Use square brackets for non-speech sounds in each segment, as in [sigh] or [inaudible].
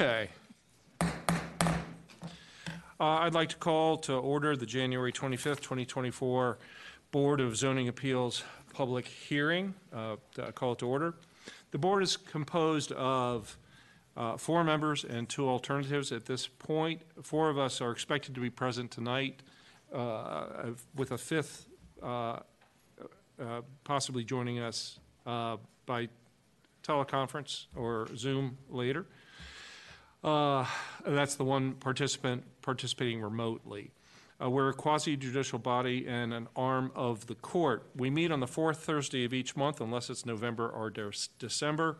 Okay. Uh, I'd like to call to order the January 25th, 2024 Board of Zoning Appeals public hearing. Uh, Call it to order. The board is composed of uh, four members and two alternatives at this point. Four of us are expected to be present tonight, uh, with a fifth uh, uh, possibly joining us uh, by teleconference or Zoom later. Uh, That's the one participant participating remotely. Uh, We're a quasi-judicial body and an arm of the court. We meet on the fourth Thursday of each month unless it's November or De- December.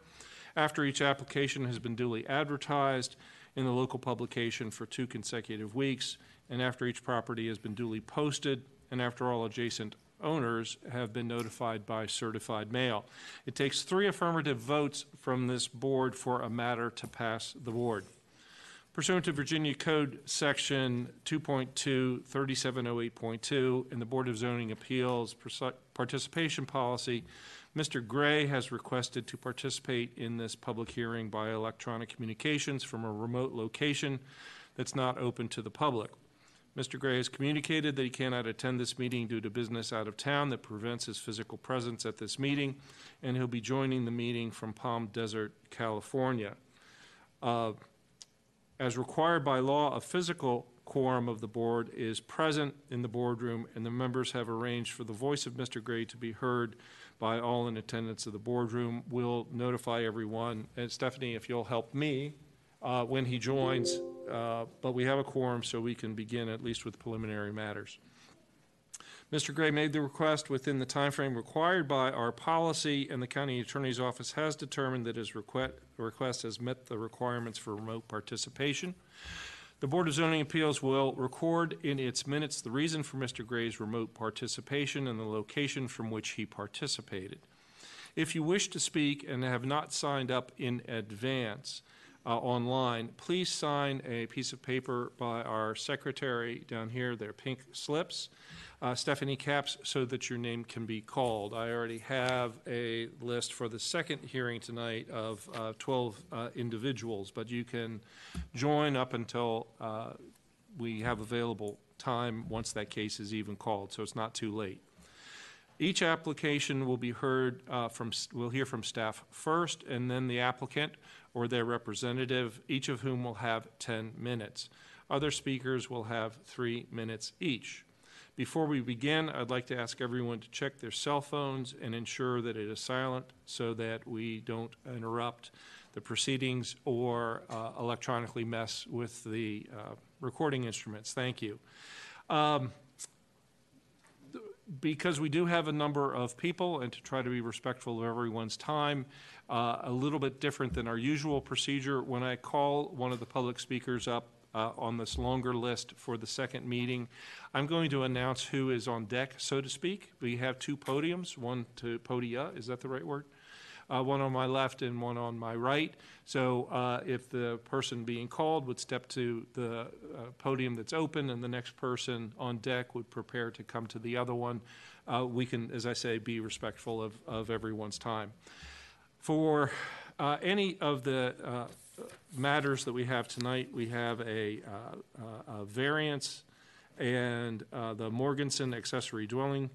After each application has been duly advertised in the local publication for two consecutive weeks, and after each property has been duly posted, and after all adjacent owners have been notified by certified mail. It takes three affirmative votes from this board for a matter to pass the board. Pursuant to Virginia Code Section 2.2, 3708.2, and the Board of Zoning Appeals participation policy, Mr. Gray has requested to participate in this public hearing by electronic communications from a remote location that's not open to the public. Mr. Gray has communicated that he cannot attend this meeting due to business out of town that prevents his physical presence at this meeting, and he'll be joining the meeting from Palm Desert, California. Uh, As required by law, a physical quorum of the board is present in the boardroom, and the members have arranged for the voice of Mr. Gray to be heard by all in attendance of the boardroom. We'll notify everyone, and Stephanie, if you'll help me, uh, when he joins, uh, but we have a quorum, so we can begin at least with preliminary matters. Mr. Gray made the request within the timeframe required by our policy, and the county attorney's office has determined that his request has met the requirements for remote participation. The Board of Zoning Appeals will record in its minutes the reason for Mr. Gray's remote participation and the location from which he participated. If you wish to speak and have not signed up in advance, uh, online, please sign a piece of paper by our secretary down here, They're pink slips, uh, Stephanie Caps, so that your name can be called. I already have a list for the second hearing tonight of uh, 12 uh, individuals, but you can join up until uh, we have available time once that case is even called, so it's not too late. Each application will be heard uh, from, we'll hear from staff first, and then the applicant or their representative, each of whom will have 10 minutes. Other speakers will have three minutes each. Before we begin, I'd like to ask everyone to check their cell phones and ensure that it is silent so that we don't interrupt the proceedings or uh, electronically mess with the uh, recording instruments. Thank you. Um, because we do have a number of people and to try to be respectful of everyone's time, uh, a little bit different than our usual procedure. When I call one of the public speakers up uh, on this longer list for the second meeting, I'm going to announce who is on deck, so to speak. We have two podiums, one to podia, is that the right word? Uh, one on my left and one on my right. So uh, if the person being called would step to the uh, podium that's open and the next person on deck would prepare to come to the other one, uh, we can, as I say, be respectful of, of everyone's time. For uh, any of the uh, matters that we have tonight, we have a, uh, a variance and uh, the Morganson accessory dwelling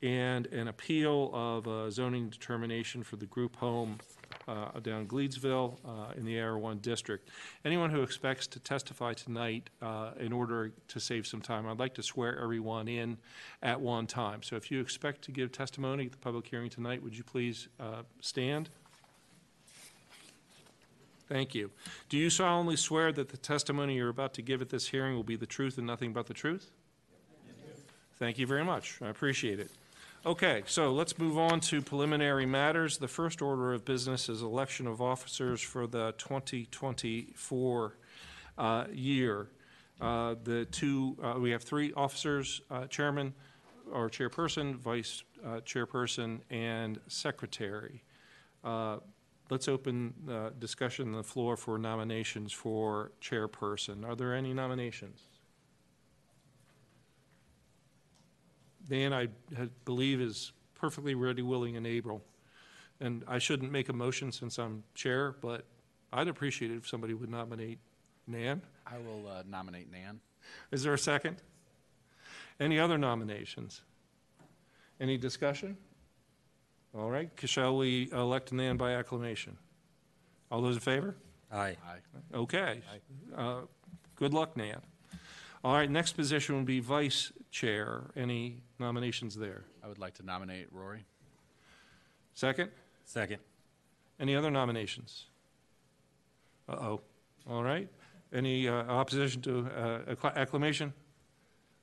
and an appeal of a zoning determination for the group home uh, down Gleedsville uh, in the AR1 district. Anyone who expects to testify tonight, uh, in order to save some time, I'd like to swear everyone in at one time. So if you expect to give testimony at the public hearing tonight, would you please uh, stand? Thank you. Do you solemnly swear that the testimony you're about to give at this hearing will be the truth and nothing but the truth? Thank you very much. I appreciate it. Okay, so let's move on to preliminary matters. The first order of business is election of officers for the 2024 uh, year. Uh, The two, uh, we have three officers, uh, chairman or chairperson, vice uh, chairperson, and secretary. Let's open uh, discussion on the floor for nominations for chairperson. Are there any nominations? Dan, I believe, is perfectly ready, willing, and able. And I shouldn't make a motion since I'm chair, but I'd appreciate it if somebody would nominate Nan. I will uh, nominate Nan. Is there a second? Any other nominations? Any discussion? All right, shall we elect Nan by acclamation? All those in favor? Aye. Aye. Okay. Uh, Good luck, Nan. All right, next position would be vice chair. Any nominations there? I would like to nominate Rory. Second? Second. Any other nominations? Uh-oh. All right. Any uh, opposition to uh, accla- acclamation?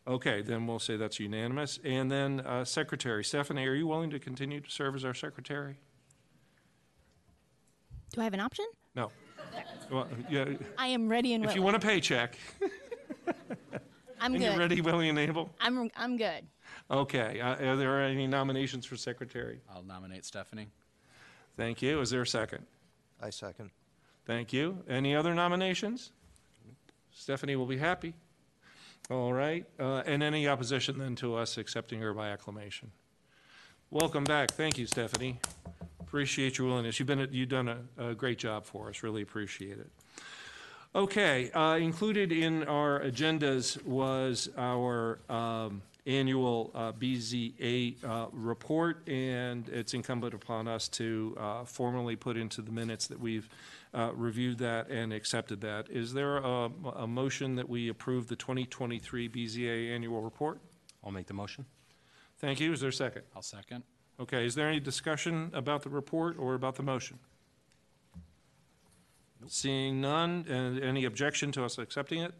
Okay, then we'll say that's unanimous. And then uh, secretary, Stephanie, are you willing to continue to serve as our secretary? Do I have an option? No. Well, yeah, I am ready and willing. if you want a paycheck [laughs] I'm and you're good. ready, willing, and able? I'm I'm good. Okay, uh, are there any nominations for secretary? I'll nominate Stephanie. Thank you. Is there a second? I second. Thank you. Any other nominations? Stephanie will be happy. All right. Uh, And any opposition then to us accepting her by acclamation? Welcome back. Thank you, Stephanie. Appreciate your willingness. You've been, you've done a, a great job for us. Really appreciate it. Okay, uh, included in our agendas was our um, annual uh, BZA uh, report, and it's incumbent upon us to uh, formally put into the minutes that we've uh, reviewed that and accepted that. Is there a, a motion that we approve the 2023 BZA annual report? I'll make the motion. Thank you. Is there a second? I'll second. Okay, is there any discussion about the report or about the motion? Seeing none, and any objection to us accepting it?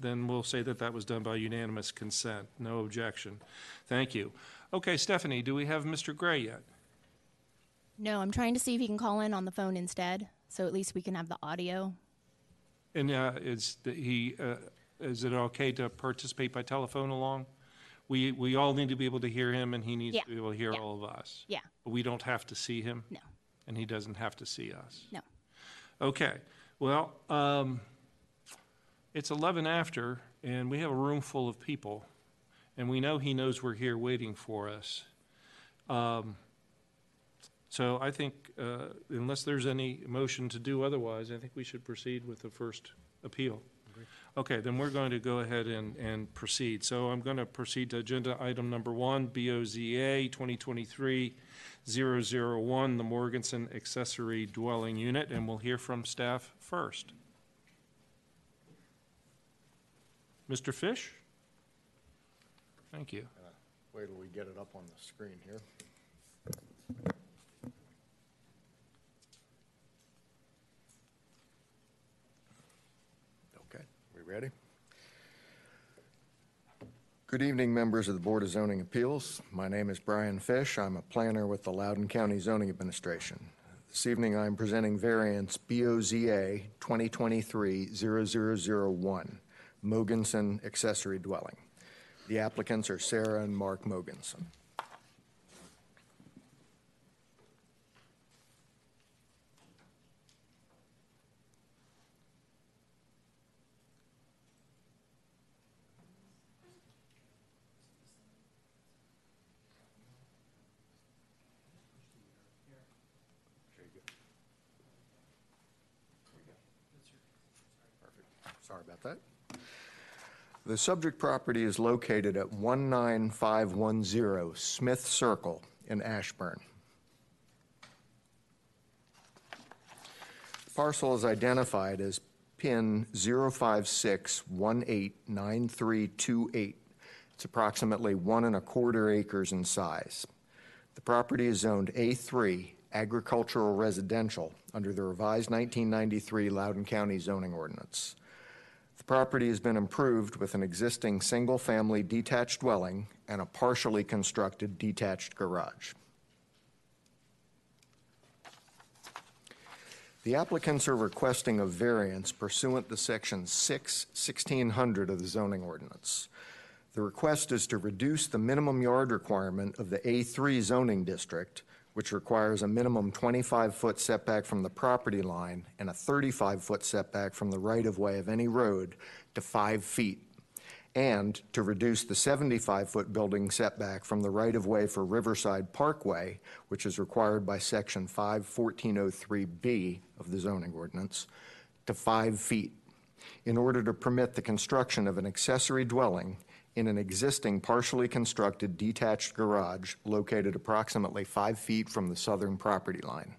Then we'll say that that was done by unanimous consent. No objection. Thank you. Okay, Stephanie, do we have Mr. Gray yet? No, I'm trying to see if he can call in on the phone instead, so at least we can have the audio. And uh, is the- he, uh, is it okay to participate by telephone along? We, we all need to be able to hear him, and he needs Yeah, to be able to hear yeah. all of us. Yeah. But we don't have to see him, No. and he doesn't have to see us. No. Okay, well, um, it's 11 after, and we have a room full of people, and we know he knows we're here waiting for us. Um, So I think, uh, unless there's any motion to do otherwise, I think we should proceed with the first appeal. Okay, then we're going to go ahead and, and proceed. So I'm going to proceed to agenda item number one, BOZA 2023-001, the Morganson Accessory Dwelling Unit, and we'll hear from staff first. Mr. Fish? Thank you. Wait till we get it up on the screen here. Okay, we ready? Good evening, members of the Board of Zoning Appeals. My name is Brian Fish. I'm a planner with the Loudoun County Zoning Administration. This evening, I'm presenting variance BOZA 2023-0001, Mogensen Accessory Dwelling. The applicants are Sarah and Mark Mogensen. Sorry about that. The subject property is located at 19510 Smith Circle in Ashburn. The Parcel is identified as pin 056189328. It's approximately one and a quarter acres in size. The property is zoned A3 Agricultural Residential under the revised 1993 Loudoun County zoning ordinance. Property has been improved with an existing single-family detached dwelling and a partially constructed detached garage. The applicants are requesting a variance pursuant to Section 6, 1600 of the zoning ordinance. The request is to reduce the minimum yard requirement of the A3 zoning district, which requires a minimum 25-foot setback from the property line and a 35-foot setback from the right-of-way of any road, to five feet, and to reduce the 75-foot building setback from the right-of-way for Riverside Parkway, which is required by Section 51403B of the zoning ordinance, to five feet in order to permit the construction of an accessory dwelling in an existing partially constructed detached garage located approximately five feet from the southern property line.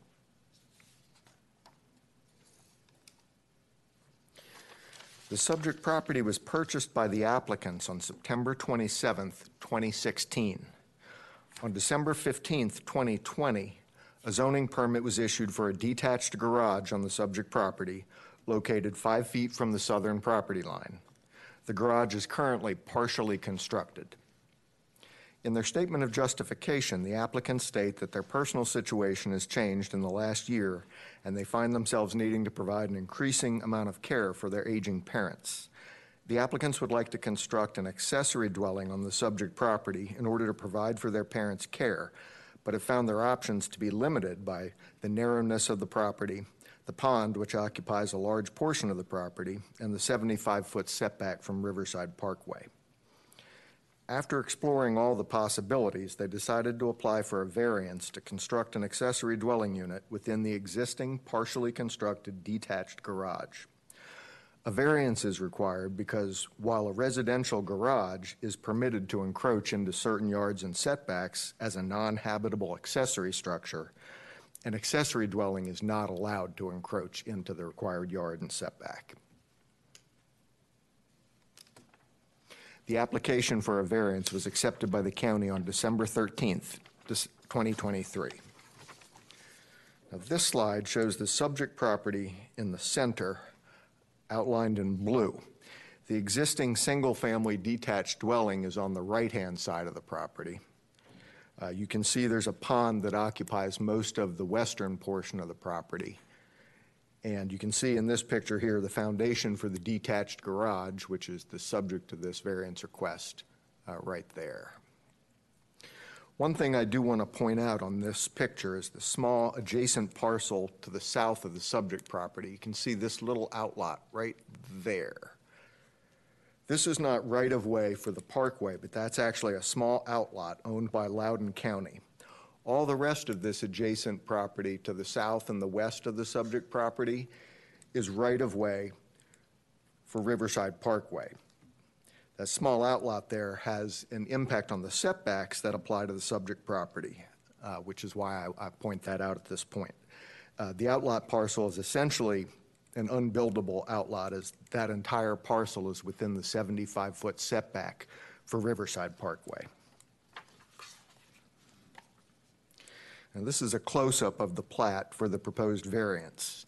The subject property was purchased by the applicants on September 27, 2016. On December 15, 2020, a zoning permit was issued for a detached garage on the subject property located five feet from the southern property line. The garage is currently partially constructed. In their statement of justification, the applicants state that their personal situation has changed in the last year and they find themselves needing to provide an increasing amount of care for their aging parents. The applicants would like to construct an accessory dwelling on the subject property in order to provide for their parents' care, but have found their options to be limited by the narrowness of the property, the pond, which occupies a large portion of the property, and the 75-foot setback from Riverside Parkway. After exploring all the possibilities, they decided to apply for a variance to construct an accessory dwelling unit within the existing partially constructed detached garage. A variance is required because while a residential garage is permitted to encroach into certain yards and setbacks as a non-habitable accessory structure, an accessory dwelling is not allowed to encroach into the required yard and setback. The application for a variance was accepted by the county on December 13th, this- 2023. Now, this slide shows the subject property in the center, outlined in blue. The existing single-family detached dwelling is on the right-hand side of the property. Uh, You can see there's a pond that occupies most of the western portion of the property. And you can see in this picture here, the foundation for the detached garage, which is the subject of this variance request, uh, right there. One thing I do want to point out on this picture is the small adjacent parcel to the south of the subject property. You can see this little outlot right there. This is not right-of-way for the parkway, but that's actually a small outlot owned by Loudoun County. All the rest of this adjacent property to the south and the west of the subject property is right-of-way for Riverside Parkway. That small outlot there has an impact on the setbacks that apply to the subject property, uh, which is why I, I point that out at this point. Uh, The outlot parcel is essentially an unbuildable outlot, as that entire parcel is within the 75-foot setback for Riverside Parkway. And this is a close-up of the plat for the proposed variance.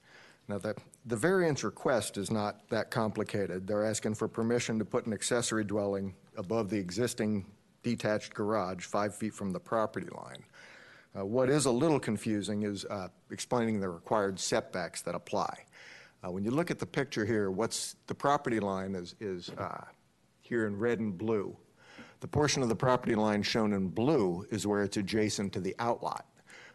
Now, the, the variance request is not that complicated. They're asking for permission to put an accessory dwelling above the existing detached garage, five feet from the property line. Uh, What is a little confusing is uh, explaining the required setbacks that apply. Uh, When you look at the picture here, what's, the property line is, is uh, here in red and blue. The portion of the property line shown in blue is where it's adjacent to the outlot.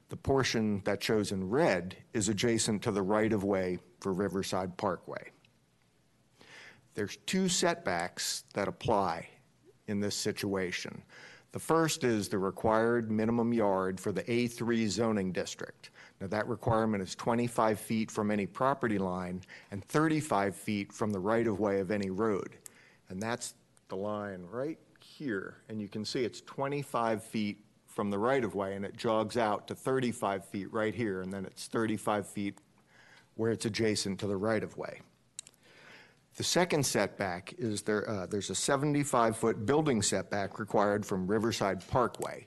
The portion that shows in red is adjacent to the right-of-way for Riverside Parkway. There's two setbacks that apply in this situation. The first is the required minimum yard for the A3 zoning district. Now, that requirement is 25 feet from any property line and 35 feet from the right-of-way of any road. And that's the line right here, and you can see it's 25 feet from the right-of-way, and it jogs out to 35 feet right here, and then it's 35 feet where it's adjacent to the right-of-way. The second setback is there, uh, there's a 75-foot building setback required from Riverside Parkway.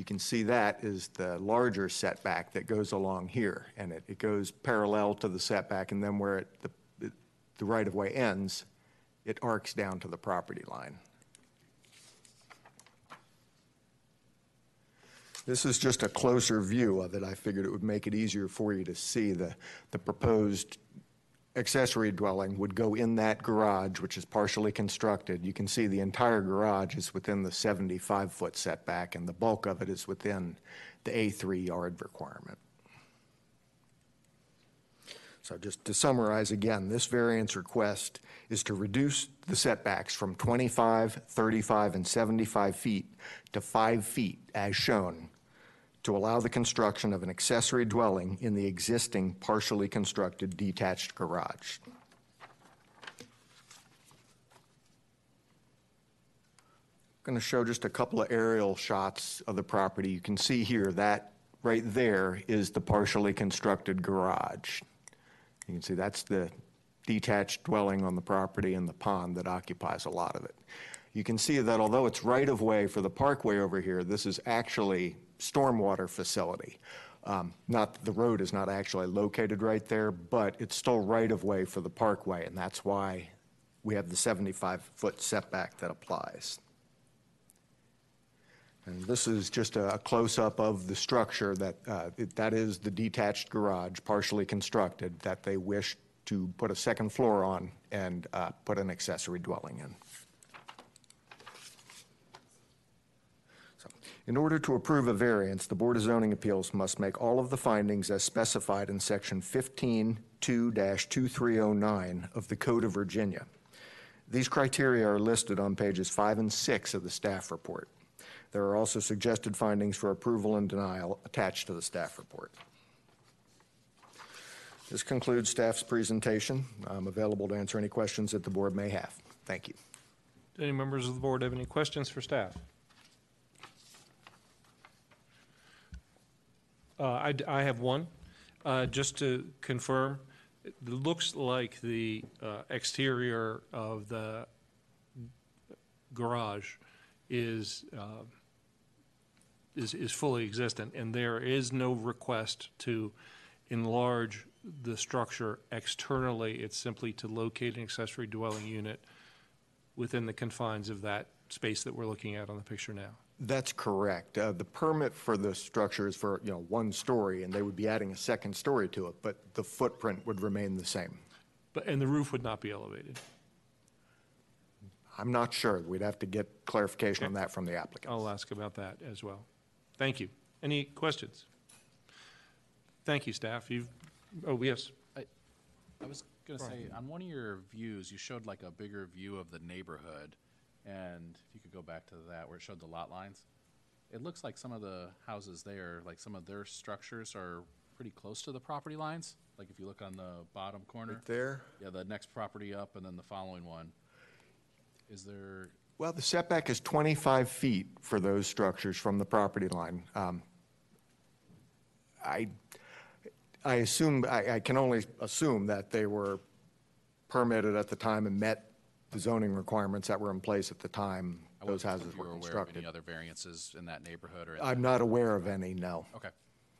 You can see that is the larger setback that goes along here, and it, it goes parallel to the setback, and then where it, the, the right-of-way ends, it arcs down to the property line. This is just a closer view of it. I figured it would make it easier for you to see the, the proposed accessory dwelling would go in that garage, which is partially constructed. You can see the entire garage is within the 75-foot setback, and the bulk of it is within the A3 yard requirement. So just to summarize again, this variance request is to reduce the setbacks from 25, 35, and 75 feet to 5 feet as shown to allow the construction of an accessory dwelling in the existing partially constructed detached garage. I'm going to show just a couple of aerial shots of the property. You can see here that right there is the partially constructed garage. You can see that's the detached dwelling on the property and the pond that occupies a lot of it. You can see that although it's right-of-way for the parkway over here, this is actually stormwater facility. Um, Not, the road is not actually located right there, but it's still right-of-way for the parkway, and that's why we have the 75-foot setback that applies. And this is just a a close-up of the structure that, uh, it- that is the detached garage, partially constructed, that they wish to put a second floor on and uh, put an accessory dwelling in. In order to approve a variance, the Board of Zoning Appeals must make all of the findings as specified in Section 15-2-2309 of the Code of Virginia. These criteria are listed on pages five and six of the staff report. There are also suggested findings for approval and denial attached to the staff report. This concludes staff's presentation. I'm available to answer any questions that the board may have. Thank you. Do any members of the board have any questions for staff? I, d- I have one. Uh, Just to confirm, it looks like the uh, exterior of the garage is, uh, is, is fully existent, and there is no request to enlarge the structure externally. It's simply to locate an accessory dwelling unit within the confines of that space that we're looking at on the picture now. That's correct. Uh, The permit for the structure is for, you know, one story, and they would be adding a second story to it, but the footprint would remain the same. But, and the roof would not be elevated. I'm not sure. We'd have to get clarification on that from the applicant. I'll ask about that as well. Thank you. Any questions? Thank you, staff. You've, oh, yes. I was gonna say, on one of your views, you showed like a bigger view of the neighborhood. And if you could go back to that where it showed the lot lines. It looks like some of the houses there, like some of their structures are pretty close to the property lines. Like if you look on the bottom corner. Right There? Yeah, the next property up and then the following one. Is there, Well, the setback is 25 feet for those structures from the property line. Um, I, I assume, I, I can only assume that they were permitted at the time and met the zoning requirements that were in place at the time I those wasn't sure houses if you were were aware of constructed. any other variances in that neighborhood or? in I'm that- not aware of any, no. Okay,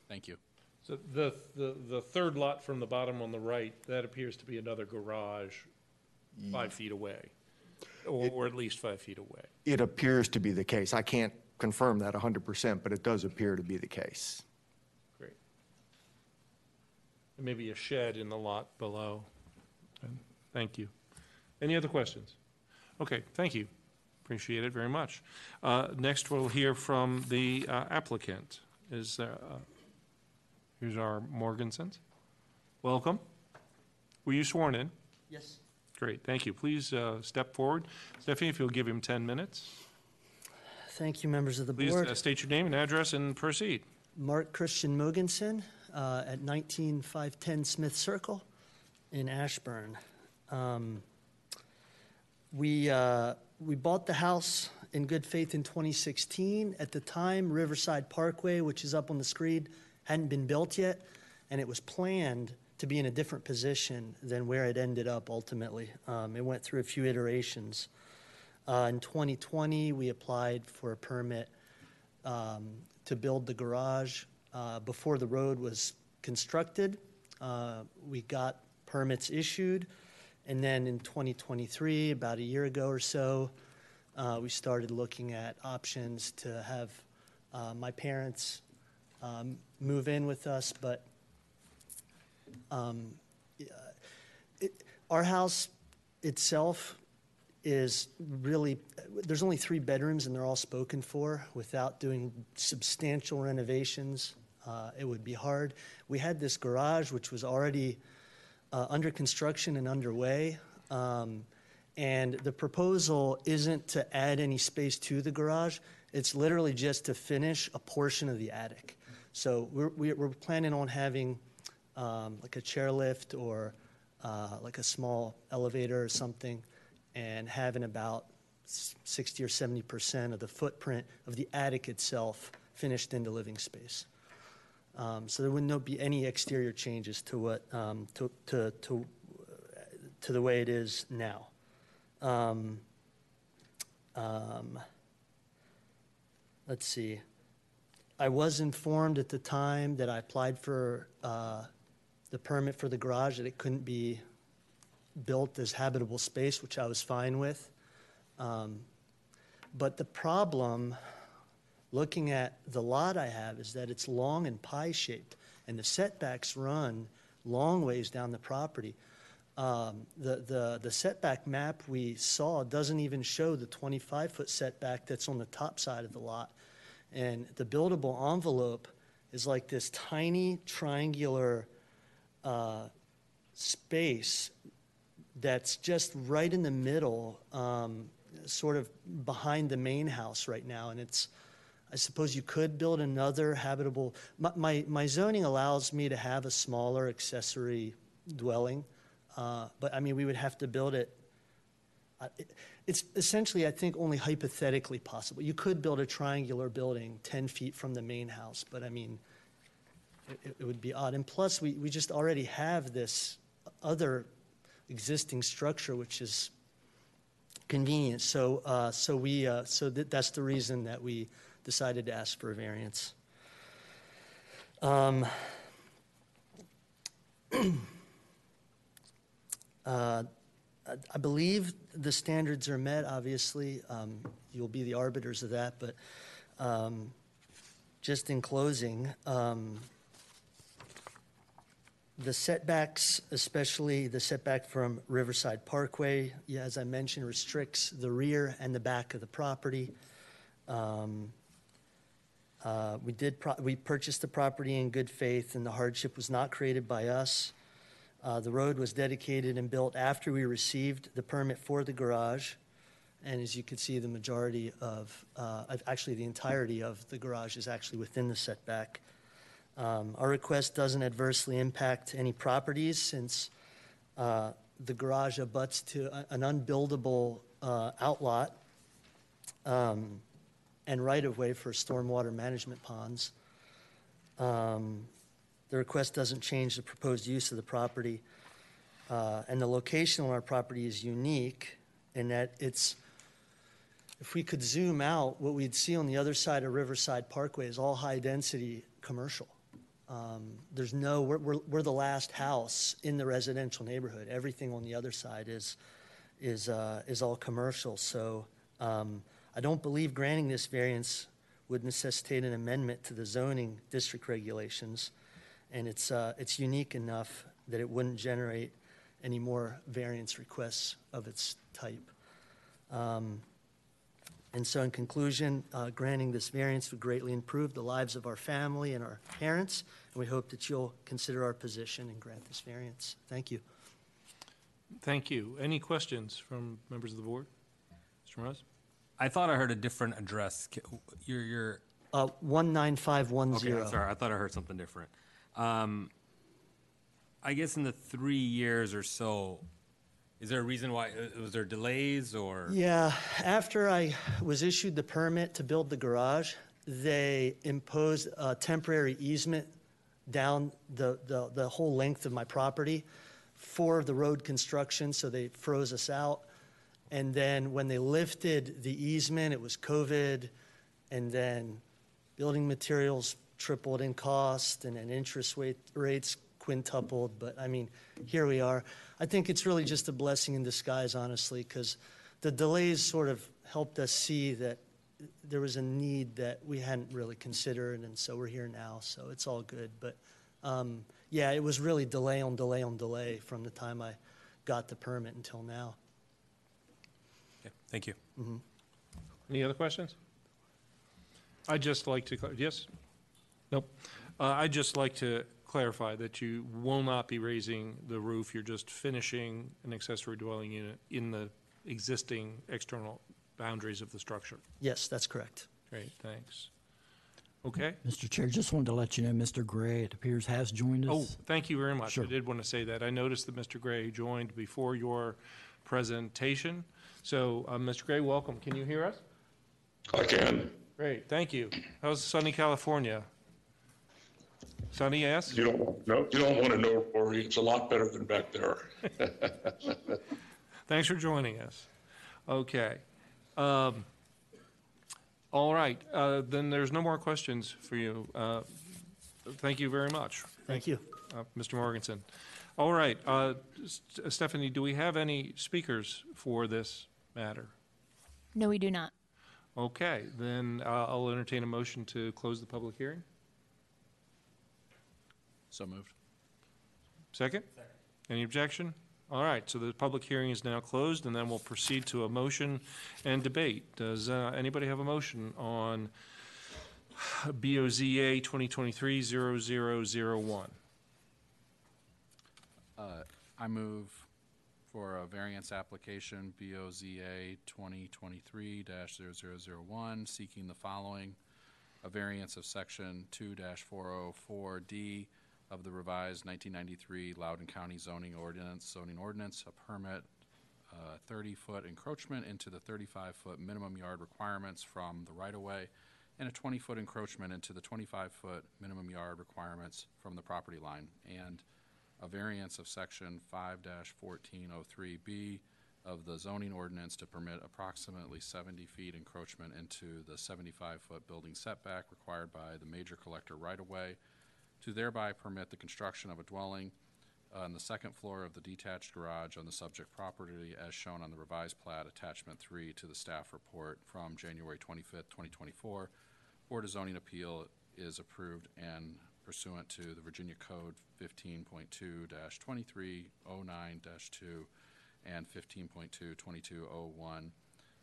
thank you. So the, the, the third lot from the bottom on the right, that appears to be another garage five feet away, or, or at least five feet away. It appears to be the case. I can't confirm that 100%, but it does appear to be the case. Great. And maybe a shed in the lot below. And Thank you. Any other questions? Okay, thank you. Appreciate it very much. Uh, Next, we'll hear from the uh, applicant. Is uh, here's our Morgansons. Welcome. Were you sworn in? Yes. Great, thank you. Please uh, step forward. Stephanie, if you'll give him 10 minutes. Thank you, members of the Please board. uh, state your name and address and proceed. Mark Christian Mogensen uh, at 19510 Smith Circle in Ashburn. Um, We, uh, we bought the house in good faith in 2016. At the time, Riverside Parkway, which is up on the screen, hadn't been built yet, and it was planned to be in a different position than where it ended up ultimately. Um, It went through a few iterations. Uh, In 2020, we applied for a permit um, to build the garage uh, before the road was constructed. Uh, We got permits issued, and then in 2023, about a year ago or so, uh, we started looking at options to have uh, my parents um, move in with us, but um, it- our house itself is really, there's only three bedrooms and they're all spoken for. Without doing substantial renovations, uh, it would be hard. We had this garage, which was already under construction and underway. Um, And the proposal isn't to add any space to the garage. It's literally just to finish a portion of the attic. So we're, we're planning on having um, like a chairlift or uh, like a small elevator or something, and having about 60 or 70 percent of the footprint of the attic itself finished into living space. Um, So there would not be any exterior changes to what, um, to, to, to, to the way it is now. Um, um, Let's see. I was informed at the time that I applied for uh, the permit for the garage that it couldn't be built as habitable space, which I was fine with. Um, But the problem, looking at the lot I have, is that it's long and pie-shaped, and the setbacks run long ways down the property. Um, The, the, the setback map we saw doesn't even show the 25-foot setback that's on the top side of the lot. And the buildable envelope is like this tiny triangular uh, space that's just right in the middle, um, sort of behind the main house right now. And it's, I suppose you could build another habitable, my, my, my zoning allows me to have a smaller accessory dwelling. Uh, but I mean, we would have to build it. it- It's essentially, I think, only hypothetically possible. You could build a triangular building 10 feet from the main house, but I mean, it, it would be odd. And plus, we, we just already have this other existing structure, which is convenient. So, uh, so we, uh, so that, that's the reason that we decided to ask for a variance. Um, [clears throat] uh, I- believe the standards are met, obviously. Um, You'll be the arbiters of that, but um, just in closing, um, the setbacks, especially the setback from Riverside Parkway, as I mentioned, restricts the rear and the back of the property. Um, uh, We did, we purchased the property in good faith, and the hardship was not created by us. Uh, The road was dedicated and built after we received the permit for the garage. And as you can see, the majority of, uh, actually, the entirety of the garage is actually within the setback. Um, Our request doesn't adversely impact any properties since uh, the garage abuts to an unbuildable uh, outlot um, and right-of-way for stormwater management ponds. Um, The request doesn't change the proposed use of the property. Uh, And the location on our property is unique in that it's, if we could zoom out, what we'd see on the other side of Riverside Parkway is all high-density commercial. Um, There's no, we're, we're, we're the last house in the residential neighborhood. Everything on the other side is, is, uh, is all commercial. So um, I don't believe granting this variance would necessitate an amendment to the zoning district regulations. And it's, uh, it's unique enough that it wouldn't generate any more variance requests of its type. Um, And so in conclusion, uh, granting this variance would greatly improve the lives of our family and our parents, and we hope that you'll consider our position and grant this variance. Thank you. Thank you. Any questions from members of the board? Mr. Moroz? I thought I heard a different address. Your, your, Uh, okay, 19510. I'm sorry, I thought I heard something different. Um, I guess in the three years or so, is there a reason why, uh, was there delays or? Yeah, after I was issued the permit to build the garage, they imposed a temporary easement down the, the, the whole length of my property for the road construction, so they froze us out. And then when they lifted the easement, it was COVID, and then building materials tripled in cost, and then interest rate, rates quintupled, but I mean, here we are. I think it's really just a blessing in disguise, honestly, because the delays sort of helped us see that there was a need that we hadn't really considered, and so we're here now, so it's all good. But, um, yeah, it was really delay on delay on delay from the time I got the permit until now. Okay, Thank you. Any other questions? I'd just like to, cl- yes? Nope. Uh, I'd just like to clarify that you will not be raising the roof, you're just finishing an accessory dwelling unit in the existing external boundaries of the structure. Yes, that's correct. Great, thanks. Okay? Mr. Chair, just wanted to let you know, Mr. Gray, it appears, has joined us. Oh, thank you very much. I Sure. did want to say that. I noticed that Mr. Gray joined before your presentation. So, uh, Mr. Gray, welcome. Can you hear us? I can. Great, thank you. How's sunny California? Sunny, yes? You don't, no, you don't want to know, Rory. It's a lot better than back there. [laughs] Thanks for joining us. Okay. Um, All right, uh, then there's no more questions for you. Uh, Thank you very much. Thank you. uh, Mr. Morganson. All right, uh, S- Stephanie, do we have any speakers for this matter? No, we do not. Okay, then uh, I'll entertain a motion to close the public hearing. So moved. Second? Any objection? All right, so the public hearing is now closed, and then we'll proceed to a motion and debate. Does uh, anybody have a motion on BOZA 2023-0001? Uh, I move for a variance application, BOZA 2023-0001, seeking the following: a variance of section 2-404D of the revised 1993 Loudoun County zoning ordinance, zoning ordinance, a permit, uh, 30-foot encroachment into the 35-foot minimum yard requirements from the right-of-way, and a 20-foot encroachment into the 25-foot minimum yard requirements from the property line, and a variance of section 5-1403B of the zoning ordinance to permit approximately seventy feet encroachment into the seventy-five foot building setback required by the major collector right-of-way to thereby permit the construction of a dwelling on the second floor of the detached garage on the subject property as shown on the revised plat attachment three to the staff report from January twenty-fifth, twenty twenty-four. Board of Zoning Appeal is approved and pursuant to the Virginia Code 15.2-2309-2 and fifteen point two twenty-two oh one.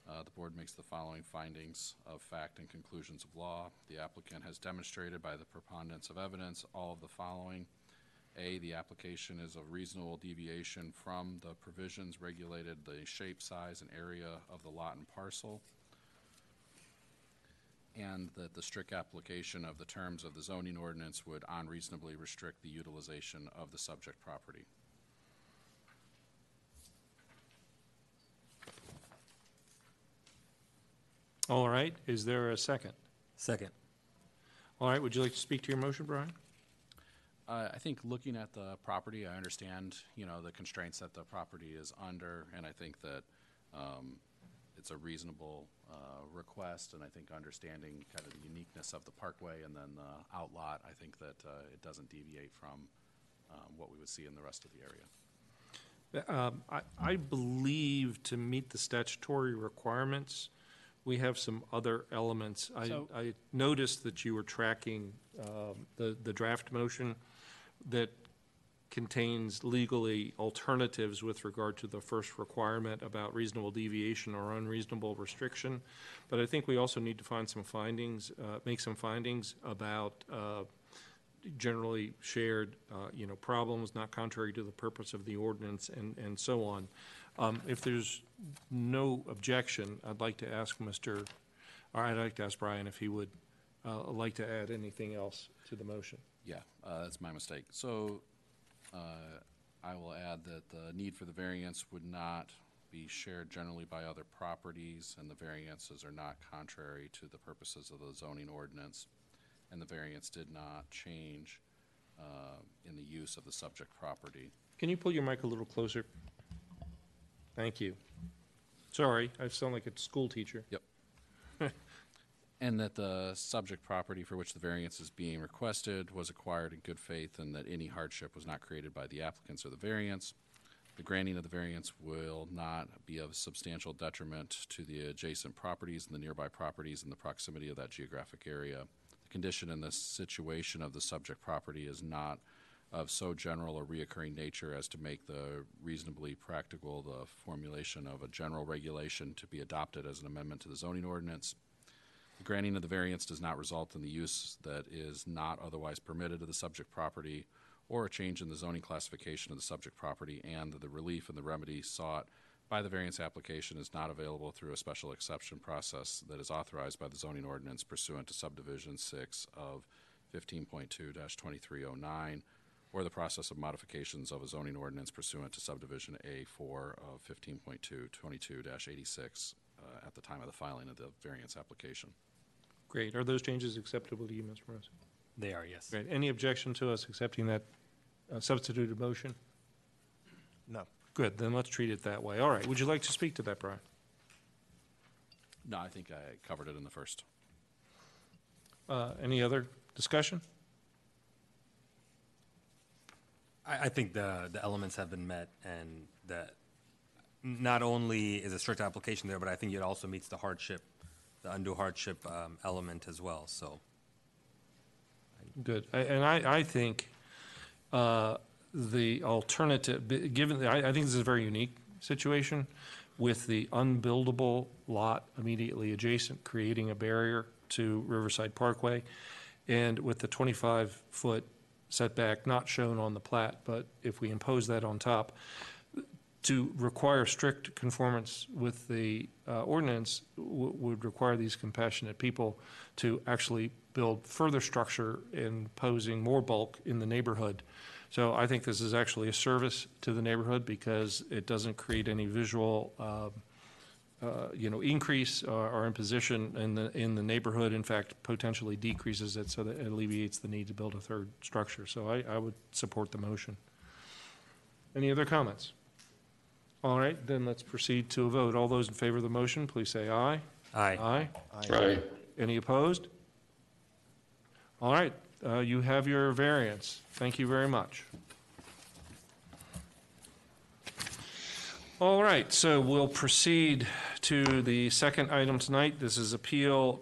Uh, the board makes the following findings of fact and conclusions of law. The applicant has demonstrated by the preponderance of evidence all of the following. A, the application is a reasonable deviation from the provisions regulated the shape, size, and area of the lot and parcel and that the strict application of the terms of the zoning ordinance would unreasonably restrict the utilization of the subject property. All right, is there a second? Second. All right, would you like to speak to your motion, Brian? Uh, I think looking at the property, I understand, you know, the constraints that the property is under, and I think that um, it's a reasonable uh, request, and I think understanding kind of the uniqueness of the parkway and then the outlot, I think that uh, it doesn't deviate from um, what we would see in the rest of the area. Um, I, I believe to meet the statutory requirements, we have some other elements. I, So- I noticed that you were tracking um, the, the draft motion that contains legally alternatives with regard to the first requirement about reasonable deviation or unreasonable restriction. But I think we also need to find some findings, uh, make some findings about uh, generally shared, uh, you know, problems not contrary to the purpose of the ordinance and, and so on. Um, If there's no objection, I'd like to ask Mr., or I'd like to ask Brian if he would uh, like to add anything else to the motion. Yeah, uh, that's my mistake. So, uh, I will add that the need for the variance would not be shared generally by other properties, and the variances are not contrary to the purposes of the zoning ordinance, and the variance did not change, uh, in the use of the subject property. Can you pull your mic a little closer? Thank you. Sorry, I sound like a school teacher. Yep. And that the subject property for which the variance is being requested was acquired in good faith and that any hardship was not created by the applicants or the variance. The granting of the variance will not be of substantial detriment to the adjacent properties and the nearby properties in the proximity of that geographic area. The condition in this situation of the subject property is not of so general or reoccurring nature as to make the reasonably practical the formulation of a general regulation to be adopted as an amendment to the zoning ordinance. The Granting of the variance does not result in the use that is not otherwise permitted of the subject property or a change in the zoning classification of the subject property, and the relief and the remedy sought by the variance application is not available through a special exception process that is authorized by the zoning ordinance pursuant to subdivision six of 15.2 2309 or the process of modifications of a zoning ordinance pursuant to subdivision A four of fifteen point two twenty-two eighty-six, uh, at the time of the filing of the variance application. Great. Are those changes acceptable to you, Mr. Morrison? They are, yes. Great. Any objection to us accepting that uh, substituted motion? No. Good, then let's treat it that way. All right, would you like to speak to that, Brian? No, I think I covered it in the first. Uh, Any other discussion? I, I think the, the elements have been met and that not only is a strict application there, but I think it also meets the hardship, the undue hardship, um, element as well, so. Good. I- And I, I think uh, the alternative, given, I, I think this is a very unique situation with the unbuildable lot immediately adjacent, creating a barrier to Riverside Parkway, and with the 25-foot setback not shown on the plat, but if we impose that on top, to require strict conformance with the uh, ordinance would require these compassionate people to actually build further structure imposing more bulk in the neighborhood. So I think this is actually a service to the neighborhood because it doesn't create any visual, um, uh, you know, increase or or imposition in the, in the neighborhood. In fact, potentially decreases it so that it alleviates the need to build a third structure. So I, I would support the motion. Any other comments? All right, then let's proceed to a vote. All those in favor of the motion, please say aye. Aye. Aye. Aye. Any opposed? All right, uh, you have your variance. Thank you very much. All right, so we'll proceed to the second item tonight. This is Appeal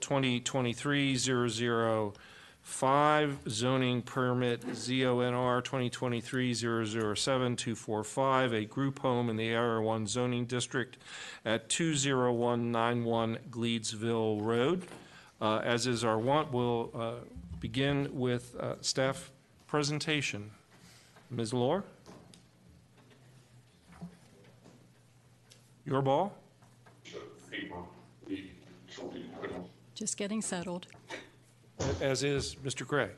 2023-005, zoning permit ZONR 2023-007-245, a group home in the AR1 zoning district at 20191 Gleedsville Road. Uh, As is our wont, we'll uh, begin with uh, staff presentation. Ms. Lohr? Your ball? Just getting settled. As is Mr. Gray.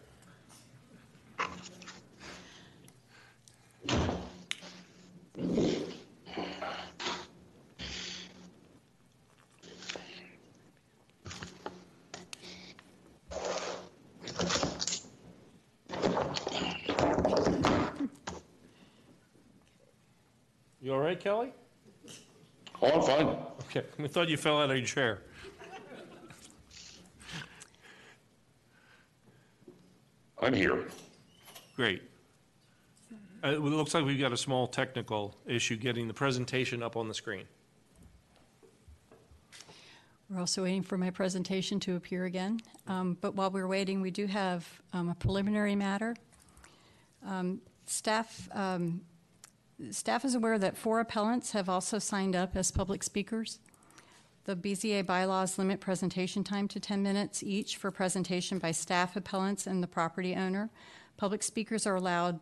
You all right, Kelly? Oh, I'm fine. Okay, we thought you fell out of your chair. I'm here. Great. Uh, It looks like we've got a small technical issue getting the presentation up on the screen. We're also waiting for my presentation to appear again. Um, But while we're waiting, we do have um, a preliminary matter. Um, Staff, um, staff is aware that four appellants have also signed up as public speakers. The BZA bylaws limit presentation time to 10 minutes each for presentation by staff appellants and the property owner. Public speakers are allowed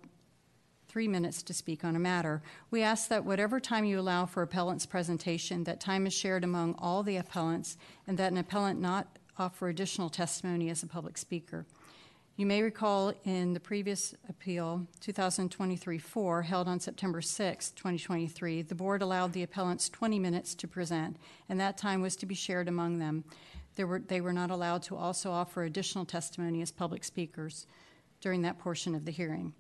three minutes to speak on a matter. We ask that whatever time you allow for appellant's presentation, that time is shared among all the appellants, and that an appellant not offer additional testimony as a public speaker. You may recall in the previous appeal, 2023-4, held on September 6, 2023, the board allowed the appellants 20 minutes to present, and that time was to be shared among them. Were, they were not allowed to also offer additional testimony as public speakers during that portion of the hearing.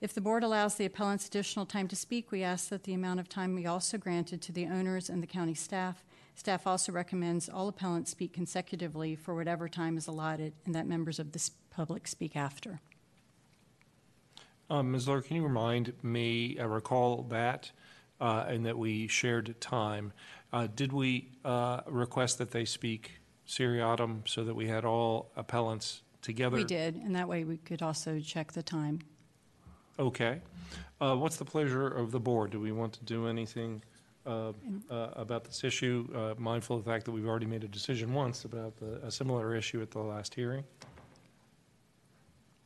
If the board allows the appellants additional time to speak, we ask that the amount of time be also granted to the owners and the county staff. Staff also recommends all appellants speak consecutively for whatever time is allotted and that members of the public speak after. Um, Ms. Lohr, can you remind me, I recall that, uh, and that we shared time. Uh, Did we uh, request that they speak seriatim so that we had all appellants together? We did, and that way we could also check the time. Okay. Uh, What's the pleasure of the board? Do we want to do anything uh, uh, about this issue, uh, mindful of the fact that we've already made a decision once about the- a similar issue at the last hearing.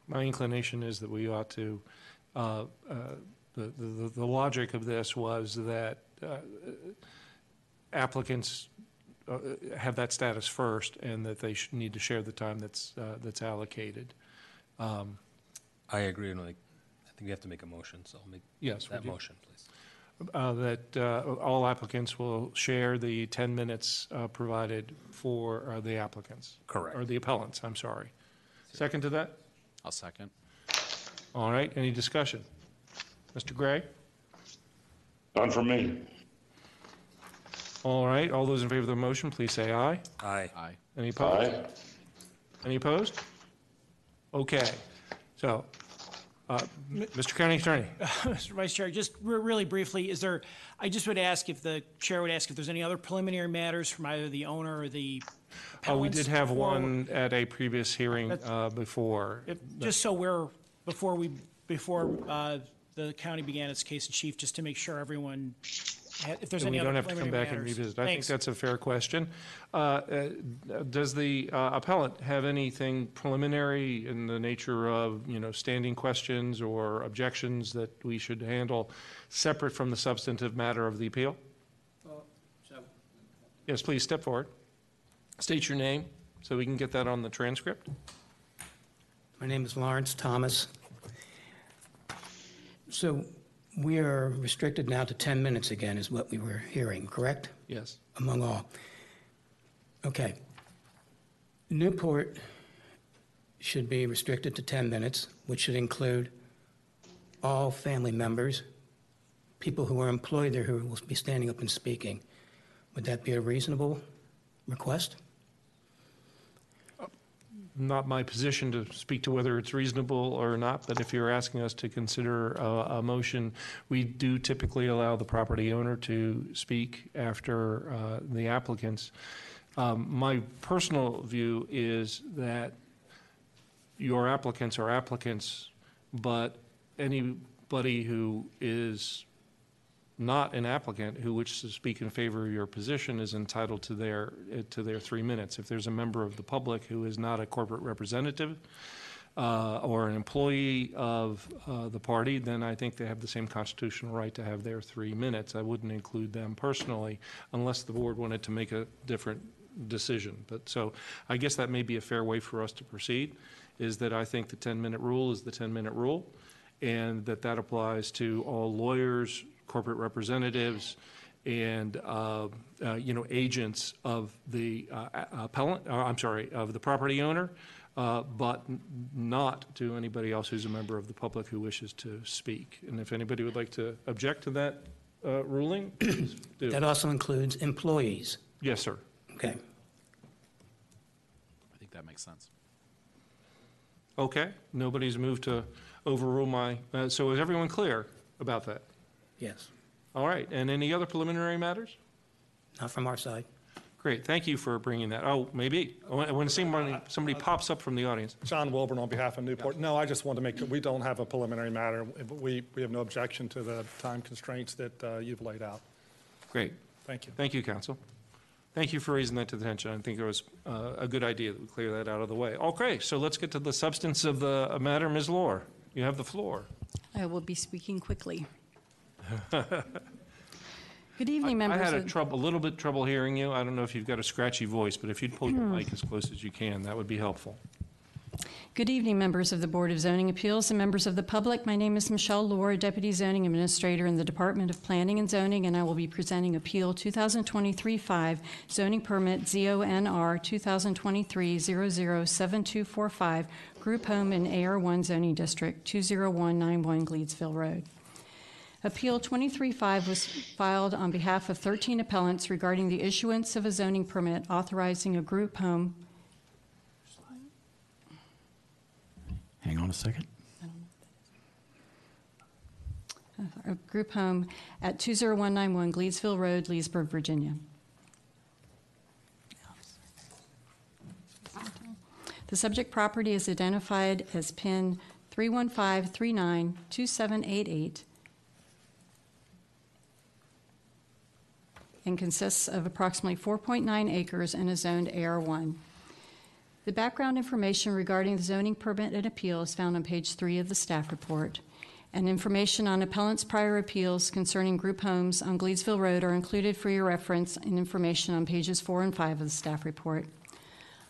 My inclination is that we ought to, uh, uh, the the the logic of this was that uh, applicants uh, have that status first, and that they should need to share the time that's, uh, that's allocated. Um, I agree, and like, I think we have to make a motion, so I'll make Yes, that motion, please. uh, That uh, all applicants will share the 10 minutes uh, provided for uh, the applicants. Correct. Or the appellants, I'm sorry. Second to that? I'll second. All right, any discussion? Mr. Gray? None for me. All right, all those in favor of the motion, please say aye. Aye. Aye. Any opposed? Aye. Any opposed? Okay, so, uh, M- Mr. County Attorney? Mr. [laughs] Vice Chair, just re- really briefly, is there, I just would ask if the chair would ask if there's any other preliminary matters from either the owner or the Oh, we did have before- one at a previous hearing That's- uh, before. if- Just so we're, before we, before uh, the county began its case in chief, just to make sure everyone, had- if there's And any we other don't have to come preliminary back and matters. revisit. I think Thanks. that's a fair question. Uh, uh, Does the uh, appellant have anything preliminary in the nature of, you know, standing questions or objections that we should handle separate from the substantive matter of the appeal? Yes, please, step forward. State your name, so we can get that on the transcript. My name is Lawrence Thomas. So we are restricted now to 10 minutes again, is what we were hearing, correct? Yes. Among all. Okay. Newport should be restricted to 10 minutes, which should include all family members, people who are employed there who will be standing up and speaking. Would that be a reasonable request? Not my position to speak to whether it's reasonable or not, but if you're asking us to consider a, motion, we do typically allow the property owner to speak after uh, the applicants. Um, My personal view is that your applicants are applicants, but anybody who is not an applicant who wishes to speak in favor of your position is entitled to their, eh, to their three minutes. If there's a member of the public who is not a corporate representative uh, or an employee of uh, the party, then I think they have the same constitutional right to have their three minutes. I wouldn't include them personally unless the board wanted to make a different decision. But, so I guess that may be a fair way for us to proceed, is that I think the 10-minute rule is the 10-minute rule, and that that applies to all lawyers, corporate representatives, and, uh, uh, you know, agents of the uh, appellant, uh, I'm sorry, of the property owner, uh, but n- not to anybody else who's a member of the public who wishes to speak. And if anybody would like to object to that uh, ruling, please do. That also includes employees. Yes, sir. Okay. I think that makes sense. Okay, nobody's moved to overrule my, uh, so is everyone clear about that? Yes. All right, and any other preliminary matters? Not from our side. Great, thank you for bringing that. Oh, maybe, when when somebody, somebody pops up from the audience. John Wilburn on behalf of Newport. No, I just wanted to make, we don't have a preliminary matter. We, we have no objection to the time constraints that uh, you've laid out. Great, Thank you. thank you, council. Thank you for raising that to the attention. I think it was uh, a good idea that we clear that out of the way. Okay, so let's get to the substance of the uh, matter. Ms. Lohr, you have the floor. I will be speaking quickly. [laughs] Good evening, I members had a of... trouble, a little bit trouble hearing you. I don't know if you've got a scratchy voice, but if you'd pull your Hmm. mic as close as you can, that would be helpful. Good evening, members of the Board of Zoning Appeals and members of the public. My name is Michelle Lohr, Deputy Zoning Administrator in the Department of Planning and Zoning, and I will be presenting Appeal 2023-5 Zoning Permit ZONR 2023-007245 Group Home in AR1 Zoning District, 20191 Gleedsville Road. Appeal 23-5 was filed on behalf of 13 appellants regarding the issuance of a zoning permit authorizing a group home Hang on a second. a group home at 20191 Gleesville Road, Leesburg, Virginia. The subject property is identified as PIN 315392788 and consists of approximately 4.9 acres and is zoned AR1. The background information regarding the zoning permit and appeal is found on page three of the staff report. And information on appellant's prior appeals concerning group homes on Gleesville Road are included for your reference and information on pages four and five of the staff report.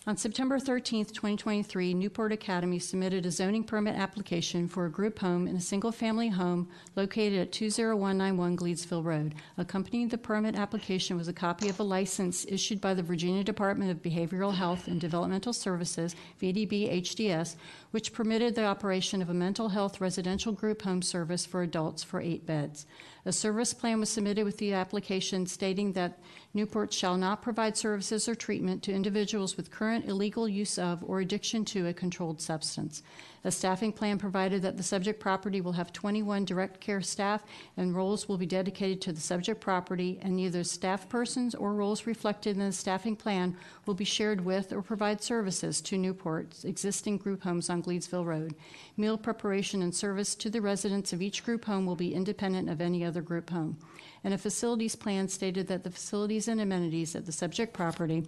On September 13, 2023, Newport Academy submitted a zoning permit application for a group home in a single-family home located at 20191 Gleedsville Road. Accompanying the permit application was a copy of a license issued by the Virginia Department of Behavioral Health and Developmental Services, VDB HDS, which permitted the operation of a mental health residential group home service for adults for eight beds. A service plan was submitted with the application stating that Newport shall not provide services or treatment to individuals with current illegal use of or addiction to a controlled substance. A staffing plan provided that the subject property will have 21 direct care staff and roles will be dedicated to the subject property, and neither staff persons or roles reflected in the staffing plan will be shared with or provide services to Newport's existing group homes on Gleedsville Road. Meal preparation and service to the residents of each group home will be independent of any other group home and a facilities plan stated that the facilities and amenities at the subject property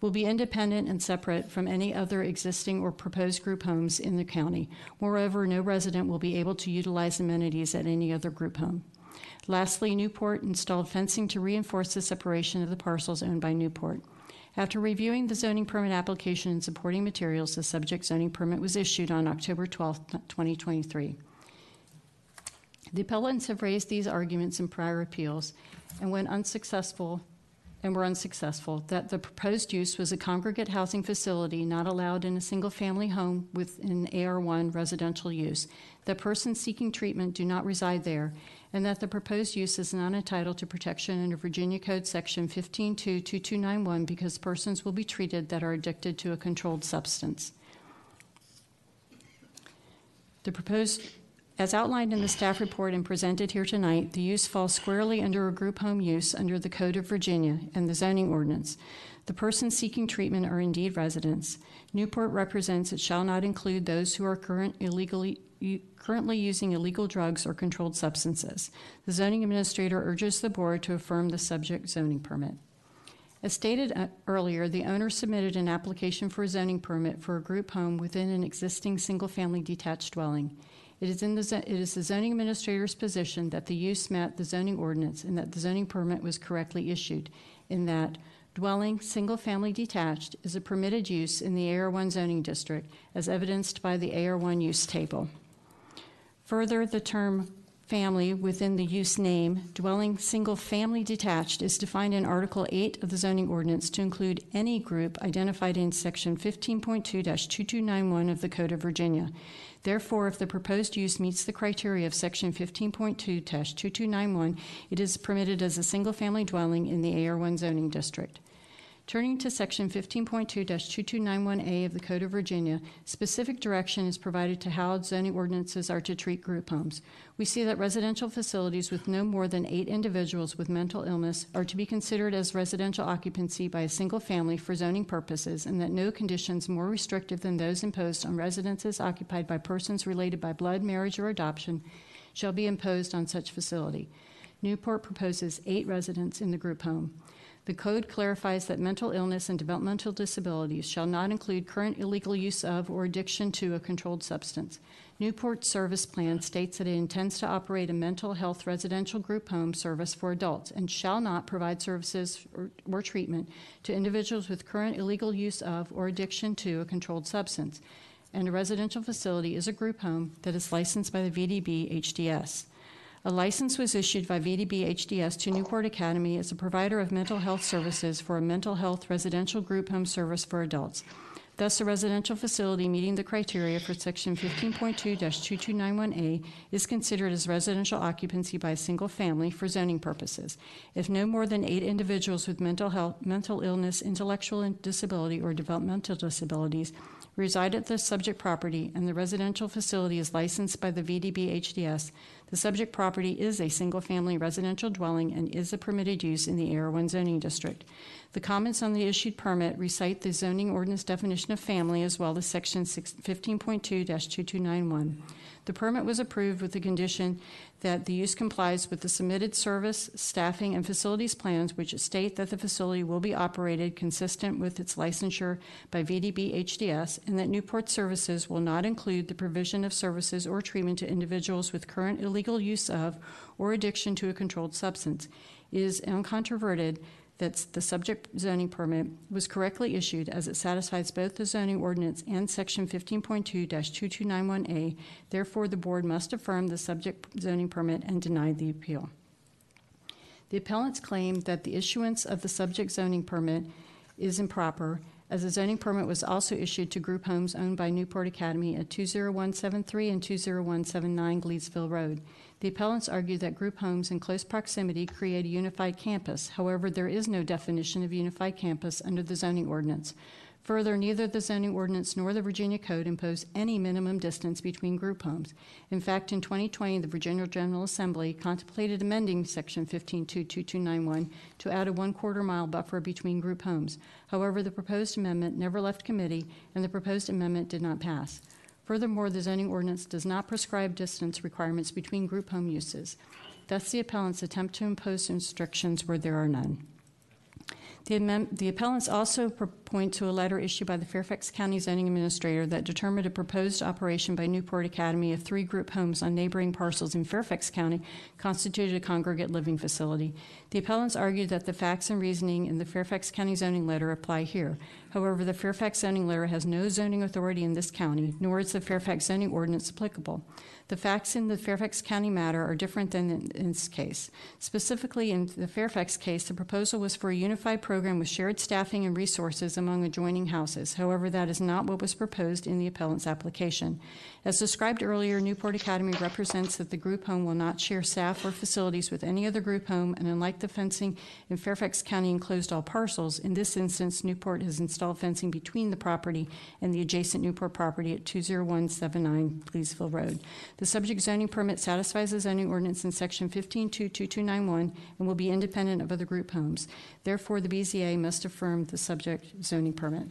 will be independent and separate from any other existing or proposed group homes in the county. Moreover, no resident will be able to utilize amenities at any other group home. Lastly, Newport installed fencing to reinforce the separation of the parcels owned by Newport. After reviewing the zoning permit application and supporting materials, the subject zoning permit was issued on October 12, 2023. The appellants have raised these arguments in prior appeals and when unsuccessful and were unsuccessful that the proposed use was a congregate housing facility not allowed in a single family home with an AR1 residential use, that persons seeking treatment do not reside there, and that the proposed use is not entitled to protection under Virginia Code Section 15.2.2291 because persons will be treated that are addicted to a controlled substance. The proposed as outlined in the staff report and presented here tonight, the use falls squarely under a group home use under the Code of Virginia and the zoning ordinance. The persons seeking treatment are indeed residents. Newport represents it shall not include those who are current illegally, currently using illegal drugs or controlled substances. The zoning administrator urges the board to affirm the subject zoning permit. As stated uh, earlier, the owner submitted an application for a zoning permit for a group home within an existing single family detached dwelling. It is, in the, it is the zoning administrator's position that the use met the zoning ordinance and that the zoning permit was correctly issued, in that dwelling, single-family detached, is a permitted use in the AR1 zoning district, as evidenced by the AR1 use table. Further, the term family within the use name, dwelling single family detached, is defined in Article 8 of the zoning ordinance to include any group identified in Section 15.2 2291 of the Code of Virginia. Therefore, if the proposed use meets the criteria of Section 15.2 2291, it is permitted as a single family dwelling in the AR1 zoning district. Turning to Section 15.2-2291A of the Code of Virginia, specific direction is provided to how zoning ordinances are to treat group homes. We see that residential facilities with no more than eight individuals with mental illness are to be considered as residential occupancy by a single family for zoning purposes, and that no conditions more restrictive than those imposed on residences occupied by persons related by blood, marriage, or adoption shall be imposed on such facility. Newport proposes eight residents in the group home. The code clarifies that mental illness and developmental disabilities shall not include current illegal use of or addiction to a controlled substance. Newport service plan states that it intends to operate a mental health residential group home service for adults and shall not provide services or, or treatment to individuals with current illegal use of or addiction to a controlled substance. And a residential facility is a group home that is licensed by the VDB HDS. A license was issued by VDB HDS to Newport Academy as a provider of mental health services for a mental health residential group home service for adults. Thus, a residential facility meeting the criteria for Section 15.2-2291A is considered as residential occupancy by a single family for zoning purposes. If no more than eight individuals with mental health, mental illness, intellectual disability, or developmental disabilities reside at the subject property and the residential facility is licensed by the VDB HDS, the subject property is a single family residential dwelling and is a permitted use in the AR1 zoning district. The comments on the issued permit recite the zoning ordinance definition of family as well as section 15.2 2291. The permit was approved with the condition that the use complies with the submitted service, staffing, and facilities plans, which state that the facility will be operated consistent with its licensure by VDB HDS, and that Newport services will not include the provision of services or treatment to individuals with current illegal use of or addiction to a controlled substance. It is uncontroverted that the subject zoning permit was correctly issued as it satisfies both the zoning ordinance and section 15.2-2291A. Therefore, the board must affirm the subject zoning permit and deny the appeal. The appellants claim that the issuance of the subject zoning permit is improper, as the zoning permit was also issued to group homes owned by Newport Academy at 20173 and 20179 Gleesville Road. The appellants argue that group homes in close proximity create a unified campus. However, there is no definition of unified campus under the zoning ordinance. Further, neither the zoning ordinance nor the Virginia Code impose any minimum distance between group homes. In fact, in 2020, the Virginia General Assembly contemplated amending Section 15.22291 to add a one-quarter mile buffer between group homes. However, the proposed amendment never left committee, and the proposed amendment did not pass. Furthermore, the zoning ordinance does not prescribe distance requirements between group home uses. Thus, the appellants attempt to impose restrictions where there are none. The, appellants also point to a letter issued by the Fairfax County Zoning Administrator that determined a proposed operation by Newport Academy of three group homes on neighboring parcels in Fairfax County constituted a congregate living facility. The appellants argued that the facts and reasoning in the Fairfax County zoning letter apply here. However, the Fairfax zoning letter has no zoning authority in this county, nor is the Fairfax zoning ordinance applicable. The facts in the Fairfax County matter are different than in this case. Specifically, in the Fairfax case, the proposal was for a unified program with shared staffing and resources among adjoining houses. However, that is not what was proposed in the appellant's application. As described earlier, Newport Academy represents that the group home will not share staff or facilities with any other group home, and unlike the fencing in Fairfax County enclosed all parcels, in this instance, Newport has installed fencing between the property and the adjacent Newport property at 20179 Gleedsville Road. The subject zoning permit satisfies the zoning ordinance in section 15.22291 and will be independent of other group homes. Therefore, the BZA must affirm the subject zoning permit.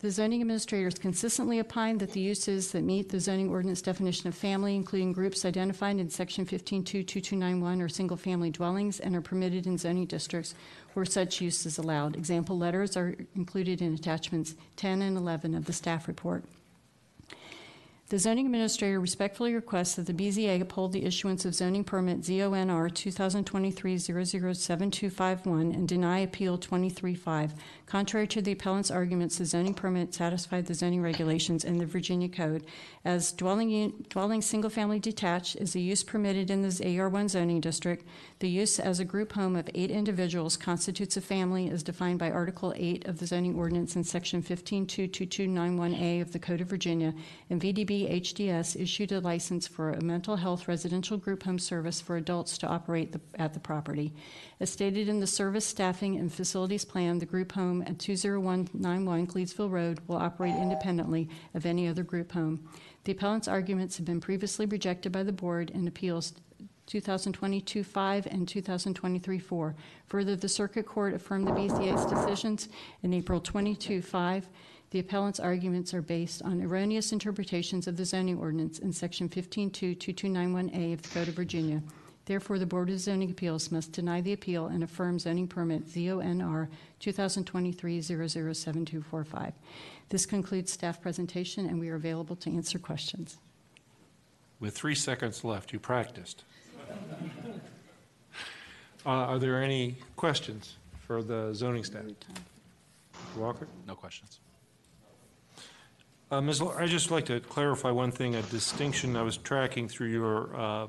The zoning administrators consistently opine that the uses that meet the zoning ordinance definition of family, including groups identified in section 15.22291, are single-family dwellings and are permitted in zoning districts where such use is allowed. Example letters are included in attachments 10 and 11 of the staff report. The zoning administrator respectfully requests that the BZA uphold the issuance of zoning permit ZONR 2023-007251 and deny appeal 23-5. Contrary to the appellant's arguments, the zoning permit satisfied the zoning regulations in the Virginia Code. As dwelling, dwelling single-family detached is a use permitted in the AR1 zoning district, the use as a group home of eight individuals constitutes a family as defined by Article 8 of the zoning ordinance in Section 15.22291A of the Code of Virginia, and VDB HDS issued a license for a mental health residential group home service for adults to operate the, at the property. As stated in the service staffing and facilities plan, the group home at 20191 Gleedsville Road will operate independently of any other group home. The appellant's arguments have been previously rejected by the board in appeals 2022-5 and 2023-4. Further, the Circuit Court affirmed the BZA's decisions in April 22-5. The appellant's arguments are based on erroneous interpretations of the zoning ordinance in Section 15.22291A of the Code of Virginia. Therefore, the Board of Zoning Appeals must deny the appeal and affirm zoning permit ZONR 2023-007245. This concludes staff presentation, and we are available to answer questions. With three seconds left, you practiced. Uh, Are there any questions for the zoning staff? Walker? No questions. Uh, Ms. I'd just like to clarify one thing, a distinction I was tracking through your uh,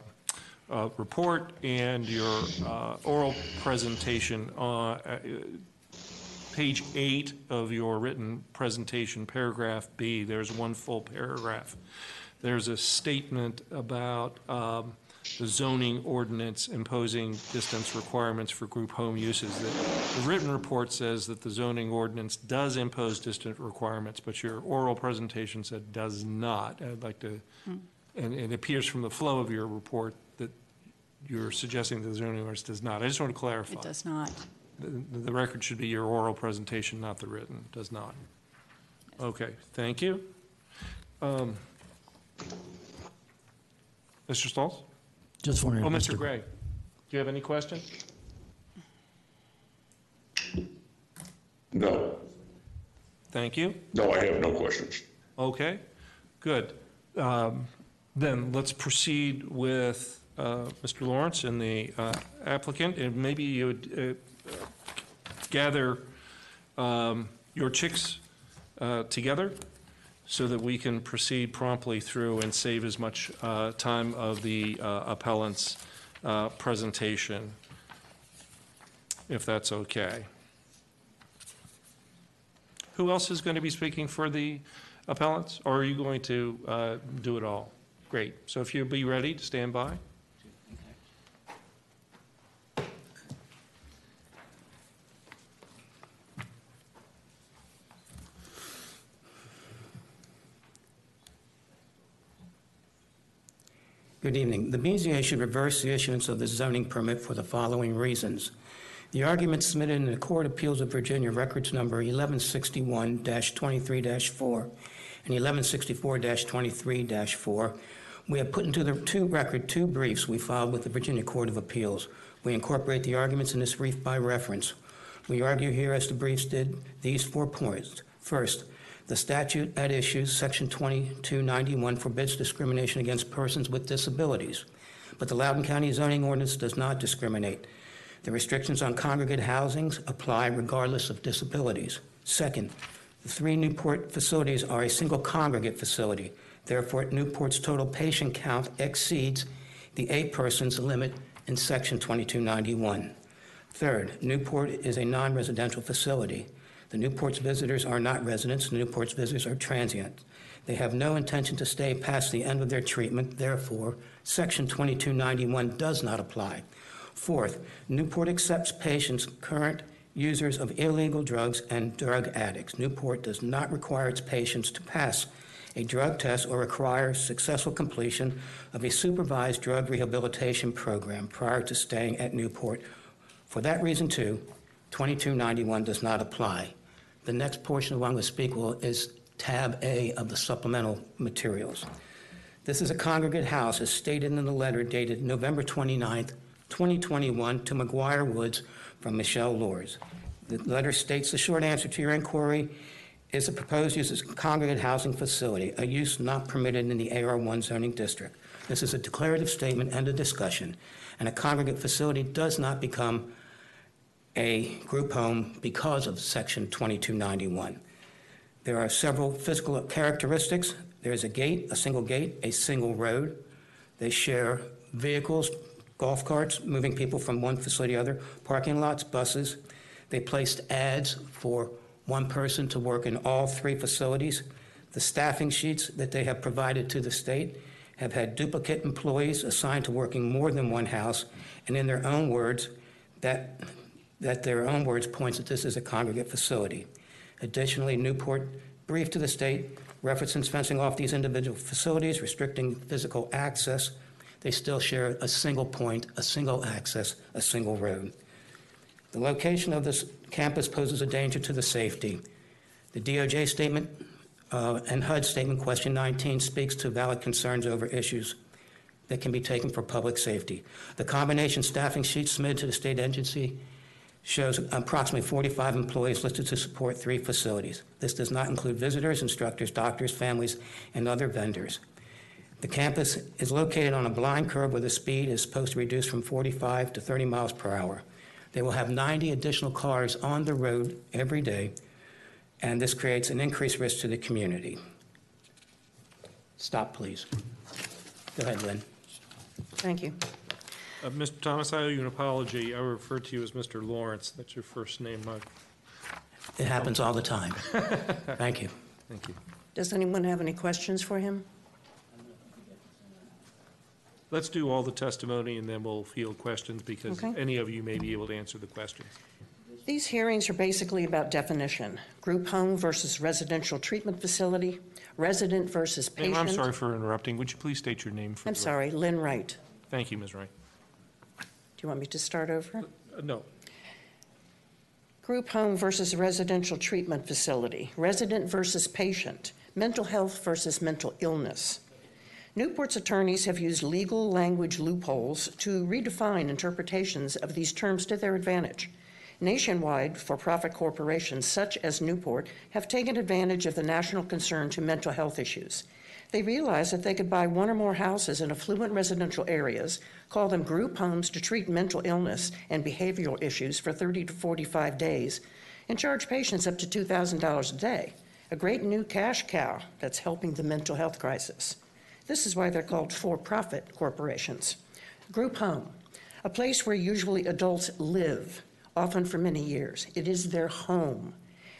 uh, report and your uh, oral presentation. uh, uh, Page eight of your written presentation, paragraph B, there's one full paragraph. There's a statement about um, the zoning ordinance imposing distance requirements for group home uses. The the written report says that the zoning ordinance does impose distance requirements, but your oral presentation said does not. I'd like to, and it appears from the flow of your report that you're suggesting that the zoning ordinance does not. I just want to clarify. It does not. The, the record should be your oral presentation, not the written, does not. Okay, thank you. Um, Mr. Stalls? Just wondering. Oh, if Mr. Gray, do you have any question? No, Thank you. no, I have no questions. Okay, good. Um, Then let's proceed with uh, Mr. Lawrence and the uh, applicant, and maybe you would uh, gather um, your chicks uh, together so that we can proceed promptly through and save as much uh, time of the uh, appellant's uh, presentation, if that's okay. Who else is going to be speaking for the appellants, or are you going to uh, do it all? Great. So if you'll be ready to stand by. Good evening. The BZA should reverse the issuance of the zoning permit for the following reasons. The argument submitted in the Court of Appeals of Virginia, records number 1161-23-4 and 1164-23-4, we have put into the two record two briefs we filed with the Virginia Court of Appeals. We incorporate the arguments in this brief by reference. We argue here, as the briefs did, these four points. First, the statute at issue, Section 2291, forbids discrimination against persons with disabilities, but the Loudoun County zoning ordinance does not discriminate. The restrictions on congregate housings apply regardless of disabilities. Second, the three Newport facilities are a single congregate facility. Therefore, Newport's total patient count exceeds the eight persons limit in Section 2291. Third, Newport is a non-residential facility. The Newport's visitors are not residents, The Newport's visitors are transient. They have no intention to stay past the end of their treatment, therefore, Section 2291 does not apply. Fourth, Newport accepts patients current users of illegal drugs and drug addicts. Newport does not require its patients to pass a drug test or require successful completion of a supervised drug rehabilitation program prior to staying at Newport. For that reason, too, 2291 does not apply. The next portion of what I'm going to speak will is tab A of the supplemental materials. This is a congregate house, as stated in the letter dated November 29th, 2021, to McGuire Woods from Michelle Lors. The letter states the short answer to your inquiry is the proposed use is a congregate housing facility, a use not permitted in the AR1 zoning district. This is a declarative statement and a discussion, and a congregate facility does not become a group home because of Section 2291. There are several physical characteristics. There is a gate, a single gate, a single road. They share vehicles, golf carts, moving people from one facility to other, parking lots, buses. They placed ads for one person to work in all three facilities. The staffing sheets that they have provided to the state have had duplicate employees assigned to working more than one house, and in their own words, that, that their own words points that this is a congregate facility. Additionally, Newport briefed to the state referencing fencing off these individual facilities, restricting physical access. They still share a single point, a single access, a single road. The location of this campus poses a danger to the safety. The DOJ statement uh, and HUD statement, question 19, speaks to valid concerns over issues that can be taken for public safety. The combination staffing sheet submitted to the state agency shows approximately 45 employees listed to support three facilities. This does not include visitors, instructors, doctors, families, and other vendors. The campus is located on a blind curve where the speed is supposed to reduce from 45 to 30 miles per hour. They will have 90 additional cars on the road every day, and this creates an increased risk to the community. Stop, please. Go ahead, Lynn. Thank you. Uh, Mr. Thomas, I owe you an apology. I referred to you as Mr. Lawrence. That's your first name. I- It happens all the time. [laughs] Thank you. Thank you. Does anyone have any questions for him? Let's do all the testimony, and then we'll field questions, because Okay. any of you may be able to answer the questions. These hearings are basically about definition. Group home versus residential treatment facility, resident versus Ma'am, patient. I'm sorry for interrupting. Would you please state your name for I'm the record? sorry, Lynn Wright. Thank you, Ms. Wright. Do you want me to start over? Uh, No. Group home versus residential treatment facility, resident versus patient, mental health versus mental illness. Newport's attorneys have used legal language loopholes to redefine interpretations of these terms to their advantage. Nationwide, for profit corporations such as Newport have taken advantage of the national concern to mental health issues. They realized that they could buy one or more houses in affluent residential areas, call them group homes to treat mental illness and behavioral issues for 30 to 45 days, and charge patients up to $2,000 a day. A great new cash cow that's helping the mental health crisis. This is why they're called for profit corporations. Group home, a place where usually adults live, often for many years. It is their home.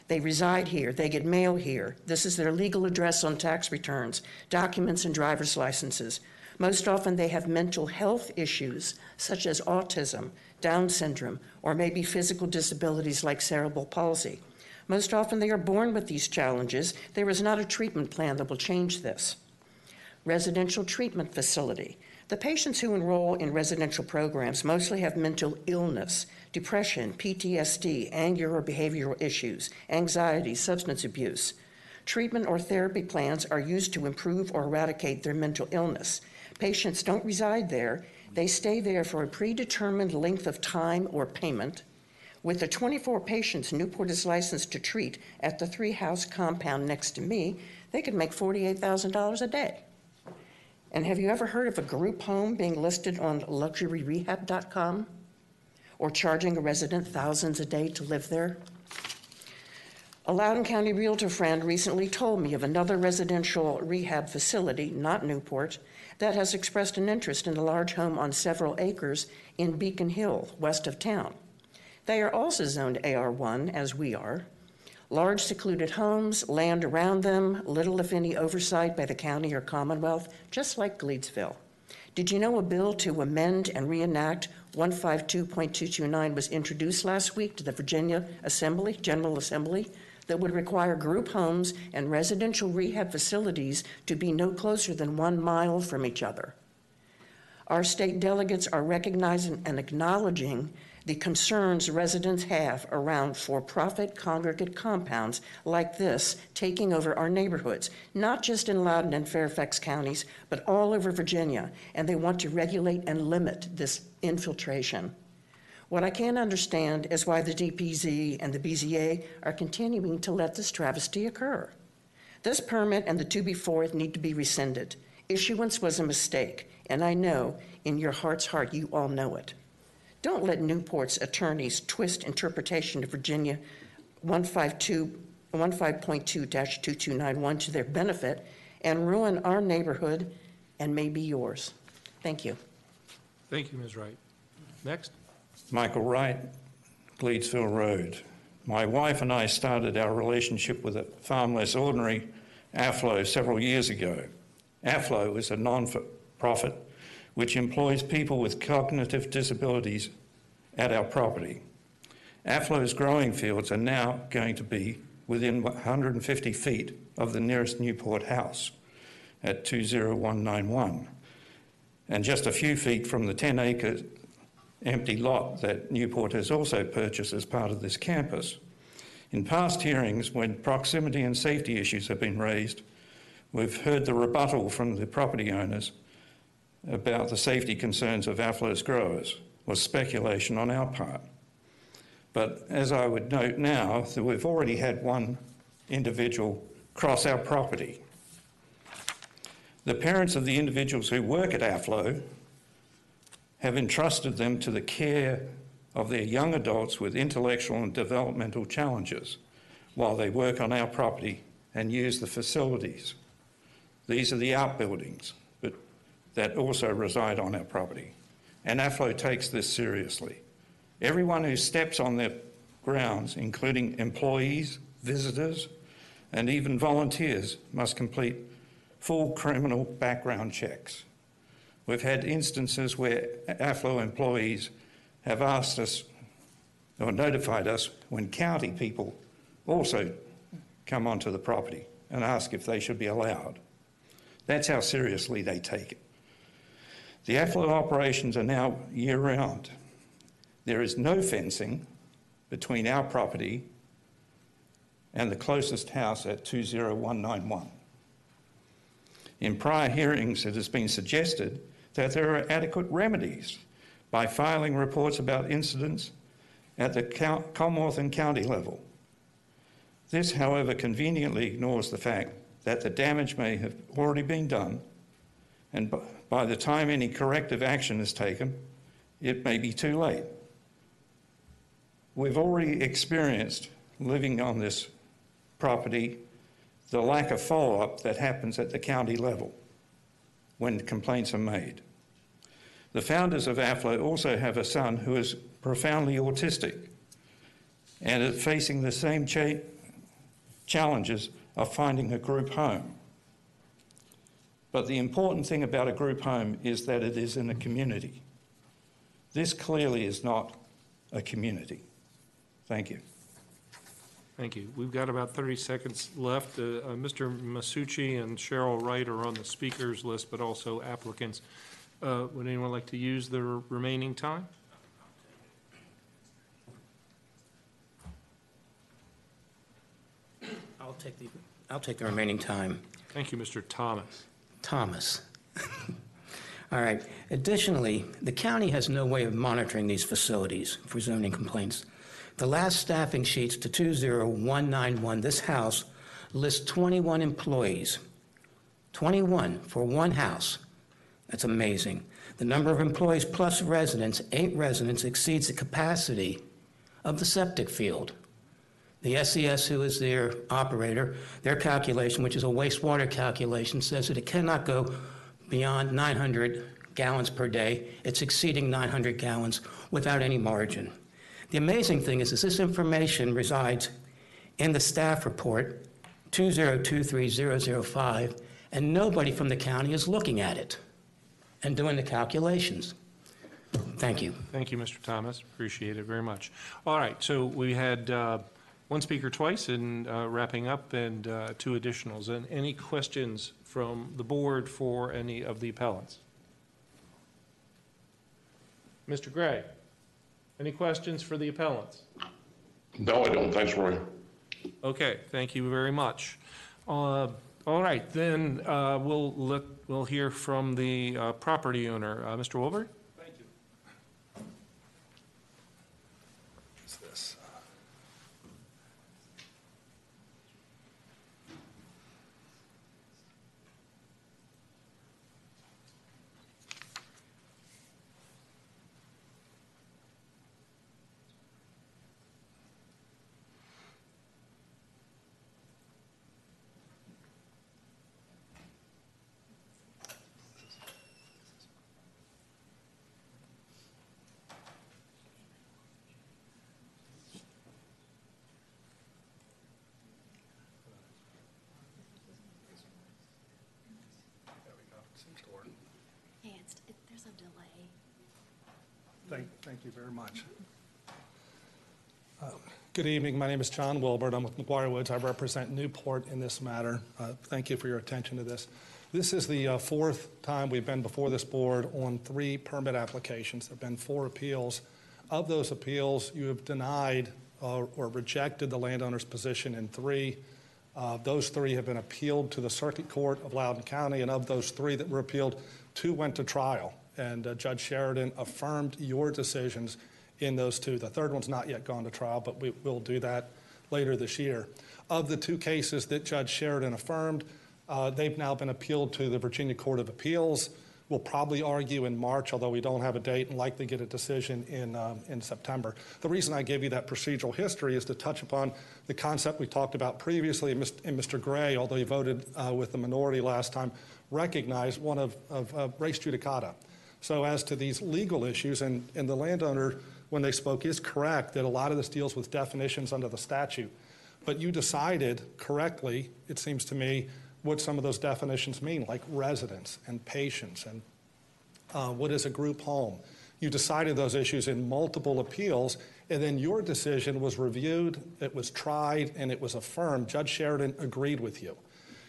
They reside here, they get mail here. This is their legal address on tax returns, documents, and driver's licenses. Most often, they have mental health issues such as autism, Down syndrome, or maybe physical disabilities like cerebral palsy. Most often, they are born with these challenges. There is not a treatment plan that will change this. Residential treatment facility. The patients who enroll in residential programs mostly have mental illness, depression, PTSD, anger or behavioral issues, anxiety, substance abuse. Treatment or therapy plans are used to improve or eradicate their mental illness. Patients don't reside there, they stay there for a predetermined length of time or payment. With the 24 patients Newport is licensed to treat at the three house compound next to me, they could make $48,000 a day. And have you ever heard of a group home being listed on luxuryrehab.com or charging a resident thousands a day to live there? A Loudoun County realtor friend recently told me of another residential rehab facility, not Newport, that has expressed an interest in a large home on several acres in Beacon Hill, west of town. They are also zoned AR1, as we are, large secluded homes, land around them, little if any oversight by the county or Commonwealth, just like Gleedsville. Did you know a bill to amend and reenact 152.229 was introduced last week to the Virginia Assembly, General Assembly, that would require group homes and residential rehab facilities to be no closer than one mile from each other? Our state delegates are recognizing and acknowledging the concerns residents have around for profit congregate compounds like this taking over our neighborhoods, not just in Loudoun and Fairfax counties, but all over Virginia, and they want to regulate and limit this infiltration. What I can't understand is why the DPZ and the BZA are continuing to let this travesty occur. This permit and the two before it need to be rescinded. Issuance was a mistake, and I know in your heart's heart you all know it. Don't let Newport's attorneys twist interpretation of Virginia 152, 15.2-2291 to their benefit and ruin our neighborhood and maybe yours. Thank you. Thank you, Ms. Wright. Next. Michael Wright, Gleedsville Road. My wife and I started our relationship with a Farm Less Ordinary, AFLO, several years ago. AFLO is a non-profit which employs people with cognitive disabilities at our property. AFLO's growing fields are now going to be within 150 feet of the nearest Newport house at 20191, and just a few feet from the 10 acre empty lot that Newport has also purchased as part of this campus. In past hearings, when proximity and safety issues have been raised, we've heard the rebuttal from the property owners about the safety concerns of AFLO's growers was speculation on our part. But as I would note now, that we've already had one individual cross our property. The parents of the individuals who work at AFLO have entrusted them to the care of their young adults with intellectual and developmental challenges while they work on our property and use the facilities. These are the outbuildings that also reside on our property. And AFLO takes this seriously. Everyone who steps on their grounds, including employees, visitors, and even volunteers, must complete full criminal background checks. We've had instances where AFLO employees have asked us or notified us when county people also come onto the property and ask if they should be allowed. That's how seriously they take it. The AFLO operations are now year round. There is no fencing between our property and the closest house at 20191. In prior hearings, it has been suggested that there are adequate remedies by filing reports about incidents at the Commonwealth and county level. This, however, conveniently ignores the fact that the damage may have already been done, and by the time any corrective action is taken, it may be too late. We've already experienced, living on this property, the lack of follow up that happens at the county level when complaints are made. The founders of AFLO also have a son who is profoundly autistic and is facing the same cha- challenges of finding a group home. But the important thing about a group home is that it is in a community. This clearly is not a community. Thank you. Thank you. We've got about 30 seconds left. Uh, uh, Mr. Masucci and Cheryl Wright are on the speakers list, but also applicants. Uh, Would anyone like to use the remaining time? I'll take the, I'll take the remaining time. Thank you, Mr. Thomas. Thomas. [laughs] All right. Additionally, the county has no way of monitoring these facilities for zoning complaints. The last staffing sheets to 20191, this house lists 21 employees. 21 for one house. That's amazing. The number of employees plus residents, eight residents, exceeds the capacity of the septic field. The SES, who is their operator, their calculation, which is a wastewater calculation, says that it cannot go beyond 900 gallons per day. It's exceeding 900 gallons without any margin. The amazing thing is, is this information resides in the staff report 2023005, and nobody from the county is looking at it and doing the calculations. Thank you. Thank you, Mr. Thomas. Appreciate it very much. All right, so we had uh, one speaker twice and uh, wrapping up and uh, two additionals. And any questions from the board for any of the appellants? Mr. Gray, any questions for the appellants? No, I don't. Thanks, Roy. Okay, thank you very much. Uh, All right, then uh, we'll let, we'll hear from the uh, property owner. Uh, Mr. Wilbur? Thank you. What's this? There we go. Seems to work. Yeah, it's, it, there's a delay. Thank, thank you very much. Uh, Good evening. My name is John Wilbert. I'm with McGuire Woods. I represent Newport in this matter. Uh, Thank you for your attention to this. This is the uh, fourth time we've been before this board on three permit applications. There have been four appeals. Of those appeals, you have denied uh, or rejected the landowner's position in three. Uh, Those three have been appealed to the Circuit Court of Loudoun County, and of those three that were appealed, two went to trial. And uh, Judge Sheridan affirmed your decisions in those two. The third one's not yet gone to trial, but we will do that later this year. Of the two cases that Judge Sheridan affirmed, uh, they've now been appealed to the Virginia Court of Appeals. We'll probably argue in March, although we don't have a date, and likely get a decision in, um, in September. The reason I gave you that procedural history is to touch upon the concept we talked about previously, and Mr. Gray, although he voted uh, with the minority last time, recognized one of, of uh, res judicata. So as to these legal issues, and, and the landowner, when they spoke, is correct that a lot of this deals with definitions under the statute. But you decided correctly, it seems to me, what some of those definitions mean, like residence and patients and uh, what is a group home. You decided those issues in multiple appeals, and then your decision was reviewed, it was tried, and it was affirmed. Judge Sheridan agreed with you.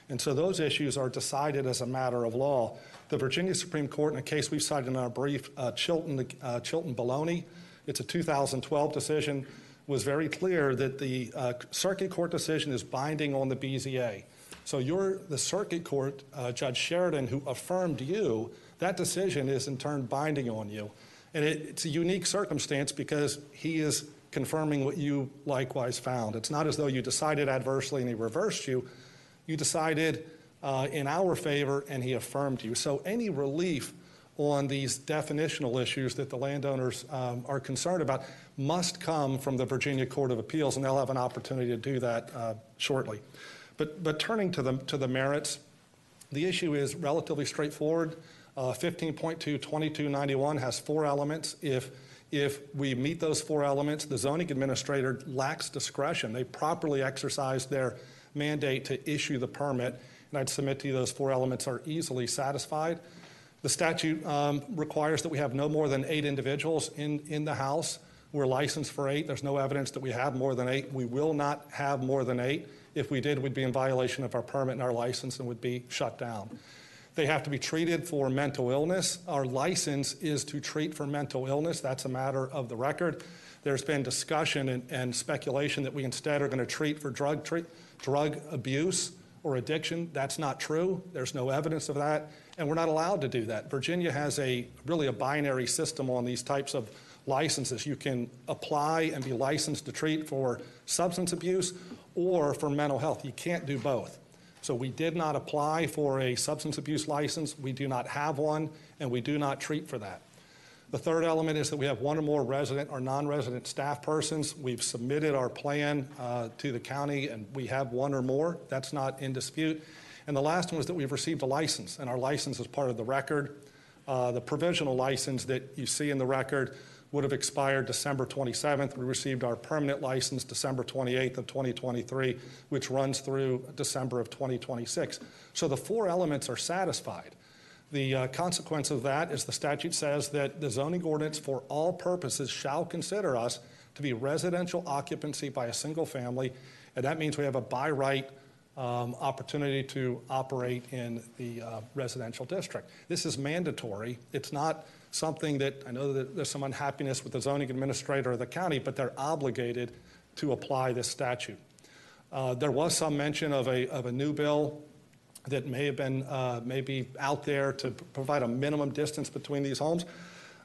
And so those issues are decided as a matter of law. The Virginia Supreme Court, in a case we've cited in our brief, uh, Chilton, uh, Chilton Belloni, it's a 2012 decision, was very clear that the uh, circuit court decision is binding on the BZA. So you're the circuit court, uh, Judge Sheridan, who affirmed you, that decision is in turn binding on you. And it, it's a unique circumstance because he is confirming what you likewise found. It's not as though you decided adversely and he reversed you. You decided uh, in our favor and he affirmed you. So any relief on these definitional issues that the landowners um, are concerned about must come from the Virginia Court of Appeals, and they'll have an opportunity to do that uh, shortly. But, but turning to the, to the merits, the issue is relatively straightforward. Uh, 15.22291 has four elements. If, if we meet those four elements, the zoning administrator lacks discretion. They properly exercise their mandate to issue the permit, and I'd submit to you those four elements are easily satisfied. The statute um, requires that we have no more than eight individuals in, in the house. We're licensed for eight. There's no evidence that we have more than eight. We will not have more than eight. If we did, we'd be in violation of our permit and our license and would be shut down. They have to be treated for mental illness. Our license is to treat for mental illness. That's a matter of the record. There's been discussion and, and speculation that we instead are going to treat for drug, treat, drug abuse or addiction. That's not true. There's no evidence of that, and we're not allowed to do that. Virginia has a really a binary system on these types of licenses. You can apply and be licensed to treat for substance abuse or for mental health. You can't do both. So we did not apply for a substance abuse license. We do not have one, and we do not treat for that. The third element is that we have one or more resident or non-resident staff persons. We've submitted our plan uh, to the county, and we have one or more. That's not in dispute. And the last one is that we've received a license, and our license is part of the record. Uh, the provisional license that you see in the record would have expired December 27th. We received our permanent license December 28th of 2023, which runs through December of 2026. So the four elements are satisfied. The uh, consequence of that is the statute says that the zoning ordinance for all purposes shall consider us to be residential occupancy by a single family, and that means we have a by right um, opportunity to operate in the uh, residential district. This is mandatory. It's not something that I know that there's some unhappiness with the zoning administrator of the county, but they're obligated to apply this statute. Uh, there was some mention of a, of a new bill that may have been uh, maybe out there to provide a minimum distance between these homes.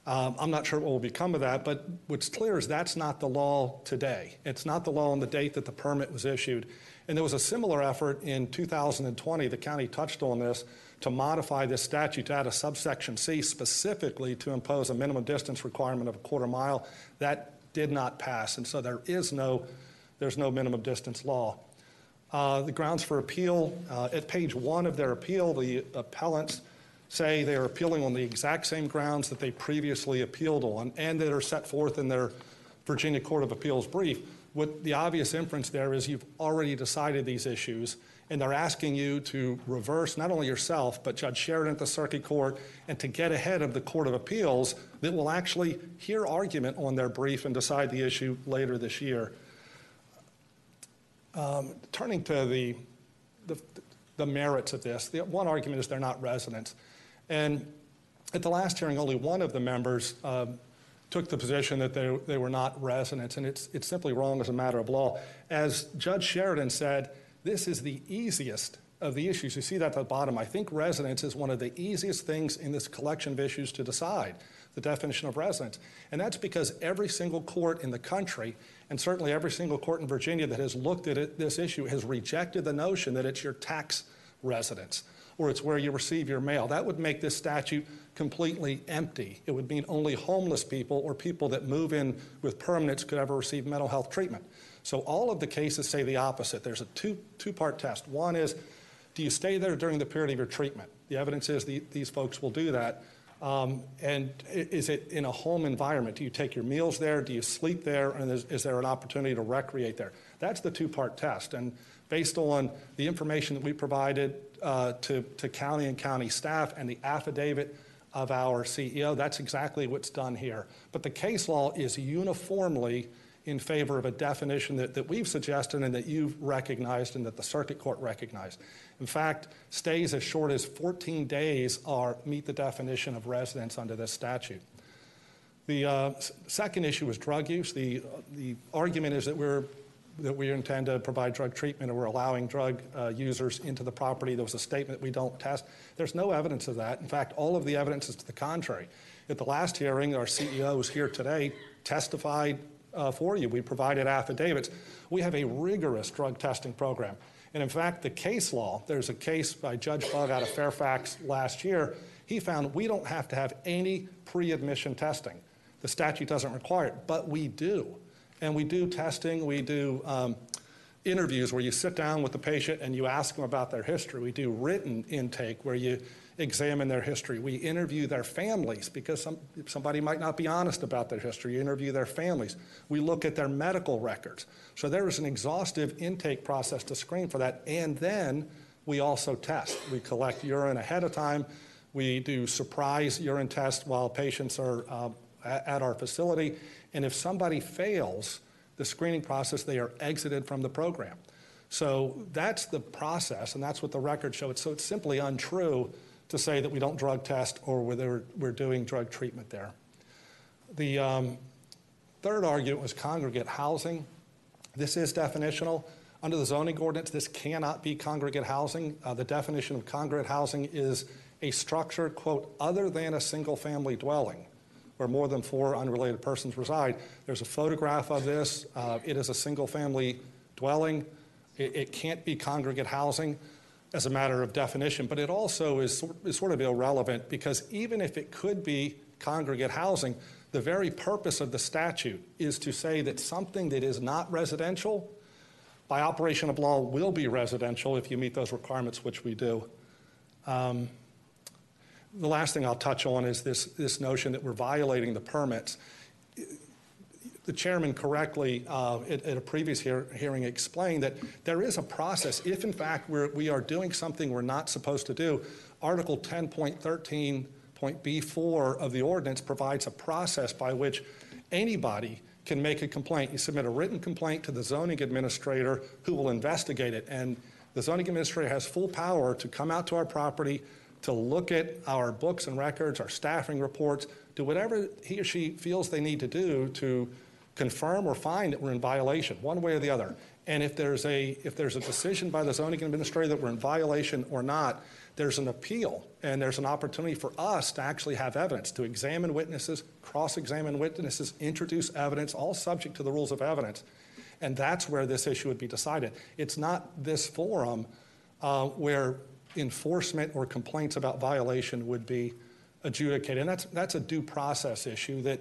Um, I'm not sure what will become of that, but what's clear is that's not the law today. It's not the law on the date that the permit was issued. And there was a similar effort in 2020, the county touched on this, to modify this statute to add a subsection C specifically to impose a minimum distance requirement of a quarter mile. That did not pass, and so there is no, there's no minimum distance law. Uh, the grounds for appeal, uh, at page one of their appeal, the appellants say they are appealing on the exact same grounds that they previously appealed on and that are set forth in their Virginia Court of Appeals brief. What the obvious inference there is you've already decided these issues, and they're asking you to reverse not only yourself, but Judge Sheridan at the Circuit Court, and to get ahead of the Court of Appeals that will actually hear argument on their brief and decide the issue later this year. Um, turning to the, the, the merits of this, the one argument is they're not residents. And at the last hearing, only one of the members um, took the position that they, they were not residents, and it's, it's simply wrong as a matter of law. As Judge Sheridan said, this is the easiest of the issues. You see that at the bottom. I think residence is one of the easiest things in this collection of issues to decide, the definition of residence. And that's because every single court in the country, and certainly every single court in Virginia that has looked at it, this issue, has rejected the notion that it's your tax residence or it's where you receive your mail. That would make this statute completely empty. It would mean only homeless people or people that move in with permanents could ever receive mental health treatment. So all of the cases say the opposite. There's a two, two-part test. One is, do you stay there during the period of your treatment? The evidence is the, these folks will do that. Um, and is it in a home environment? Do you take your meals there? Do you sleep there? And is, is there an opportunity to recreate there? That's the two-part test. And based on the information that we provided uh, to, to county and county staff and the affidavit of our CEO, that's exactly what's done here. But the case law is uniformly in favor of a definition that, that we've suggested and that you've recognized and that the circuit court recognized. In fact, stays as short as 14 days are meet the definition of residence under this statute. The uh, second issue is drug use. The, the argument is that we're that we intend to provide drug treatment or we're allowing drug uh, users into the property. There was a statement we don't test. There's no evidence of that. In fact, all of the evidence is to the contrary. At the last hearing, our CEO was here today, testified uh, for you. We provided affidavits. We have a rigorous drug testing program. And in fact, the case law, there's a case by Judge Bugg out of Fairfax last year. He found we don't have to have any pre admission testing. The statute doesn't require it, but we do. And we do testing, we do um, interviews where you sit down with the patient and you ask them about their history. We do written intake where you examine their history. We interview their families because some, somebody might not be honest about their history. You interview their families. We look at their medical records. So there is an exhaustive intake process to screen for that. And then we also test. We collect urine ahead of time. We do surprise urine tests while patients are uh, at our facility. And if somebody fails the screening process, they are exited from the program. So that's the process, and that's what the records show. So it's simply untrue to say that we don't drug test or whether we're doing drug treatment there. The um, third argument was congregate housing. This is definitional. Under the zoning ordinance, this cannot be congregate housing. Uh, the definition of congregate housing is a structure, quote, other than a single family dwelling where more than four unrelated persons reside. There's a photograph of this. Uh, it is a single family dwelling. It, it, can't be congregate housing as a matter of definition, but it also is, is sort of irrelevant because even if it could be congregate housing, the very purpose of the statute is to say that something that is not residential, by operation of law, will be residential if you meet those requirements, which we do. Um, the last thing I'll touch on is this, this notion that we're violating the permits. The chairman correctly, uh, at, at, a previous hear, hearing, explained that there is a process. If, in fact, we're, we are doing something we're not supposed to do, Article 10.13.B4 of the ordinance provides a process by which anybody can make a complaint. You submit a written complaint to the zoning administrator who will investigate it. And the zoning administrator has full power to come out to our property, to look at our books and records, our staffing reports, do whatever he or she feels they need to do to confirm or find that we're in violation, one way or the other. And if there's a if there's a decision by the zoning administrator that we're in violation or not, there's an appeal and there's an opportunity for us to actually have evidence, to examine witnesses, cross-examine witnesses, introduce evidence, all subject to the rules of evidence. And that's where this issue would be decided. It's not this forum uh, where enforcement or complaints about violation would be adjudicated. And that's, that's a due process issue that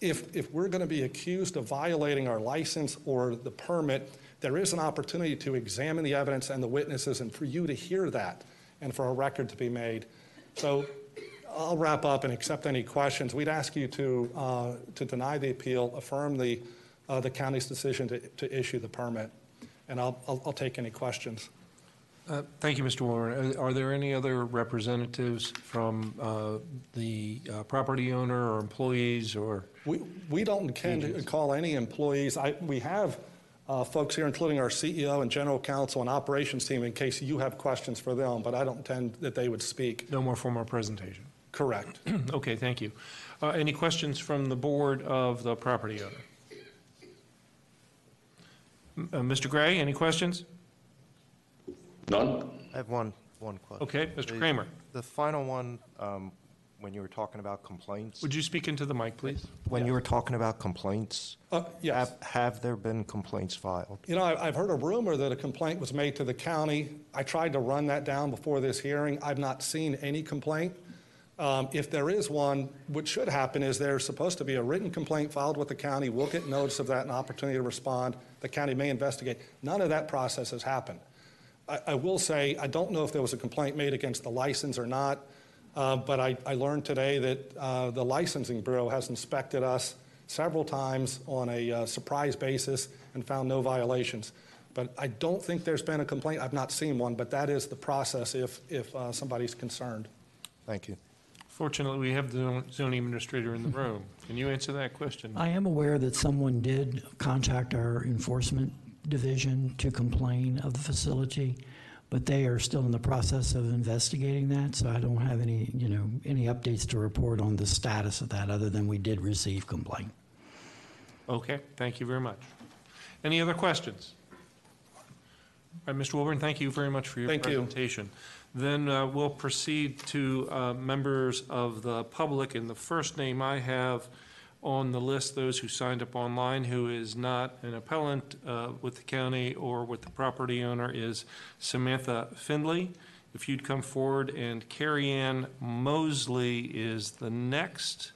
if, if we're going to be accused of violating our license or the permit, there is an opportunity to examine the evidence and the witnesses and for you to hear that and for a record to be made. So I'll wrap up and accept any questions. We'd ask you to, uh, to deny the appeal, affirm the, uh, the county's decision to, to issue the permit, and I'll, I'll, I'll take any questions. Uh, Thank you, Mr. Warren. Are- Are there any other representatives from uh, the uh, property owner or employees or? We, we don't intend to call any employees. I, we have uh, folks here, including our CEO and general counsel and operations team, in case you have questions for them, but I don't intend that they would speak. No more formal presentation? Correct. [clears throat] Okay, thank you. Uh, Any questions from the board of the property owner? M- uh, Mr. Gray, any questions? None? I have one, one question. Okay, Mr. The- Kramer. The final one, um, when you were talking about complaints, Would you speak into the mic, please? when you were talking about complaints, Uh, Yes. have, have there been complaints filed? You know, I- I've heard a rumor that a complaint was made to the county. I tried to run that down before this hearing. I've not seen any complaint. Um, If there is one, what should happen is there's supposed to be a written complaint filed with the county. We'll get notice of that and opportunity to respond. The county may investigate. None of that process has happened. I, I will say, I don't know if there was a complaint made against the license or not, uh, but I, I learned today that uh, the licensing bureau has inspected us several times on a uh, surprise basis and found no violations. But I don't think there's been a complaint. I've not seen one, but that is the process if, if uh, somebody's concerned. Thank you. Fortunately, we have the zoning administrator in the room. Can you answer that question? I am aware that someone did contact our enforcement division to complain of the facility, but they are still in the process of investigating that, so I don't have any, you know, any updates to report on the status of that, other than we did receive complaint. Okay, thank you very much. Any other questions? All right, Mr. Wilburn, thank you very much for your Thank you. presentation. Then uh, we'll proceed to uh, members of the public, and the first name I have on the list, those who signed up online, who is not an appellant uh, with the county or with the property owner, is Samantha Findley. If you'd come forward, and Carrie Ann Mosley is the next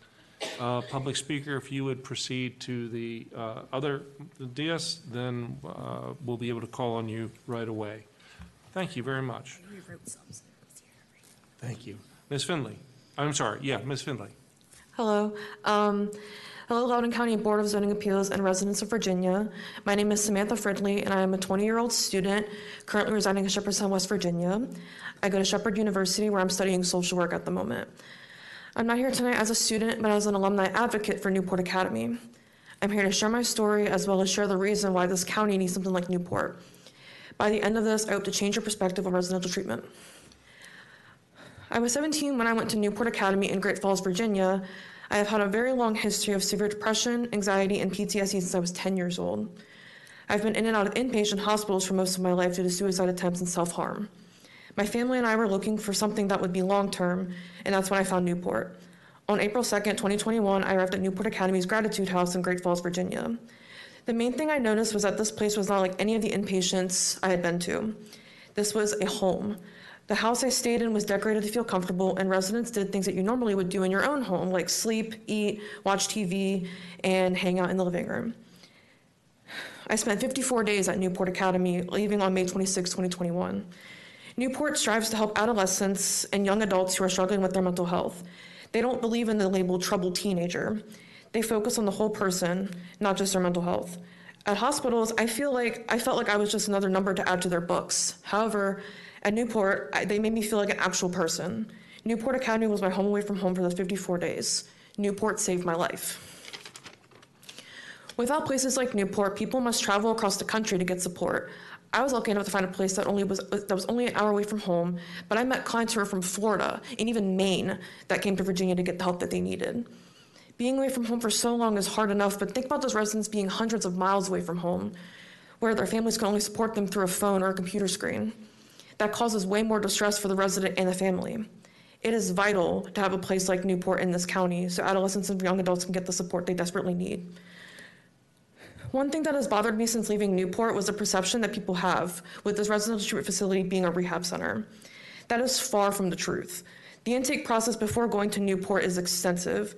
uh, public speaker. If you would proceed to the uh, other dais, then uh, we'll be able to call on you right away. Thank you very much. Thank you. Ms. Findley, I'm sorry, yeah, Ms. Findley. Hello. Um, hello, Loudoun County Board of Zoning Appeals and residents of Virginia. My name is Samantha Fridley, and I am a 20 year old student currently residing in Shepherdstown, West Virginia. I go to Shepherd University, where I'm studying social work at the moment. I'm not here tonight as a student, but as an alumni advocate for Newport Academy. I'm here to share my story as well as share the reason why this county needs something like Newport. By the end of this, I hope to change your perspective on residential treatment. I was 17 when I went to Newport Academy in Great Falls, Virginia. I have had a very long history of severe depression, anxiety, and PTSD since I was 10 years old. I've been in and out of inpatient hospitals for most of my life due to suicide attempts and self harm. My family and I were looking for something that would be long term, and that's when I found Newport. On April 2nd, 2021, I arrived at Newport Academy's Gratitude House in Great Falls, Virginia. The main thing I noticed was that this place was not like any of the inpatients I had been to. This was a home. The house I stayed in was decorated to feel comfortable, and residents did things that you normally would do in your own home, like sleep, eat, watch TV, and hang out in the living room. I spent 54 days at Newport Academy, leaving on May 26, 2021. Newport strives to help adolescents and young adults who are struggling with their mental health. They don't believe in the label troubled teenager. They focus on the whole person, not just their mental health. At hospitals, I feel like I felt like I was just another number to add to their books. However, at Newport, I, they made me feel like an actual person. Newport Academy was my home away from home for those 54 days. Newport saved my life. Without places like Newport, people must travel across the country to get support. I was lucky enough to find a place that only was that was only an hour away from home, but I met clients who were from Florida and even Maine that came to Virginia to get the help that they needed. Being away from home for so long is hard enough, but think about those residents being hundreds of miles away from home, where their families can only support them through a phone or a computer screen. That causes way more distress for the resident and the family. It is vital to have a place like Newport in this county so adolescents and young adults can get the support they desperately need. One thing that has bothered me since leaving Newport was the perception that people have with this residential treatment facility being a rehab center. That is far from the truth. The intake process before going to Newport is extensive.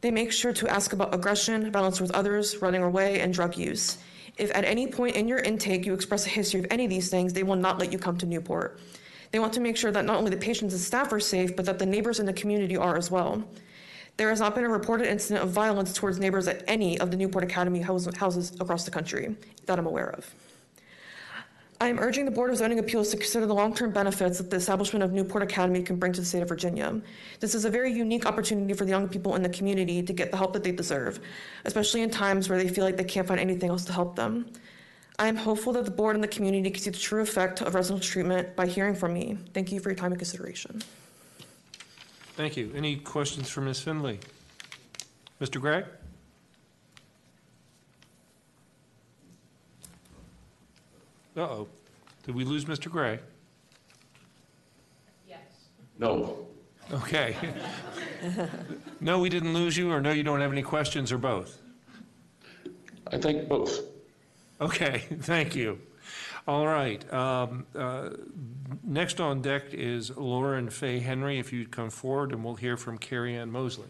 They make sure to ask about aggression, violence with others, running away, and drug use. If at any point in your intake you express a history of any of these things, they will not let you come to Newport. They want to make sure that not only the patients and staff are safe, but that the neighbors in the community are as well. There has not been a reported incident of violence towards neighbors at any of the Newport Academy houses across the country that I'm aware of. I am urging the Board of Zoning Appeals to consider the long term benefits that the establishment of Newport Academy can bring to the state of Virginia. This is a very unique opportunity for the young people in the community to get the help that they deserve, especially in times where they feel like they can't find anything else to help them. I am hopeful that the board and the community can see the true effect of residential treatment by hearing from me. Thank you for your time and consideration. Thank you. Any questions for Ms. Findley? Mr. Gregg? Uh-oh. Did we lose Mr. Gray? Yes. No. Okay. [laughs] No, we didn't lose you, or no, you don't have any questions, or both? I think both. Okay, [laughs] thank you. All right. um, uh, Next on deck is Lauren Fay Henry. If you'd come forward, and we'll hear from Carrie Ann Mosley.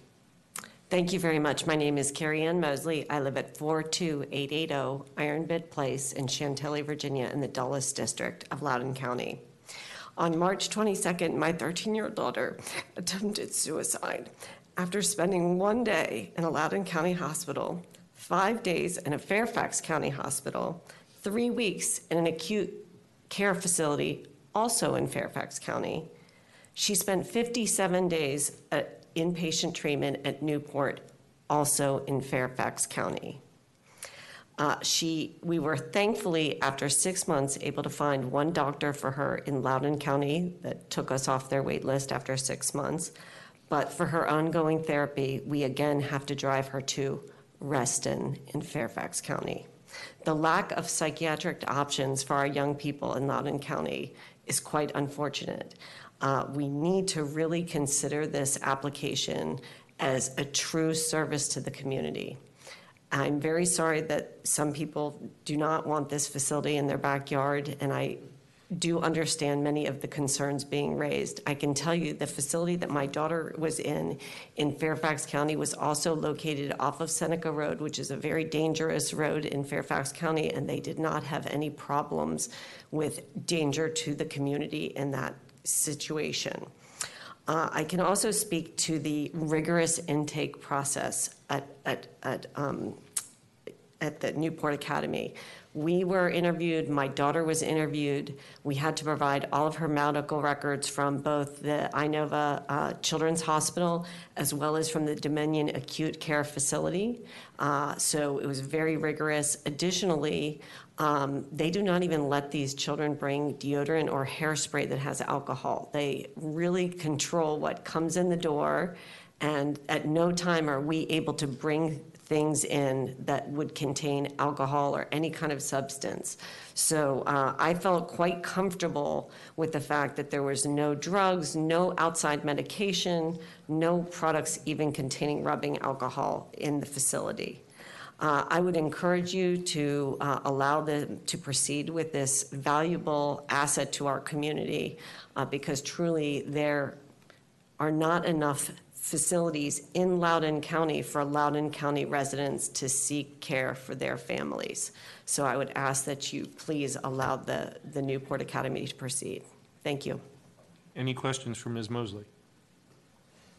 Thank you very much. My name is Carrie Ann Mosley. I live at 42880 Iron Bid Place in Chantilly, Virginia, in the Dulles District of Loudoun County. On March 22nd, my 13 year old daughter attempted suicide after spending one day in a Loudoun County hospital, five days in a Fairfax County hospital, three weeks in an acute care facility, also in Fairfax County. She spent 57 days at inpatient treatment at Newport, also in Fairfax County. Uh, she, we were thankfully, after six months, able to find one doctor for her in Loudoun County that took us off their wait list after six months. But for her ongoing therapy, we again have to drive her to Reston in Fairfax County. The lack of psychiatric options for our young people in Loudoun County is quite unfortunate. Uh, we need to really consider this application as a true service to the community. I'm very sorry that some people do not want this facility in their backyard, and I do understand many of the concerns being raised. I can tell you the facility that my daughter was in in Fairfax County was also located off of Seneca Road, which is a very dangerous road in Fairfax County, and they did not have any problems with danger to the community in that situation. Uh, I can also speak to the rigorous intake process at, at, at, um, at the Newport Academy. We were interviewed, my daughter was interviewed. We had to provide all of her medical records from both the Inova uh, Children's Hospital as well as from the Dominion Acute Care Facility. Uh, so it was very rigorous. Additionally, um, they do not even let these children bring deodorant or hairspray that has alcohol. They really control what comes in the door, and at no time are we able to bring things in that would contain alcohol or any kind of substance. So uh, I felt quite comfortable with the fact that there was no drugs, no outside medication, no products even containing rubbing alcohol in the facility. Uh, I would encourage you to uh, allow them to proceed with this valuable asset to our community uh, because truly there are not enough facilities in Loudoun County for Loudoun County residents to seek care for their families. So I would ask that you please allow the, the Newport Academy to proceed. Thank you. Any questions for Ms. Mosley?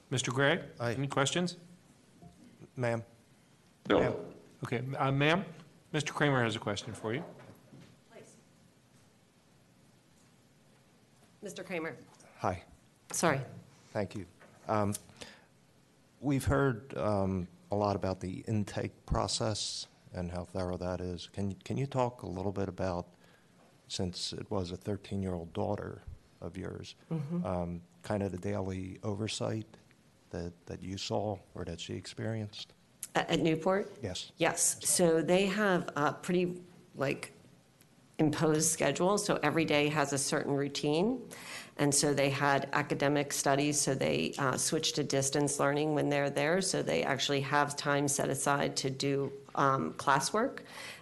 Mr. Gray? Any questions? Ma'am? No. Okay, uh, ma'am, Mr. Kramer has a question for you. Please. Mr. Kramer, Hi, sorry. thank you. Um, We've heard um, a lot about the intake process and how thorough that is. Can, can you talk a little bit about, since it was a 13-year-old daughter of yours, Mhm. um, kind of the daily oversight that, that you saw or that she experienced? At Newport? Yes. Yes, so they have a pretty, like, imposed schedule, so every day has a certain routine. And so they had academic studies, so they uh, switched to distance learning when they're there. So they actually have time set aside to do um, classwork,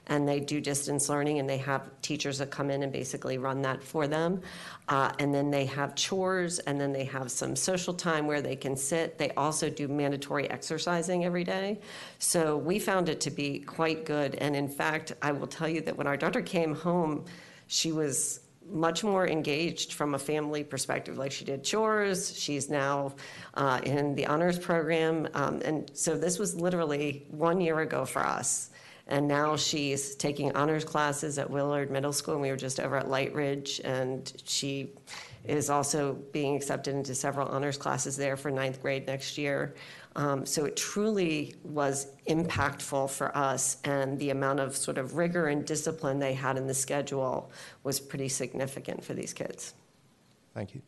and they do distance learning, and they have teachers that come in and basically run that for them. Uh, and then they have chores, and then they have some social time where they can sit. They also do mandatory exercising every day. So we found it to be quite good. And in fact, I will tell you that when our daughter came home, she was much more engaged from a family perspective. Like she did chores, she's now uh, in the honors program. Um, and so this was literally one year ago for us. And now she's taking honors classes at Willard Middle School, and we were just over at Lightridge, and she is also being accepted into several honors classes there for ninth grade next year. Um, so it truly was impactful for us, and the amount of sort of rigor and discipline they had in the schedule was pretty significant for these kids. Thank you.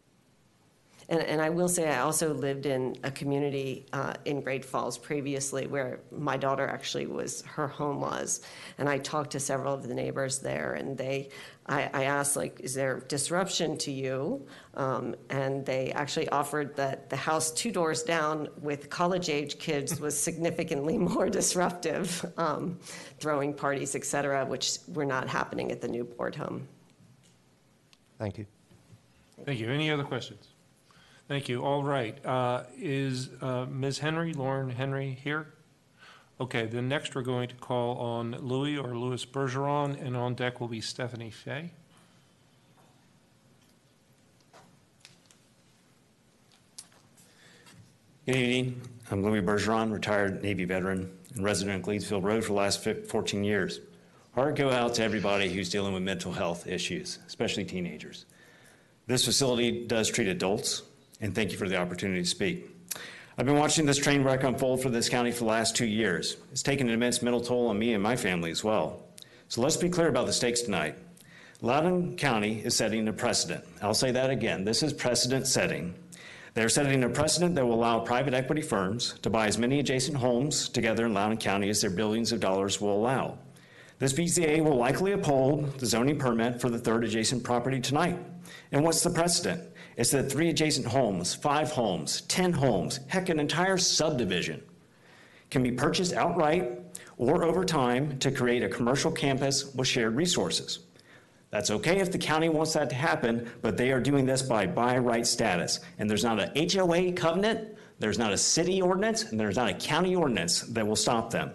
And, and I will say, I also lived in a community uh, in Great Falls previously where my daughter actually was, her home was. And I talked to several of the neighbors there, and they, I, I asked, like, is there disruption to you? Um, and they actually offered that the house two doors down with college age kids was [laughs] significantly more disruptive, um, throwing parties, et cetera, which were not happening at the Newport home. Thank you. Thank you. Any other questions? Thank you. All right. Uh, Is uh, Ms. Henry, Lauren Henry, here? Okay, then next we're going to call on Louis or Louis Bergeron, and on deck will be Stephanie Fay. Good evening. I'm Louis Bergeron, retired Navy veteran and resident of Gleedsville Road for the last fif- 14 years. Heart go out to everybody who's dealing with mental health issues, especially teenagers. This facility does treat adults, and thank you for the opportunity to speak. I've been watching this train wreck unfold for this county for the last two years. It's taken an immense mental toll on me and my family as well. So let's be clear about the stakes tonight. Loudoun County is setting a precedent. I'll say that again. This is precedent setting. They're setting a precedent that will allow private equity firms to buy as many adjacent homes together in Loudoun County as their billions of dollars will allow. This BZA will likely uphold the zoning permit for the third adjacent property tonight. And what's the precedent? It's that three adjacent homes, five homes, 10 homes, heck, an entire subdivision can be purchased outright or over time to create a commercial campus with shared resources. That's okay if the county wants that to happen, but they are doing this by by right status. And there's not a HOA covenant, there's not a city ordinance, and there's not a county ordinance that will stop them.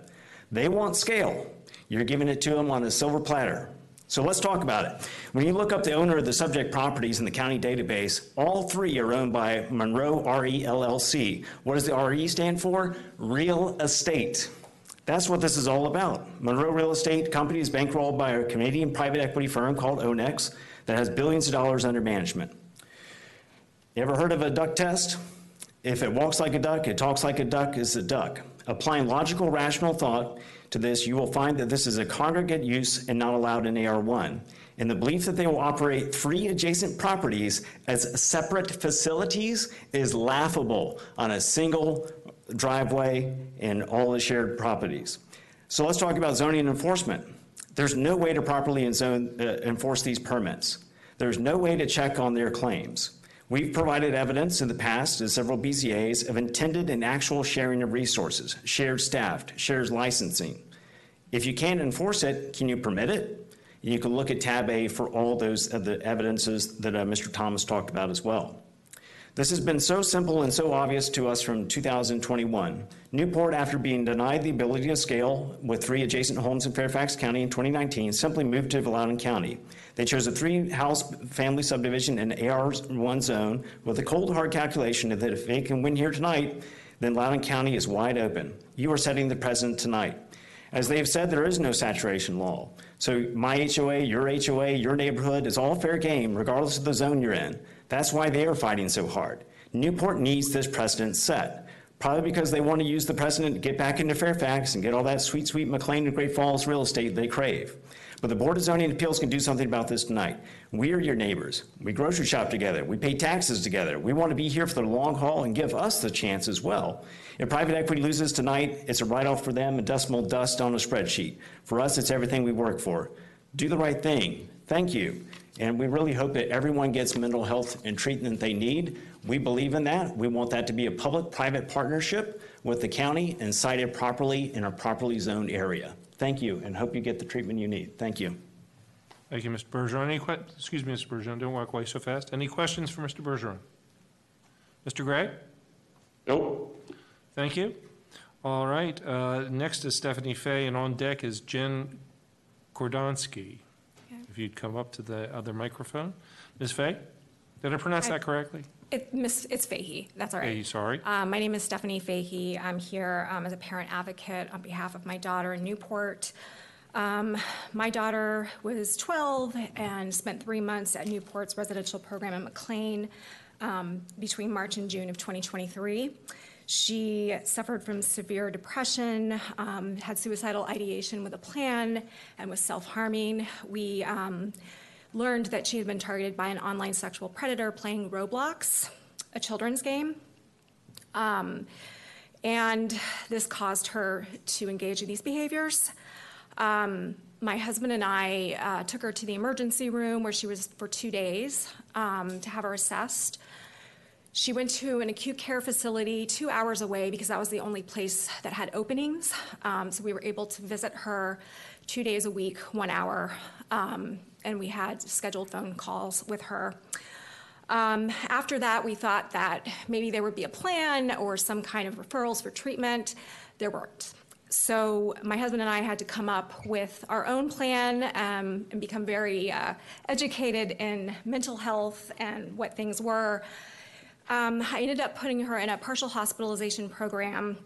They want scale. You're giving it to them on a silver platter. So let's talk about it. When you look up the owner of the subject properties in the county database, all three are owned by Monroe RE LLC. What does the RE stand for? Real estate. That's what this is all about. Monroe Real Estate Company is bankrolled by a Canadian private equity firm called Onex that has billions of dollars under management. You ever heard of a duck test? If it walks like a duck, it talks like a duck, is a duck. Applying logical, rational thought to this, you will find that this is a congregate use and not allowed in AR1. And the belief that they will operate three adjacent properties as separate facilities is laughable on a single driveway and all the shared properties. So let's talk about zoning enforcement. There's no way to properly zone, uh, enforce these permits. There's no way to check on their claims. We've provided evidence in the past to several BZAs of intended and actual sharing of resources, shared staffed, shared licensing. If you can't enforce it, can you permit it? You can look at tab A for all those of the evidences that uh, Mr. Thomas talked about as well. This has been so simple and so obvious to us from 2021. Newport, after being denied the ability to scale with three adjacent homes in Fairfax County in 2019, simply moved to Loudoun County. They chose a three-house family subdivision in AR1 zone with a cold hard calculation that if they can win here tonight, then Loudoun County is wide open. You are setting the precedent tonight. As they have said, there is no saturation law. So my HOA, your HOA, your neighborhood is all fair game, regardless of the zone you're in. That's why they are fighting so hard. Newport needs this precedent set, probably because they want to use the precedent to get back into Fairfax and get all that sweet, sweet McLean and Great Falls real estate they crave. But the Board of Zoning Appeals can do something about this tonight. We are your neighbors. We grocery shop together. We pay taxes together. We want to be here for the long haul and give us the chance as well. If private equity loses tonight, it's a write-off for them, a decimal dust on a spreadsheet. For us, it's everything we work for. Do the right thing. Thank you. And we really hope that everyone gets mental health and treatment they need. We believe in that. We want that to be a public-private partnership with the county and cited properly in a properly zoned area. Thank you, and hope you get the treatment you need. Thank you. Thank you, Mr. Bergeron. Any que, excuse me, Mr. Bergeron, don't walk away so fast. Any questions for Mr. Bergeron? Mr. Gray? Nope. Thank you. All right, uh, next is Stephanie Fay, and on deck is Jen Kordonsky. If you'd come up to the other microphone. Ms. Fay, did I pronounce Hi. that correctly? It, Miss, it's Fahey. That's all right. Fahey, sorry. Um, my name is Stephanie Fahey. I'm here um, as a parent advocate on behalf of my daughter in Newport. Um, my daughter was 12 and spent three months at Newport's residential program in McLean um, between March and June of 2023. She suffered from severe depression, um, had suicidal ideation with a plan, and was self harming. We um, learned that she had been targeted by an online sexual predator playing Roblox, a children's game. Um, and this caused her to engage in these behaviors. Um, my husband and I uh, took her to the emergency room where she was for two days um, to have her assessed. She went to an acute care facility two hours away because that was the only place that had openings. Um, so we were able to visit her two days a week, one hour, um, and we had scheduled phone calls with her. Um, after that, we thought that maybe there would be a plan or some kind of referrals for treatment. There weren't. So my husband and I had to come up with our own plan um, and become very uh, educated in mental health and what things were. Um, I ended up putting her in a partial hospitalization program.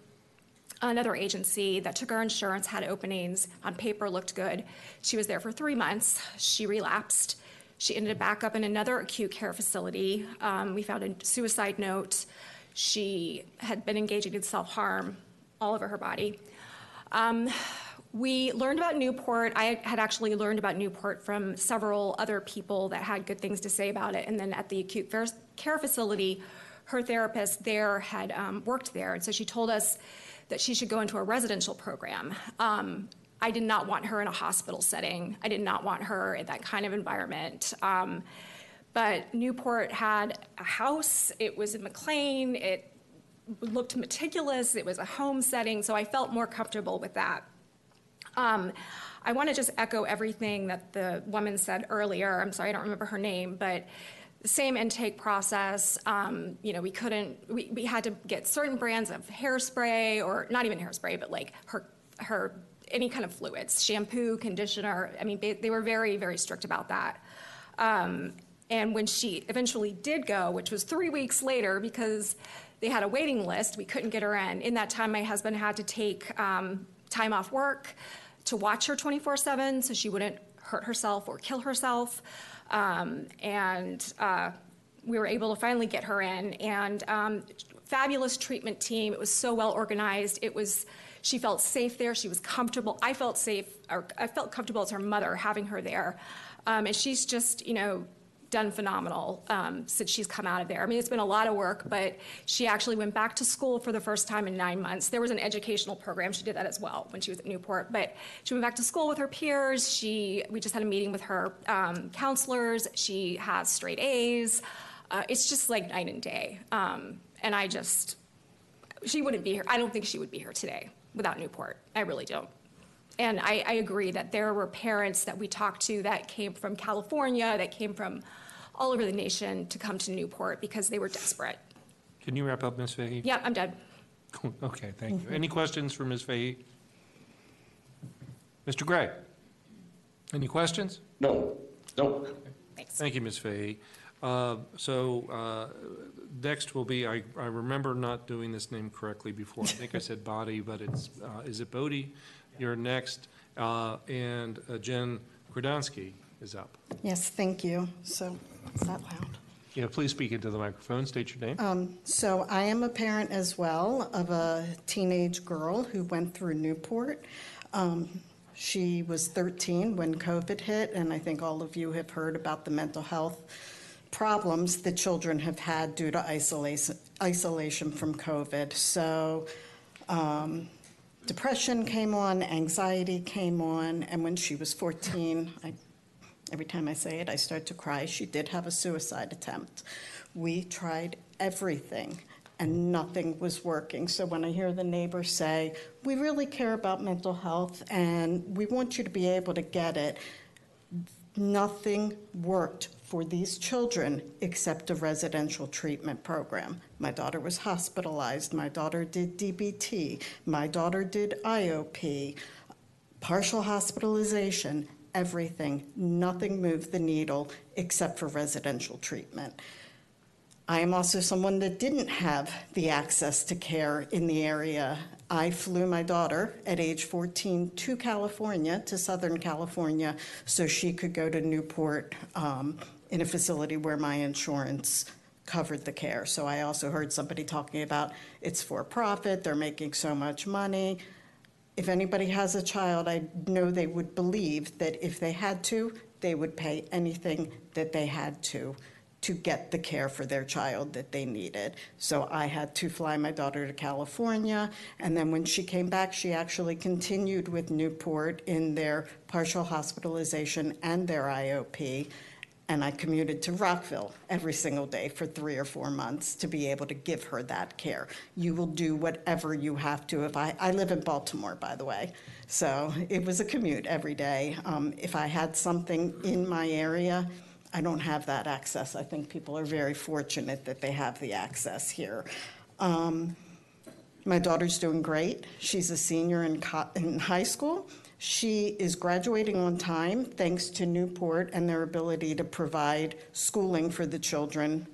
Another agency that took her insurance had openings. On paper, looked good. She was there for three months. She relapsed. She ended up back up in another acute care facility. Um, we found a suicide note. She had been engaging in self harm all over her body. Um, we learned about Newport. I had actually learned about Newport from several other people that had good things to say about it. And then at the acute care facility, her therapist there had um, worked there. And so she told us that she should go into a residential program. Um, I did not want her in a hospital setting. I did not want her in that kind of environment. Um, but Newport had a house. It was in McLean. It looked meticulous. It was a home setting, so I felt more comfortable with that. Um, I want to just echo everything that the woman said earlier. I'm sorry, I don't remember her name, but same intake process. Um, you know, we couldn't, we, we had to get certain brands of hairspray or not even hairspray, but like her, her, any kind of fluids, shampoo, conditioner. I mean, they, they were very, very strict about that. Um, and when she eventually did go, which was three weeks later, because they had a waiting list, we couldn't get her in. In that time, my husband had to take um, time off work to watch her 24 7 so she wouldn't hurt herself or kill herself. Um, and uh, we were able to finally get her in. And um, fabulous treatment team. It was so well organized. It was. She felt safe there. She was comfortable. I felt safe, or I felt comfortable as her mother having her there. Um, and she's just, you know, done phenomenal um, since she's come out of there. I mean, it's been a lot of work, but she actually went back to school for the first time in nine months. There was an educational program. She did that as well when she was at Newport. But she went back to school with her peers. She, we just had a meeting with her um, counselors. She has straight A's. Uh, it's just like night and day. Um, and I just, she wouldn't be here. I don't think she would be here today without Newport. I really don't. And I, I agree that there were parents that we talked to that came from California, that came from all over the nation to come to Newport because they were desperate. Can you wrap up, Ms. Fahey? Yeah, I'm done. Okay, thank you. Any questions for Ms. Fahey? Mr. Gray? Any questions? No, no. Thanks. Thank you, Ms. Fahey. Uh, So uh, next will be, I I remember not doing this name correctly before. I think I said Body, but it's, uh, is it Bodie? You're next. Uh, And uh, Jen Kordonsky is up. Yes, thank you. So, is that loud? Yeah, please speak into the microphone, state your name. Um, So I am a parent as well of a teenage girl who went through Newport. Um, She was 13 when COVID hit, and I think all of you have heard about the mental health problems that children have had due to isolation, isolation from COVID. So um, depression came on, anxiety came on, and when she was 14, I Every time I say it, I start to cry. She did have a suicide attempt. We tried everything and nothing was working. So when I hear the neighbors say, We really care about mental health and we want you to be able to get it, nothing worked for these children except a residential treatment program. My daughter was hospitalized. My daughter did DBT. My daughter did IOP, partial hospitalization everything. Nothing moved the needle except for residential treatment. I am also someone that didn't have the access to care in the area. I flew my daughter at age 14 to California, to Southern California, so she could go to Newport um, in a facility where my insurance covered the care. So I also heard somebody talking about it's for profit, they're making so much money if anybody has a child, I know they would believe that if they had to, they would pay anything that they had to to get the care for their child that they needed. So I had to fly my daughter to California, and then when she came back, she actually continued with Newport in their partial hospitalization and their IOP and I commuted to Rockville every single day for three or four months to be able to give her that care. You will do whatever you have to. If I, I live in Baltimore, by the way, so it was a commute every day. Um, if I had something in my area, I don't have that access. I think people are very fortunate that they have the access here. Um, my daughter's doing great. She's a senior in, in high school. She is graduating on time thanks to Newport and their ability to provide schooling for the children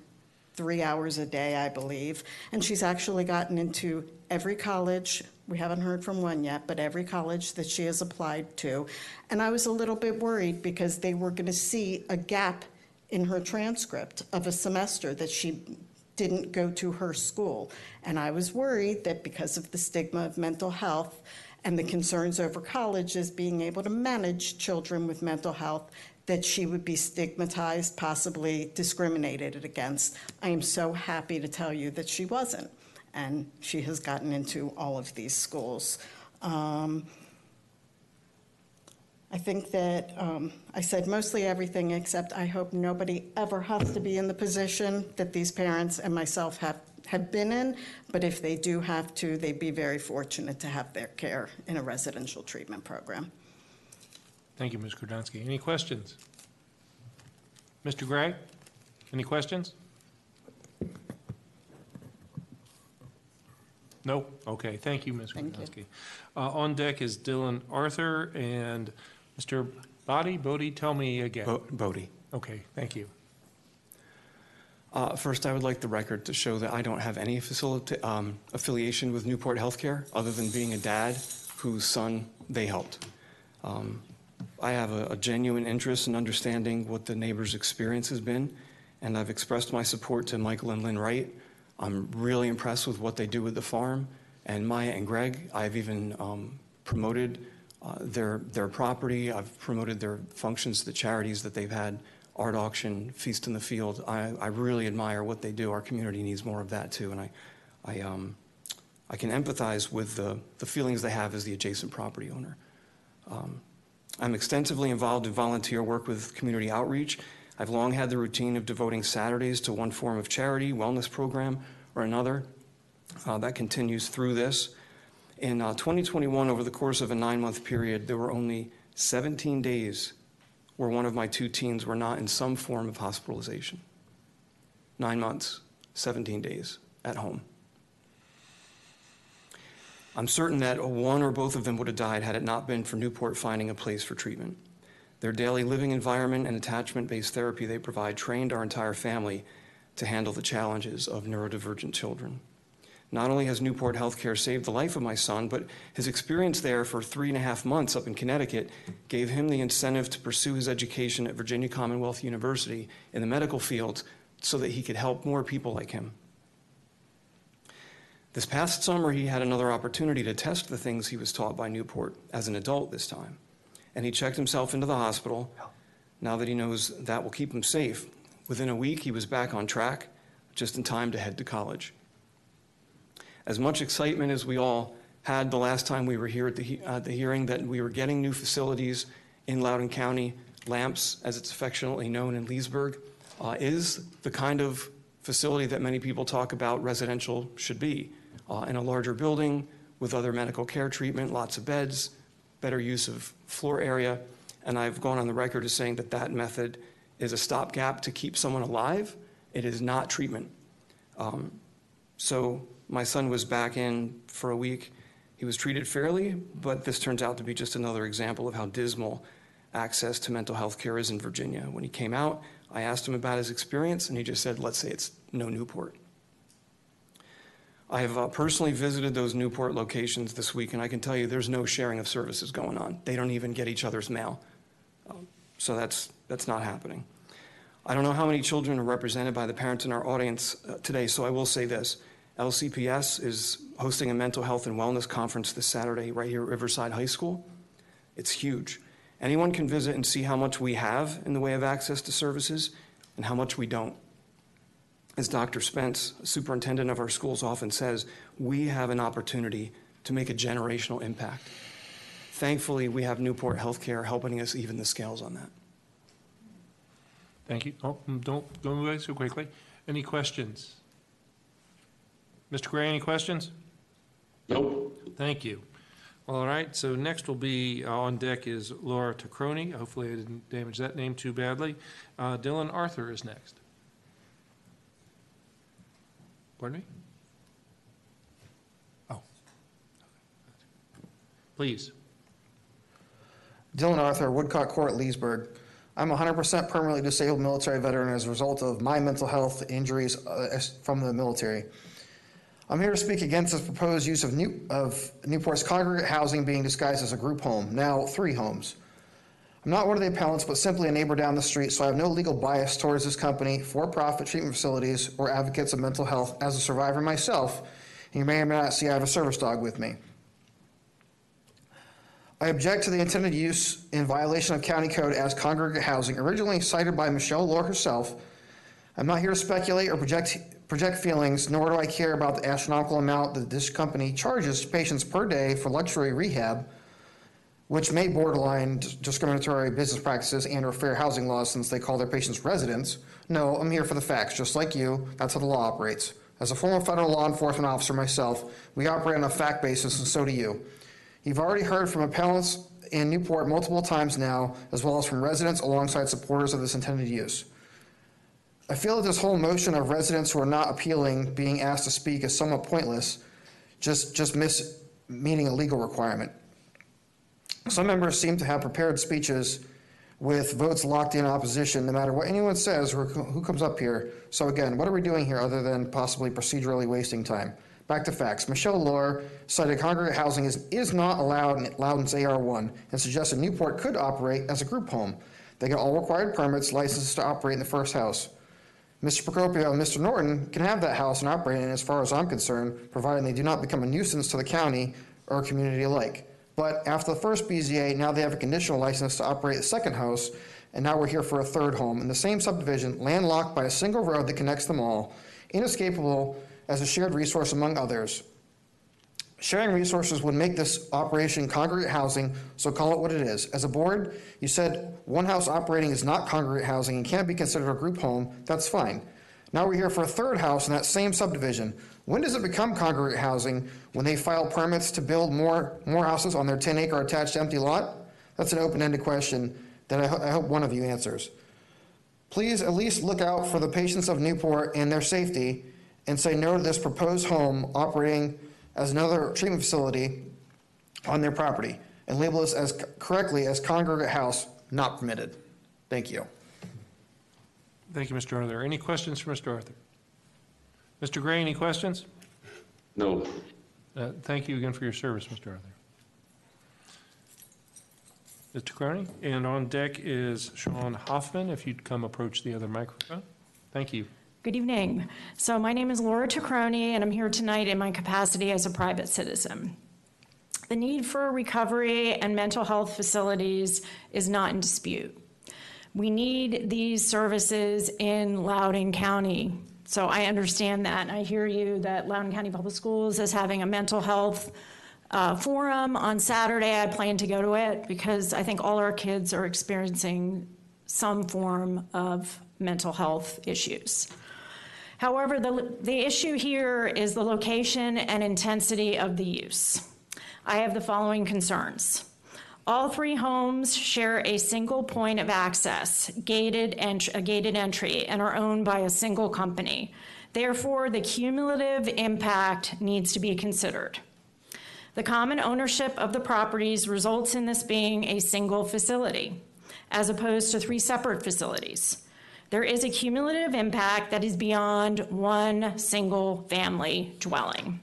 three hours a day, I believe. And she's actually gotten into every college. We haven't heard from one yet, but every college that she has applied to. And I was a little bit worried because they were going to see a gap in her transcript of a semester that she didn't go to her school. And I was worried that because of the stigma of mental health, and the concerns over colleges being able to manage children with mental health that she would be stigmatized, possibly discriminated against. I am so happy to tell you that she wasn't, and she has gotten into all of these schools. Um, I think that um, I said mostly everything, except I hope nobody ever has to be in the position that these parents and myself have, have been in. But if they do have to, they'd be very fortunate to have their care in a residential treatment program. Thank you, Ms. Kordonsky. Any questions? Mr. Gray, any questions? No? Okay, thank you, Ms. Thank you. Uh, On deck is Dylan Arthur and Mr. Bodie. Bodie, tell me again. Bo- Bodie. Okay, thank you. Uh, First, I would like the record to show that I don't have any um, affiliation with Newport Healthcare, other than being a dad whose son they helped. Um, I have a a genuine interest in understanding what the neighbor's experience has been, and I've expressed my support to Michael and Lynn Wright. I'm really impressed with what they do with the farm, and Maya and Greg, I've even um, promoted uh, their, their property, I've promoted their functions the charities that they've had, art auction, feast in the field. I, I really admire what they do. Our community needs more of that too, and I, I, um, I can empathize with the, the feelings they have as the adjacent property owner. Um, I'm extensively involved in volunteer work with community outreach. I've long had the routine of devoting Saturdays to one form of charity, wellness program, or another. Uh, that continues through this. In uh, 2021, over the course of a nine month period, there were only 17 days where one of my two teens were not in some form of hospitalization. Nine months, 17 days at home. I'm certain that one or both of them would have died had it not been for Newport finding a place for treatment. Their daily living environment and attachment based therapy they provide trained our entire family to handle the challenges of neurodivergent children. Not only has Newport Healthcare saved the life of my son, but his experience there for three and a half months up in Connecticut gave him the incentive to pursue his education at Virginia Commonwealth University in the medical field so that he could help more people like him. This past summer, he had another opportunity to test the things he was taught by Newport as an adult this time. And he checked himself into the hospital now that he knows that will keep him safe. Within a week, he was back on track, just in time to head to college. As much excitement as we all had the last time we were here at the, he- uh, the hearing that we were getting new facilities in Loudoun County, LAMPS, as it's affectionately known in Leesburg, uh, is the kind of facility that many people talk about residential should be. Uh, in a larger building with other medical care treatment, lots of beds, better use of floor area. And I've gone on the record as saying that that method is a stopgap to keep someone alive. It is not treatment. Um, so my son was back in for a week. He was treated fairly, but this turns out to be just another example of how dismal access to mental health care is in Virginia. When he came out, I asked him about his experience, and he just said, let's say it's no Newport. I have uh, personally visited those Newport locations this week, and I can tell you there's no sharing of services going on. They don't even get each other's mail. Um, So that's, that's not happening. I don't know how many children are represented by the parents in our audience uh, today, so I will say this. LCPS is hosting a mental health and wellness conference this Saturday right here at Riverside High School. It's huge. Anyone can visit and see how much we have in the way of access to services and how much we don't. As Dr. Spence, superintendent of our schools, often says, we have an opportunity to make a generational impact. Thankfully, we have Newport Healthcare helping us even the scales on that. Thank you. Oh, mm, don't go away so quickly. Any questions? Mr. Gray, any questions? Nope. Thank you. All right, so next will be uh, on deck is Laura TeKrony. Hopefully I didn't damage that name too badly. Uh, Dylan Arthur is next. Pardon me? Oh. Please. Dylan Arthur, Woodcock Court, Leesburg. I'm a 100% permanently disabled military veteran as a result of my mental health injuries uh, from the military. I'm here to speak against this proposed use of, New, of Newport's congregate housing being disguised as a group home, now three homes. I'm not one of the appellants, but simply a neighbor down the street, so I have no legal bias towards this company, for-profit treatment facilities, or advocates of mental health as a survivor myself. You may or may not see I have a service dog with me. I object to the intended use in violation of county code as congregate housing, originally cited by Michelle Lohr herself. I'm not here to speculate or project, project feelings, nor do I care about the astronomical amount that this company charges patients per day for luxury rehab. which may borderline discriminatory business practices and or fair housing laws since they call their patients residents. No, I'm here for the facts, just like you. That's how the law operates. As a former federal law enforcement officer myself, we operate on a fact basis, and so do you. You've already heard from appellants in Newport multiple times now, as well as from residents alongside supporters of this intended use. I feel that this whole motion of residents who are not appealing being asked to speak is somewhat pointless, just, just miss meeting a legal requirement. Some members seem to have prepared speeches with votes locked in opposition, no matter what anyone says or who comes up here. So again, what are we doing here other than possibly procedurally wasting time? Back to facts. Michelle Lohr cited congregate housing is, is not allowed in Loudoun's AR1 and suggested Newport could operate as a group home. They get all required permits, licenses to operate in the first house. Mr. Procopio and Mr. Norton can have that house and operate it as far as I'm concerned, providing they do not become a nuisance to the county or community alike. But after the first BZA, now they have a conditional license to operate the second house, and now we're here for a third home in the same subdivision, landlocked by a single road that connects them all, inescapable as a shared resource among others. Sharing resources would make this operation congregate housing, so call it what it is. As a board, you said one house operating is not congregate housing and can't be considered a group home. That's fine. Now we're here for a third house in that same subdivision. When does it become congregate housing? When they file permits to build more, more houses on their 10 acre attached empty lot? That's an open ended question that I, ho- I hope one of you answers. Please at least look out for the patients of Newport and their safety and say no to this proposed home operating as another treatment facility on their property and label this as correctly as congregate house not permitted. Thank you. Thank you, Mr. Arthur. Any questions for Mr. Arthur? Mr. Gray, any questions? No. Uh, Thank you again for your service, Mr. Arthur. Mr. Crony, and on deck is Sean Hoffman, if you'd come approach the other microphone. Thank you. Good evening. So my name is Laura TeKrony, and I'm here tonight in my capacity as a private citizen. The need for recovery and mental health facilities is not in dispute. We need these services in Loudoun County. So I understand that, and I hear you that Loudoun County Public Schools is having a mental health uh, forum on Saturday. I plan to go to it because I think all our kids are experiencing some form of mental health issues. However, the, the issue here is the location and intensity of the use. I have the following concerns. All three homes share a single point of access, gated ent- a gated entry, and are owned by a single company. Therefore, the cumulative impact needs to be considered. The common ownership of the properties results in this being a single facility, as opposed to three separate facilities. There is a cumulative impact that is beyond one single family dwelling.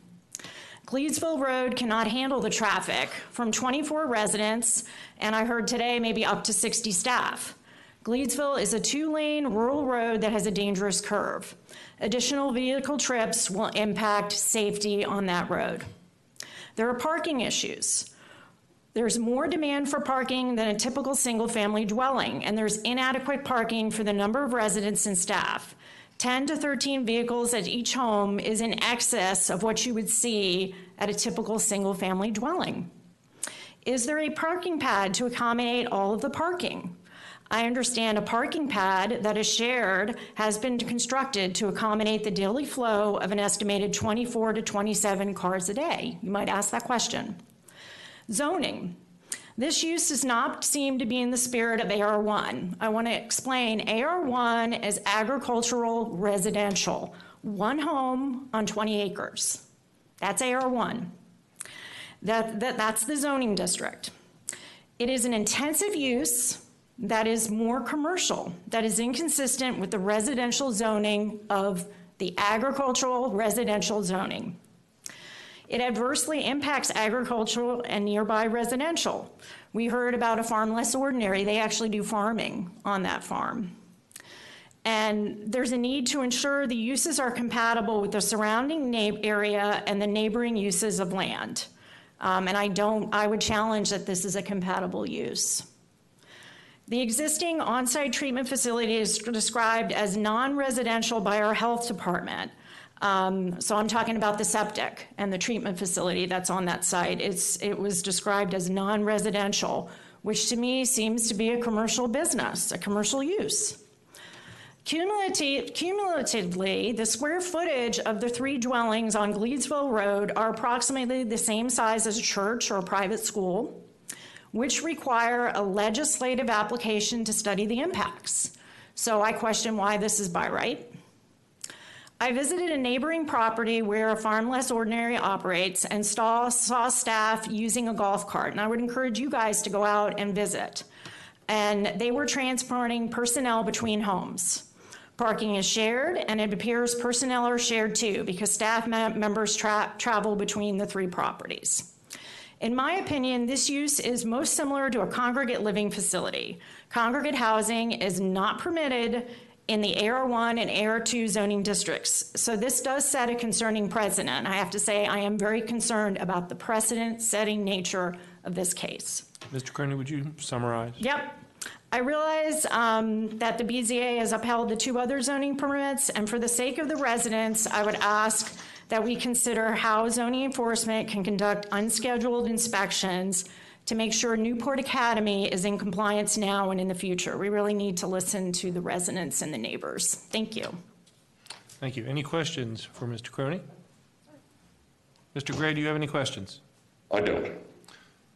Gleedsville Road cannot handle the traffic from 24 residents, and I heard today maybe up to 60 staff. Gleedsville is a two lane rural road that has a dangerous curve. Additional vehicle trips will impact safety on that road. There are parking issues. There's more demand for parking than a typical single family dwelling, and there's inadequate parking for the number of residents and staff. 10 to 13 vehicles at each home is in excess of what you would see at a typical single family dwelling. Is there a parking pad to accommodate all of the parking? I understand a parking pad that is shared has been constructed to accommodate the daily flow of an estimated 24 to 27 cars a day. You might ask that question. Zoning. This use does not seem to be in the spirit of AR1. I want to explain AR1 is agricultural residential, one home on 20 acres. That's AR1. That, that, that's the zoning district. It is an intensive use that is more commercial, that is inconsistent with the residential zoning of the agricultural residential zoning. It adversely impacts agricultural and nearby residential. We heard about a farm less ordinary. They actually do farming on that farm. And there's a need to ensure the uses are compatible with the surrounding area and the neighboring uses of land. Um, and I don't, I would challenge that this is a compatible use. The existing on site treatment facility is described as non residential by our health department. Um, So I'm talking about the septic and the treatment facility that's on that site. It's, it was described as non-residential, which to me seems to be a commercial business, a commercial use. Cumulative, cumulatively, the square footage of the three dwellings on Gleedsville Road are approximately the same size as a church or a private school, which require a legislative application to study the impacts. So I question why this is by right. I visited a neighboring property where a farm less ordinary operates and saw, saw staff using a golf cart. And I would encourage you guys to go out and visit. And they were transporting personnel between homes. Parking is shared, and it appears personnel are shared too because staff members tra- travel between the three properties. In my opinion, this use is most similar to a congregate living facility. Congregate housing is not permitted in the AR1 and AR2 zoning districts. So this does set a concerning precedent. I have to say, I am very concerned about the precedent-setting nature of this case. Mr. Kearney, would you summarize? Yep. I realize um, that the BZA has upheld the two other zoning permits, and for the sake of the residents, I would ask that we consider how zoning enforcement can conduct unscheduled inspections to make sure Newport Academy is in compliance now and in the future. We really need to listen to the residents and the neighbors. Thank you. Thank you. Any questions for Mr. Crony? Mr. Gray, do you have any questions? I don't.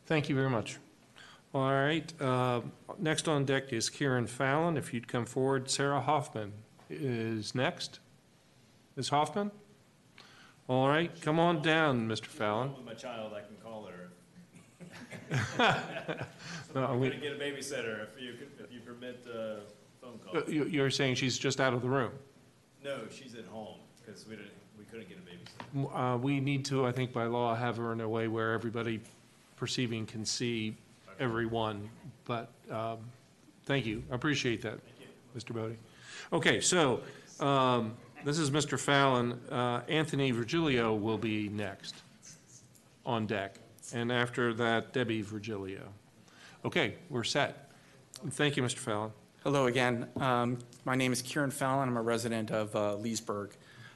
Thank you very much. All right, uh, next on deck is Kieran Fallon. If you'd come forward, Sarah Hoffman is next. Ms. Hoffman? All right, come on down, Mr. Fallon. With my child, I can call her. [laughs] No, I'm we- gonna get a babysitter if you, could- if you permit a phone Uh, call. you- You're saying she's just out of the room? No, she's at home, because we didn't, we couldn't get a babysitter. Uh, We need to, I think by law, have her in a way where everybody perceiving can see everyone. But um, thank you, I appreciate that, Mr. Bodie. Okay, so um, this is Mr. Fallon. Uh, Anthony Virgilio will be next on deck. And after that, Debbie Virgilio. Okay, we're set. Thank you, Mr. Fallon. Hello again. Um, My name is Kieran Fallon. I'm a resident of uh, Leesburg.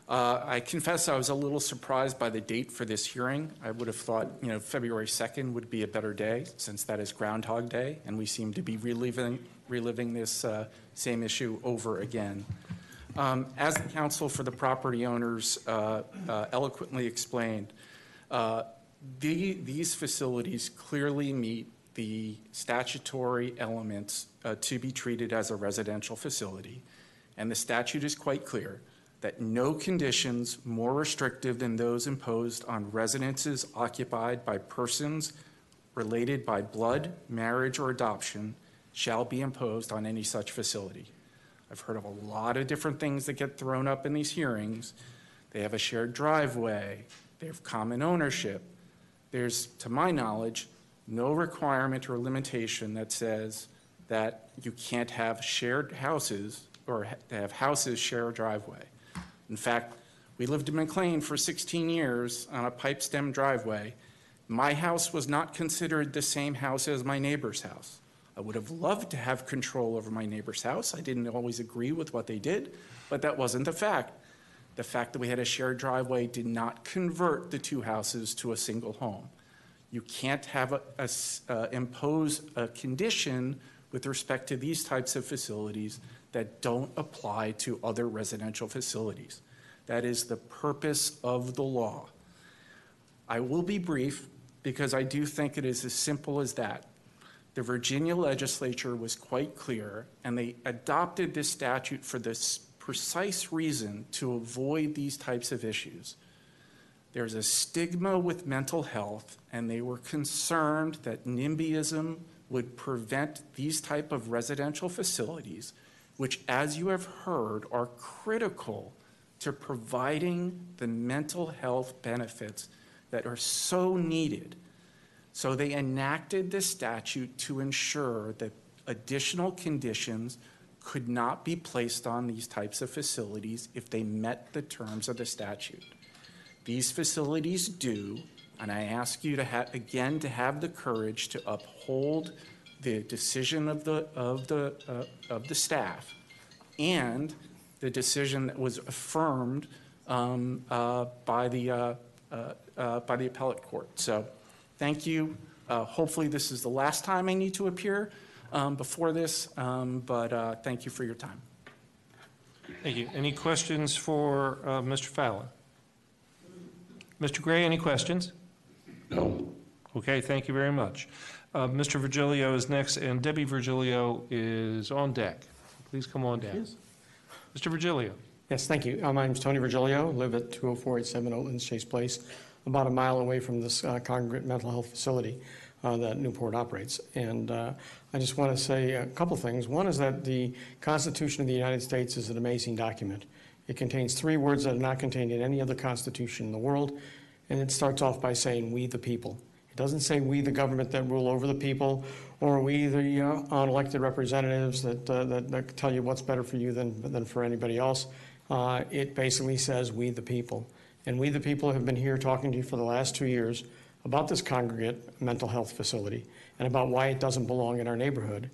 Uh, I confess I was a little surprised by the date for this hearing. I would have thought, you know, February 2nd would be a better day, since that is Groundhog Day, and we seem to be reliving, reliving this uh, same issue over again. Um, As the counsel for the property owners uh, uh, eloquently explained, uh, the- these facilities clearly meet the statutory elements uh, to be treated as a residential facility. And the statute is quite clear that no conditions more restrictive than those imposed on residences occupied by persons related by blood, marriage, or adoption shall be imposed on any such facility. I've heard of a lot of different things that get thrown up in these hearings. They have a shared driveway, they have common ownership. There's, to my knowledge, no requirement or limitation that says that you can't have shared houses or ha- have houses share a driveway. In fact, we lived in McLean for 16 years on a pipe stem driveway. My house was not considered the same house as my neighbor's house. I would have loved to have control over my neighbor's house. I didn't always agree with what they did, but that wasn't the fact. The fact that we had a shared driveway did not convert the two houses to a single home. You can't have a, a uh, impose a condition with respect to these types of facilities that don't apply to other residential facilities. That is the purpose of the law. I will be brief because I do think it is as simple as that. The Virginia legislature was quite clear, and they adopted this statute for this precise reason to avoid these types of issues. There's a stigma with mental health, and they were concerned that NIMBYism would prevent these type of residential facilities, which, as you have heard, are critical to providing the mental health benefits that are so needed. So they enacted this statute to ensure that additional conditions could not be placed on these types of facilities if they met the terms of the statute. These facilities do, and I ask you to ha- again to have the courage to uphold the decision of the of the uh, of the staff and the decision that was affirmed um, uh, by the, uh, uh, uh, by the appellate court. So thank you. Uh, Hopefully, this is the last time I need to appear um, before this, um, but uh, thank you for your time. Thank you. Any questions for uh, Mr. Fallon? Mr. Gray, any questions? No. Okay, thank you very much. Uh, Mr. Virgilio is next, and Debbie Virgilio is on deck. Please come on down. Mr. Virgilio. Yes, thank you. Uh, My is Tony Virgilio, live at 20487 Oatlands Chase Place, about a mile away from this uh, congregate mental health facility uh, that Newport operates. And uh, I just want to say a couple things. One is that the Constitution of the United States is an amazing document. It contains three words that are not contained in any other constitution in the world, and it starts off by saying, "We the people." It doesn't say we the government that rule over the people, or we the uh, unelected representatives that, uh, that, that tell you what's better for you than, than for anybody else. Uh, it basically says we the people. And we the people have been here talking to you for the last two years about this congregate mental health facility and about why it doesn't belong in our neighborhood.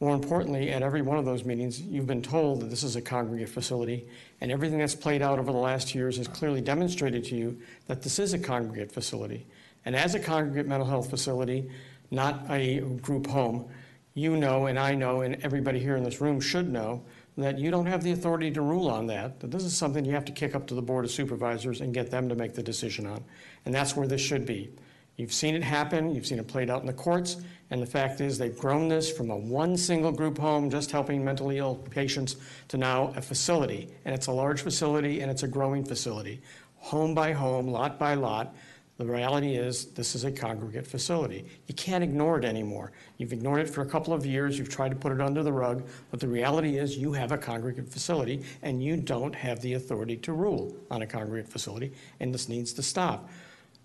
More importantly, at every one of those meetings, you've been told that this is a congregate facility, and everything that's played out over the last years has clearly demonstrated to you that this is a congregate facility. And as a congregate mental health facility, not a group home, you know, and I know, and everybody here in this room should know, that you don't have the authority to rule on that, that this is something you have to kick up to the Board of Supervisors and get them to make the decision on. And that's where this should be. You've seen it happen, you've seen it played out in the courts, and the fact is they've grown this from a one single group home just helping mentally ill patients to now a facility. And it's a large facility and it's a growing facility. Home by home, lot by lot, the reality is this is a congregate facility. You can't ignore it anymore. You've ignored it for a couple of years, you've tried to put it under the rug, but the reality is you have a congregate facility and you don't have the authority to rule on a congregate facility, and this needs to stop.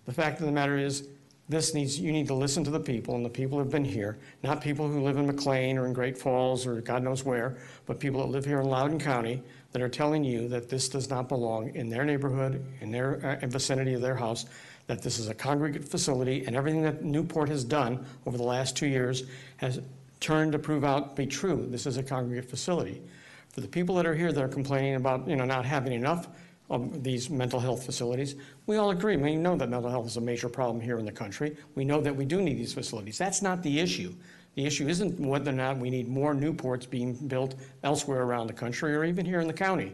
The fact of the matter is, this needs, you need to listen to the people, and the people have been here, not people who live in McLean or in Great Falls or God knows where, but people that live here in Loudoun County that are telling you that this does not belong in their neighborhood, in their uh, vicinity of their house, that this is a congregate facility, and everything that Newport has done over the last two years has turned to prove out be true. This is a congregate facility. For the people that are here that are complaining about, you know, not having enough of these mental health facilities, we all agree. We know that mental health is a major problem here in the country. We know that we do need these facilities. That's not the issue. The issue isn't whether or not we need more Newports being built elsewhere around the country or even here in the county.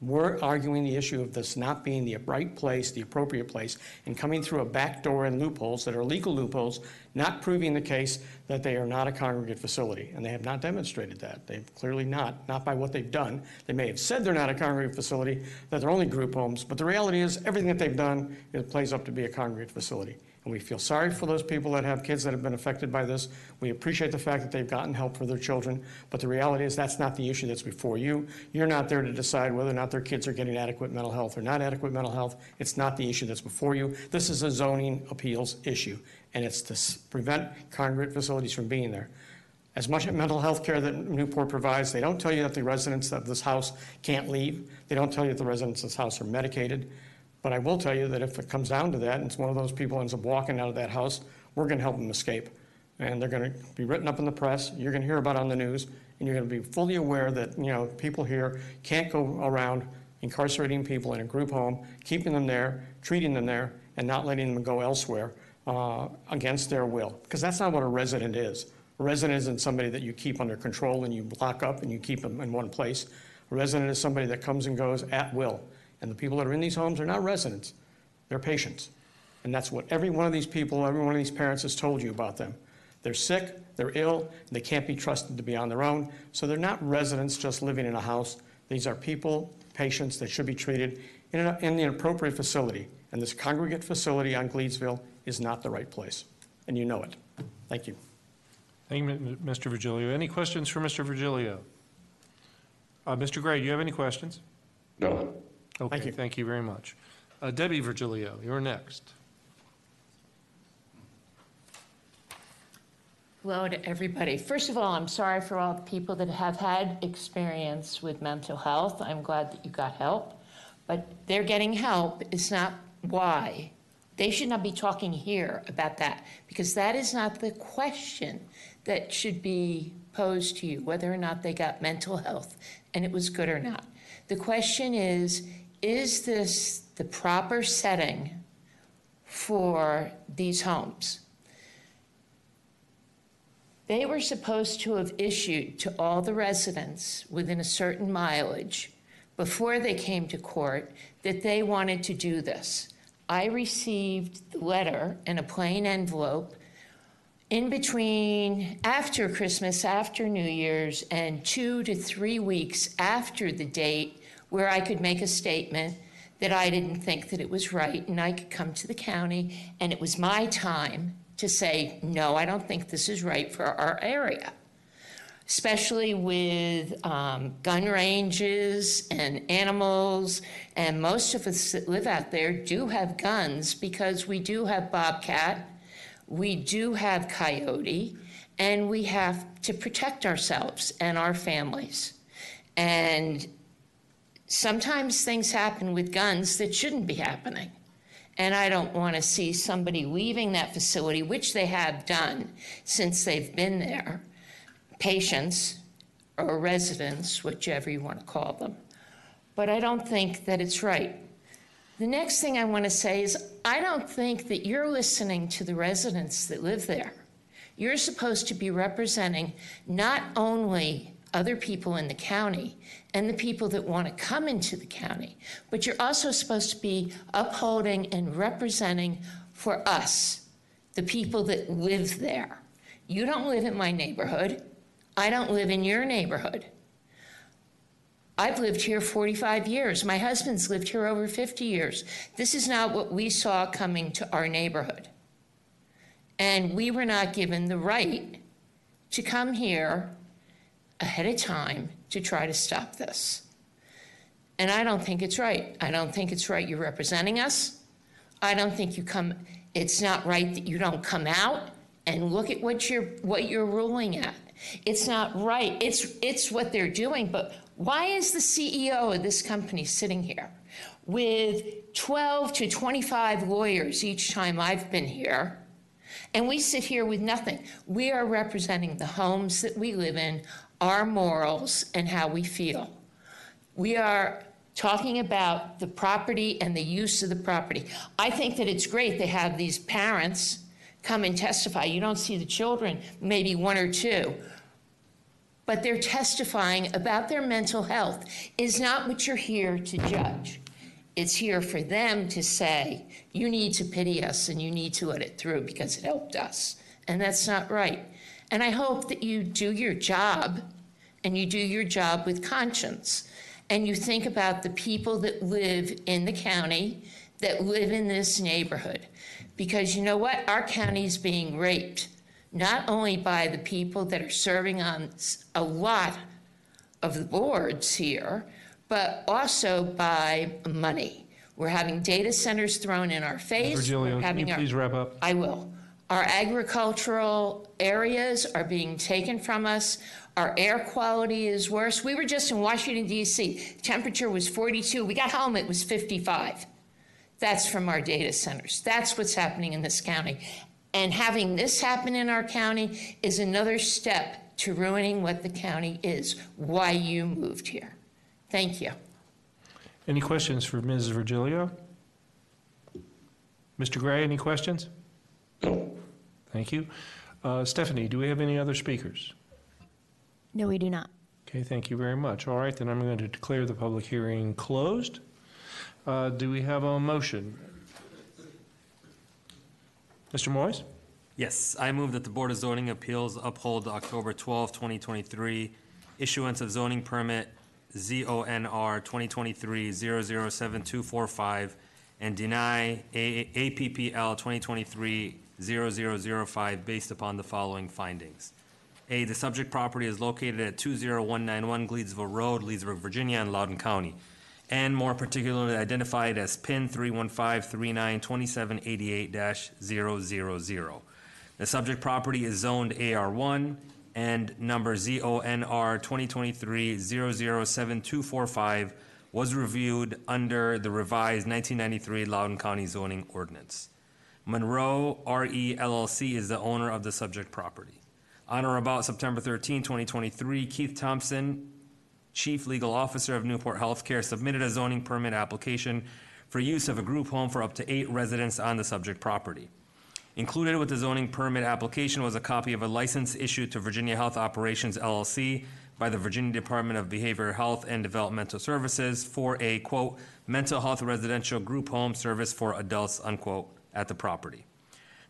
We're arguing the issue of this not being the right place, the appropriate place, and coming through a back door and loopholes that are legal loopholes, not proving the case that they are not a congregate facility. And they have not demonstrated that. They've clearly not, not by what they've done. They may have said they're not a congregate facility, that they're only group homes, but the reality is everything that they've done, it plays up to be a congregate facility. We feel sorry for those people that have kids that have been affected by this. We appreciate the fact that they've gotten help for their children, but the reality is that's not the issue that's before you. You're not there to decide whether or not their kids are getting adequate mental health or not adequate mental health. It's not the issue that's before you. This is a zoning appeals issue, and it's to prevent congregate facilities from being there. As much mental health care that Newport provides, they don't tell you that the residents of this house can't leave. They don't tell you that the residents of this house are medicated. But I will tell you that if it comes down to that, and it's one of those people ends up walking out of that house, we're going to help them escape. And they're going to be written up in the press, you're going to hear about it on the news, and you're going to be fully aware that, you know, people here can't go around incarcerating people in a group home, keeping them there, treating them there, and not letting them go elsewhere uh, against their will. Because that's not what a resident is. A resident isn't somebody that you keep under control and you lock up and you keep them in one place. A resident is somebody that comes and goes at will. And the people that are in these homes are not residents, they're patients. And that's what every one of these people, every one of these parents has told you about them. They're sick, they're ill, they can't be trusted to be on their own. So they're not residents just living in a house. These are people, patients that should be treated in, an, in the appropriate facility. And this congregate facility on Gleedsville is not the right place. And you know it. Thank you. Thank you, Mr. Virgilio. Any questions for Mr. Virgilio? Uh, Mr. Gray, do you have any questions? No. Okay, thank you very much. Uh, Debbie Virgilio, you're next. Hello to everybody. First of all, I'm sorry for all the people that have had experience with mental health. I'm glad that you got help. But they're getting help is not why. They should not be talking here about that because that is not the question that should be posed to you, whether or not they got mental health and it was good or not. The question is is this the proper setting for these homes? They were supposed to have issued to all the residents within a certain mileage before they came to court that they wanted to do this. I received the letter in a plain envelope in between after Christmas, after New Year's, and two to three weeks after the date where I could make a statement that I didn't think that it was right and I could come to the county and it was my time to say, no, I don't think this is right for our area. Especially with um, gun ranges and animals, and most of us that live out there do have guns because we do have bobcat, we do have coyote, and we have to protect ourselves and our families. And sometimes things happen with guns that shouldn't be happening. And I don't want to see somebody leaving that facility, which they have done since they've been there, patients or residents, whichever you want to call them. But I don't think that it's right. The next thing I want to say is I don't think that you're listening to the residents that live there. You're supposed to be representing not only other people in the county and the people that want to come into the county, but you're also supposed to be upholding and representing for us, the people that live there. You don't live in my neighborhood. I don't live in your neighborhood. I've lived here 45 years. My husband's lived here over 50 years. This is not what we saw coming to our neighborhood. And we were not given the right to come here ahead of time to try to stop this. And I don't think it's right. I don't think it's right you're representing us. I don't think you come, it's not right that you don't come out and look at what you're, what you're ruling at. It's not right. It's, it's what they're doing. But why is the CEO of this company sitting here with 12 to 25 lawyers each time I've been here? And we sit here with nothing. We are representing the homes that we live in, our morals, and how we feel. We are talking about the property and the use of the property. I think that it's great they have these parents come and testify. You don't see the children, maybe one or two. But they're testifying about their mental health is not what you're here to judge. It's here for them to say, you need to pity us and you need to let it through because it helped us. And that's not right. And I hope that you do your job and you do your job with conscience and you think about the people that live in the county, that live in this neighborhood. Because you know what? Our county is being raped, not only by the people that are serving on a lot of the boards here, but also by money. We're having data centers thrown in our face. Virgilio, can you our- please wrap up? I will. Our agricultural areas are being taken from us. Our air quality is worse. We were just in Washington, D.C. Temperature was 42. We got home, it was 55. That's from our data centers. That's what's happening in this county. And having this happen in our county is another step to ruining what the county is, why you moved here. Thank you. Any questions for Ms. Virgilio? Mr. Gray, any questions? Thank you. Uh, Stephanie, do we have any other speakers? No, we do not. Okay, thank you very much. All right, then I'm going to declare the public hearing closed. Uh, do we have a motion? Mr. Moyes? Yes, I move that the Board of Zoning Appeals uphold the October 12, 2023 issuance of zoning permit ZONR 2023-007245 and deny APPL 2023 0005 based upon the following findings. A, the subject property is located at 20191 Gleedsville Road, Leedsburg, Virginia, in Loudoun County, and more particularly identified as PIN 315392788-000. The subject property is zoned AR1 and number ZONR 2023-007245 was reviewed under the revised 1993 Loudoun County zoning ordinance. Monroe RE LLC is the owner of the subject property. On or about September 13, 2023, Keith Thompson Chief Legal Officer of Newport Healthcare, submitted a zoning permit application for use of a group home for up to eight residents on the subject property. Included with the zoning permit application was a copy of a license issued to Virginia Health Operations LLC by the Virginia Department of Behavioral Health and Developmental Services for a, quote, mental health residential group home service for adults, unquote, at the property.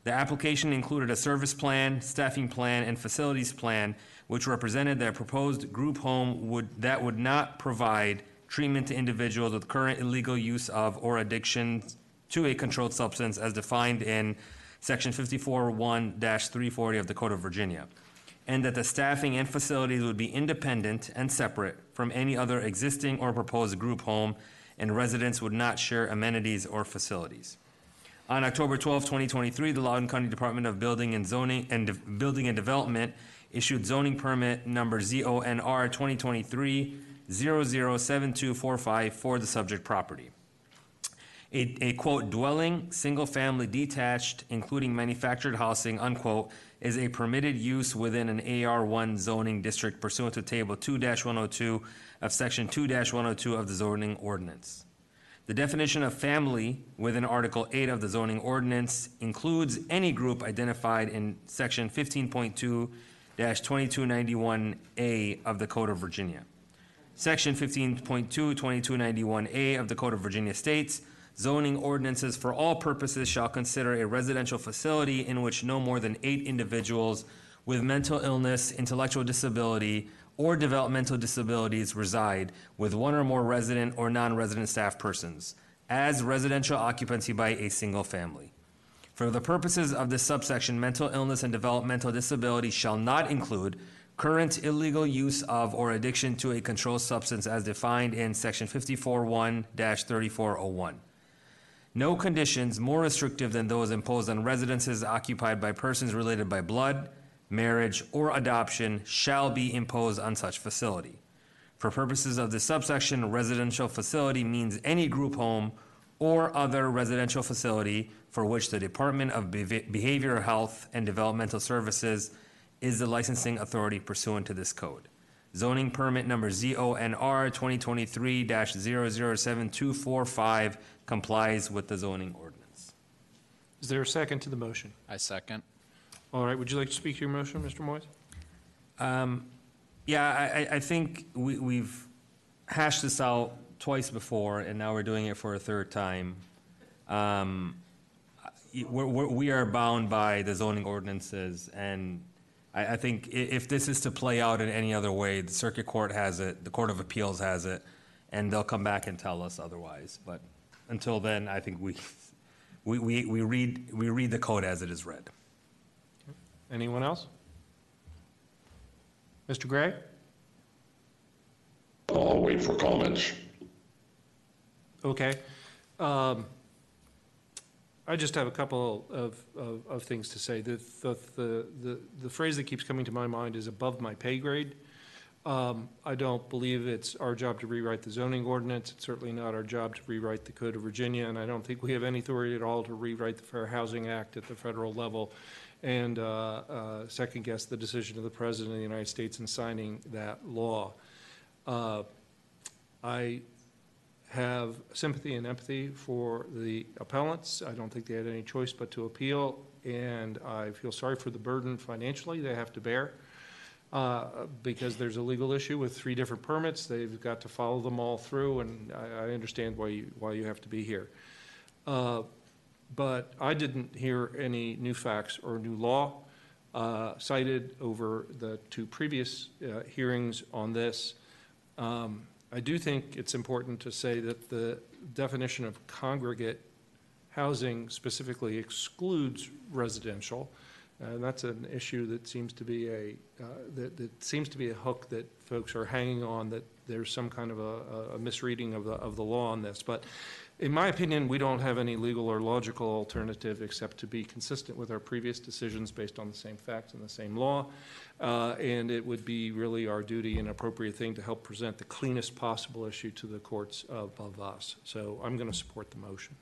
The application included a service plan, staffing plan, and facilities plan, which represented that a proposed group home would, that would not provide treatment to individuals with current illegal use of or addiction to a controlled substance as defined in Section 54-1-340 of the Code of Virginia, and that the staffing and facilities would be independent and separate from any other existing or proposed group home, and residents would not share amenities or facilities. On October 12, 2023, the Loudoun County Department of Building and Zoning and De- Building and Development issued zoning permit number ZONR 2023-007245 for the subject property. A, a quote, dwelling, single-family detached, including manufactured housing, unquote, is a permitted use within an AR1 zoning district pursuant to Table 2-102 of Section 2-102 of the zoning ordinance. The definition of family within Article 8 of the zoning ordinance includes any group identified in Section 15.2-2291A of the Code of Virginia. Section 15.2, 2291A of the Code of Virginia states, zoning ordinances for all purposes shall consider a residential facility in which no more than eight individuals with mental illness, intellectual disability, or developmental disabilities reside with one or more resident or non-resident staff persons as residential occupancy by a single family. For the purposes of this subsection, mental illness and developmental disability shall not include current illegal use of or addiction to a controlled substance as defined in section 54-1-3401. No conditions more restrictive than those imposed on residences occupied by persons related by blood, marriage, or adoption shall be imposed on such facility. For purposes of this subsection, residential facility means any group home or other residential facility for which the Department of Behav- Behavioral Health and Developmental Services is the licensing authority pursuant to this code. Zoning permit number ZONR 2023-007245 complies with the zoning ordinance. Is there a second to the motion? I second. All right, would you like to speak to your motion, Mr. Moyes? Um, yeah, I, I, think we, we've hashed this out twice before, and now we're doing it for a third time. Um, we're, we're, we are bound by the zoning ordinances, and I, I think if this is to play out in any other way, the circuit court has it, the Court of Appeals has it, and they'll come back and tell us otherwise. But until then, I think we, we, we, we read, we read the code as it is read. Anyone else? Mr. Gray? I'll wait for comments. Okay. Um, I just have a couple of, of, of things to say. The, the, the, the- the phrase that keeps coming to my mind is above my pay grade. Um, I don't believe it's our job to rewrite the zoning ordinance. It's certainly not our job to rewrite the Code of Virginia, and I don't think we have any authority at all to rewrite the Fair Housing Act at the federal level and uh, uh, second-guess the decision of the President of the United States in signing that law. Uh, I have sympathy and empathy for the appellants. I don't think they had any choice but to appeal, and I feel sorry for the burden financially they have to bear, uh, because there's a legal issue with three different permits. They've got to follow them all through, and I, I understand why you, why you have to be here. Uh, But I didn't hear any new facts or new law uh, cited over the two previous uh, hearings on this. Um, I do think it's important to say that the definition of congregate housing specifically excludes residential. And that's an issue that seems to be a, uh, that, that seems to be a hook that folks are hanging on, that there's some kind of a, a misreading of the, of the law on this. But in my opinion, we don't have any legal or logical alternative except to be consistent with our previous decisions based on the same facts and the same law. Uh, And it would be really our duty and appropriate thing to help present the cleanest possible issue to the courts above us. So I'm going to support the motion.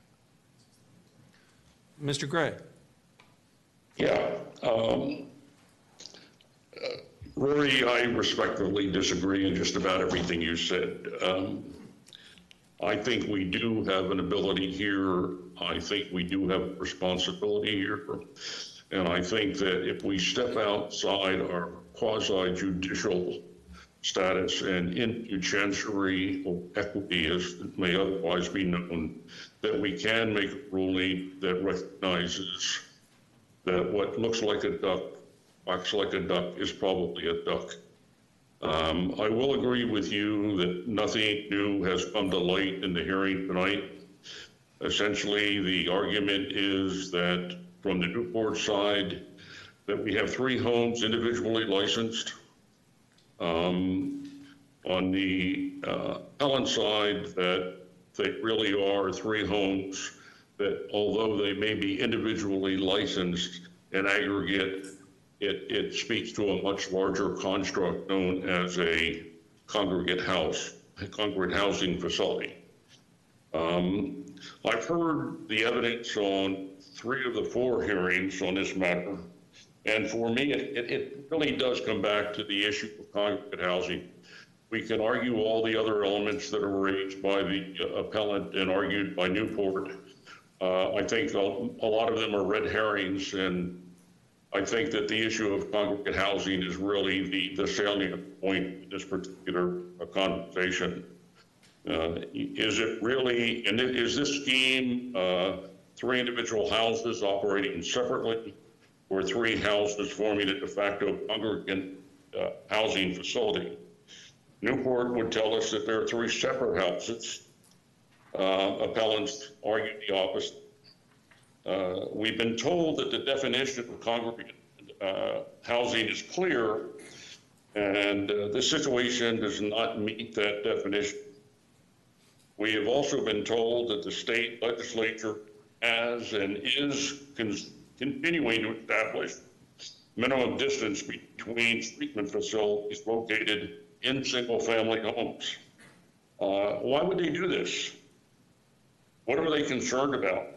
Mr. Gray? Yeah, um, uh, Rory, I respectfully disagree in just about everything you said. Um, I think we do have an ability here. I think we do have a responsibility here. And I think that if we step outside our quasi judicial status and into chancery or equity, as it may otherwise be known, that we can make a ruling that recognizes that what looks like a duck, acts like a duck, is probably a duck. Um, I will agree with you that nothing new has come to light in the hearing tonight. Essentially, the argument is that from the Newport side, that we have three homes individually licensed. Um, on the uh, Ellen side, that they really are three homes that although they may be individually licensed in aggregate, it, it speaks to a much larger construct known as a congregate house, a congregate housing facility. Um, I've heard the evidence on three of the four hearings on this matter, and for me, it, it, really does come back to the issue of congregate housing. We can argue all the other elements that are raised by the uh, appellant and argued by Newport. Uh, I think a, a lot of them are red herrings, and I think that the issue of congregate housing is really the, the salient point in this particular conversation. Uh, is it really, and is this scheme uh, three individual houses operating separately or three houses forming a de facto congregate uh, housing facility? Newport would tell us that there are three separate houses. Uh, appellants argue the opposite. Uh, we've been told that the definition of congregate uh, housing is clear, and uh, this situation does not meet that definition. We have also been told that the state legislature has and is con- continuing to establish minimum distance between treatment facilities located in single-family homes. Uh, why would they do this? What are they concerned about?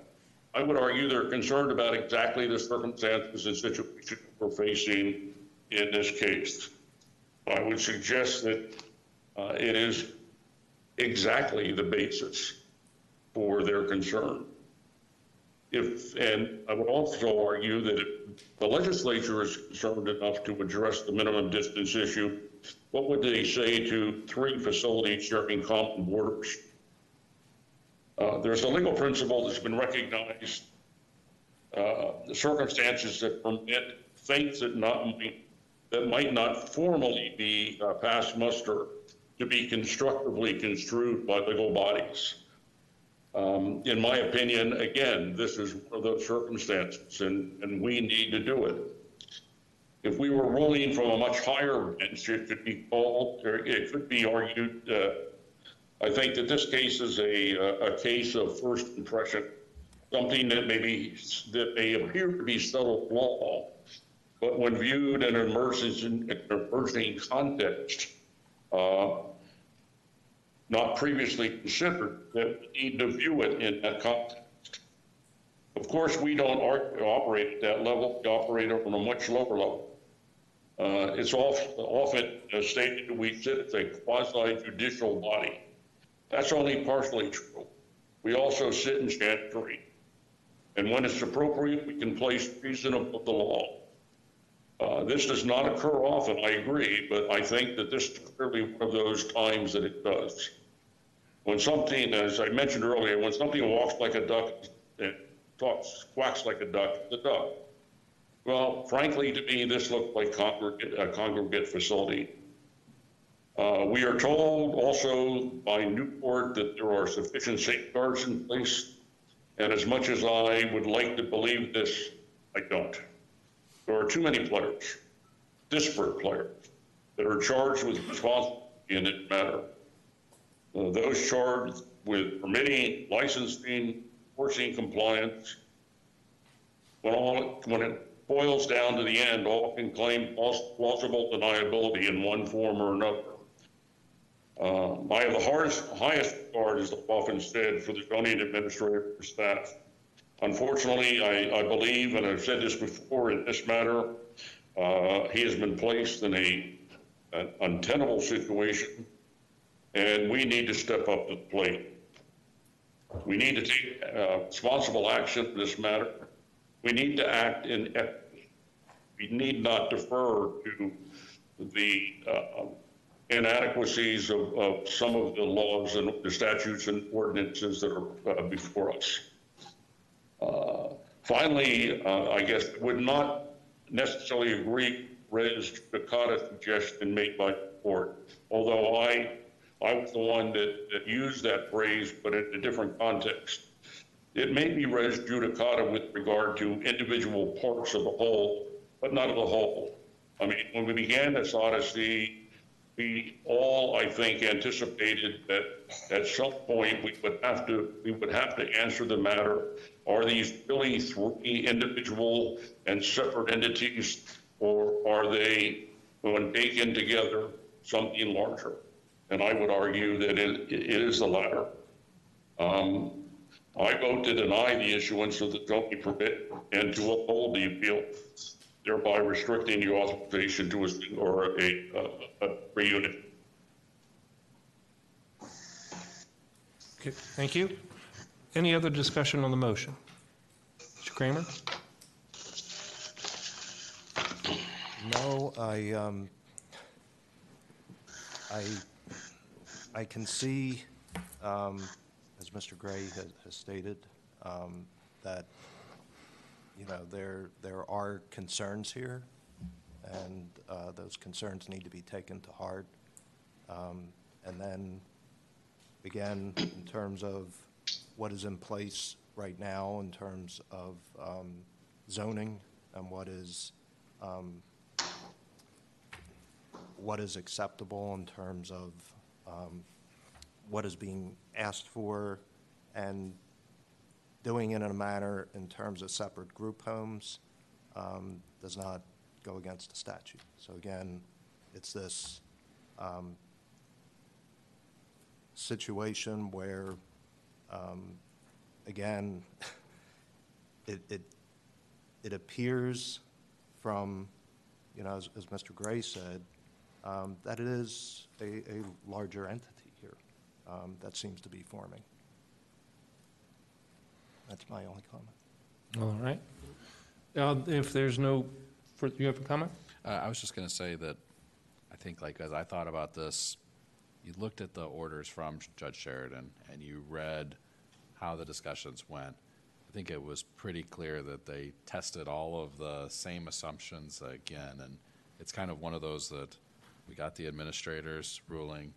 I would argue they're concerned about exactly the circumstances and situation we're facing in this case. I would suggest that uh, it is exactly the basis for their concern. If, and I would also argue that if the legislature is concerned enough to address the minimum distance issue, what would they say to three facilities sharing common borders? Uh, there's a legal principle that's been recognized. Uh, the circumstances that permit things that not that might not formally be uh, passed muster to be constructively construed by legal bodies. Um, in my opinion, again, this is one of those circumstances, and, and we need to do it. If we were ruling from a much higher bench, it could be called, it could be argued. Uh, I think that this case is a, a case of first impression, something that may be that may appear to be settled law, but when viewed in an emerging, context, uh, not previously considered, that we need to view it in that context. Of course, we don't operate at that level. We operate on a much lower level. Uh, it's often stated that we sit as a quasi-judicial body. That's only partially true. We also sit in chancery. And when it's appropriate, we can place reason above the law. Uh, this does not occur often, I agree, but I think that this is clearly one of those times that it does. When something, as I mentioned earlier, when something walks like a duck and talks, quacks like a duck, the duck. Well, frankly, to me, this looked like congregate, a congregate facility. Uh, we are told also by Newport that there are sufficient safeguards in place. And as much as I would like to believe this, I don't. There are too many players, disparate players, that are charged with responsibility in this matter. Uh, those charged with permitting, licensing, enforcing compliance, when, all, when it boils down to the end, all can claim plausible deniability in one form or another. Uh, I have the hardest, highest regard, as often said, for the zoning administrator staff. Unfortunately, I, I, believe, and I've said this before in this matter, Uh, He has been placed in a, an untenable situation, and we need to step up to the plate. We need to take uh, responsible action in this matter. We need to act in equity. We need not defer to the uh, inadequacies of, of some of the laws and the statutes and ordinances that are uh, before us. Uh, Finally, uh, I guess, would not necessarily agree res judicata suggestion made by the court, although I, I was the one that, that used that phrase, but in a different context. It may be res judicata with regard to individual parts of the whole, but not of the whole. I mean, when we began this odyssey, we all, I think, anticipated that at some point we would have to, we would have to answer the matter, are these really three individual and separate entities, or are they, when taken together, something larger? And I would argue that it, it is the latter. Um, I vote to deny the issuance of the zoning permit and to uphold the appeal, thereby restricting the authorization to a, or a, a, a free unit. Okay, thank you. Any other discussion on the motion? Mr. Kramer? No, I, um, I, I can see, um, as Mr. Gray has, has stated, um, that, you know, there, there are concerns here, and, uh, those concerns need to be taken to heart. Um, and then, again, in terms of what is in place right now in terms of, um, zoning and what is, um, what is acceptable in terms of um, what is being asked for, and doing it in a manner in terms of separate group homes um, does not go against the statute. So again, it's this um, situation where, um, again, [laughs] it, it, it appears from, you know, as, as Mr. Gray said, um, that it is a, a larger entity here um, that seems to be forming. That's my only comment. All right. Uh, If there's no, fur- you have a comment? Uh, I was just going to say that I think, like, as I thought about this, you looked at the orders from Judge Sheridan and you read how the discussions went. I think it was pretty clear that they tested all of the same assumptions again. And it's kind of one of those that we got the administrator's ruling,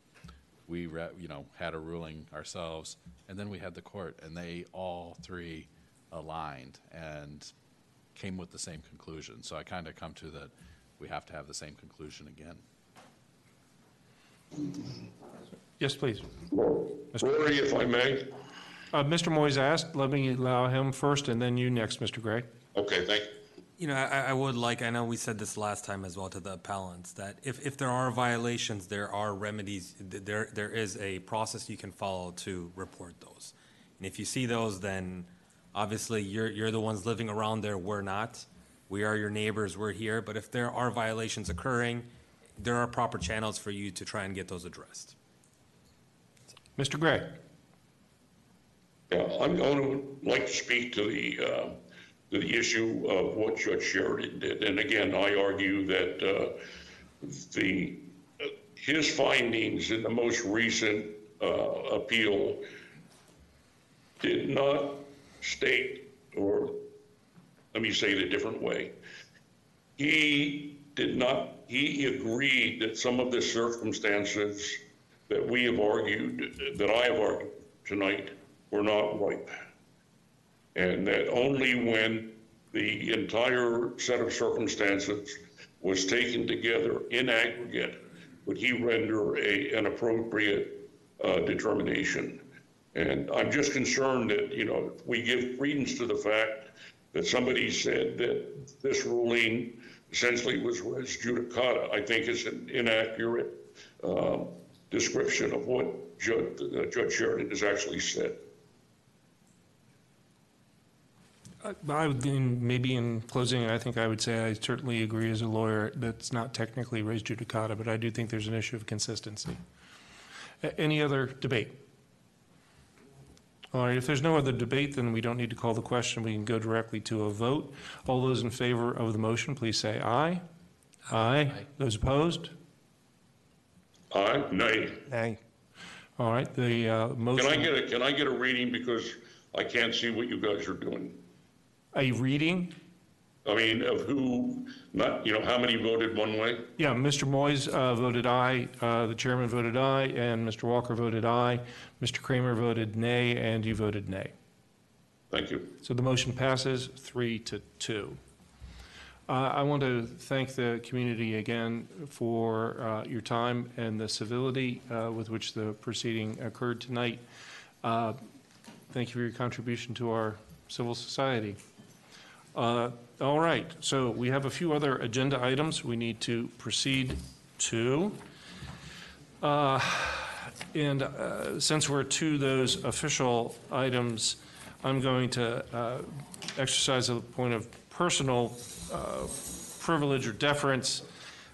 we, re- you know, had a ruling ourselves, and then we had the court, and they all three aligned and came with the same conclusion. So I kind of come to that we have to have the same conclusion again. Yes, please. Rory, if I may. Uh, Mr. Moyes asked, let me allow him first, and then you next, Mr. Gray. Okay, thank you. You know, I, I would like, I know we said this last time as well to the appellants, that if, if there are violations, there are remedies, there, there is a process you can follow to report those. And if you see those, then obviously you're, you're the ones living around there, we're not. We are your neighbors, we're here, but if there are violations occurring, there are proper channels for you to try and get those addressed. Mr. Gray? Yeah, I'm going to like to speak to the, uh, to the issue of what Judge Sheridan did. And again, I argue that uh, the, his findings in the most recent uh, appeal did not state, or let me say it a different way. He did not, he agreed that some of the circumstances that we have argued, that I have argued tonight, were not ripe. And that only when the entire set of circumstances was taken together in aggregate would he render a, an appropriate uh, determination. And I'm just concerned that, you know, if we give credence to the fact that somebody said that this ruling essentially was res judicata, I think is an inaccurate um, description of what Judge, uh, Judge Sheridan has actually said. I would, in- maybe in closing, I think I would say I certainly agree as a lawyer that it's not technically res judicata, but I do think there's an issue of consistency. Any other debate? All right, if there's no other debate, then we don't need to call the question. We can go directly to a vote. All those in favor of the motion, please say aye. Aye. Those opposed? Aye, nay. Nay. All right, the uh, motion. Can I get a, can I get a reading because I can't see what you guys are doing? A reading? I mean, of who, not, you know, how many voted one way? Yeah, Mr. Moyes uh, voted aye, uh, the chairman voted aye, and Mr. Walker voted aye. Mr. Kramer voted nay, and you voted nay. Thank you. So the motion passes three to two. Uh, I want to thank the community again for uh, your time and the civility uh, with which the proceeding occurred tonight. Uh, Thank you for your contribution to our civil society. Uh, All right, so we have a few other agenda items we need to proceed to. Uh, And uh, since we're to those official items, I'm going to uh, exercise a point of personal uh, privilege or deference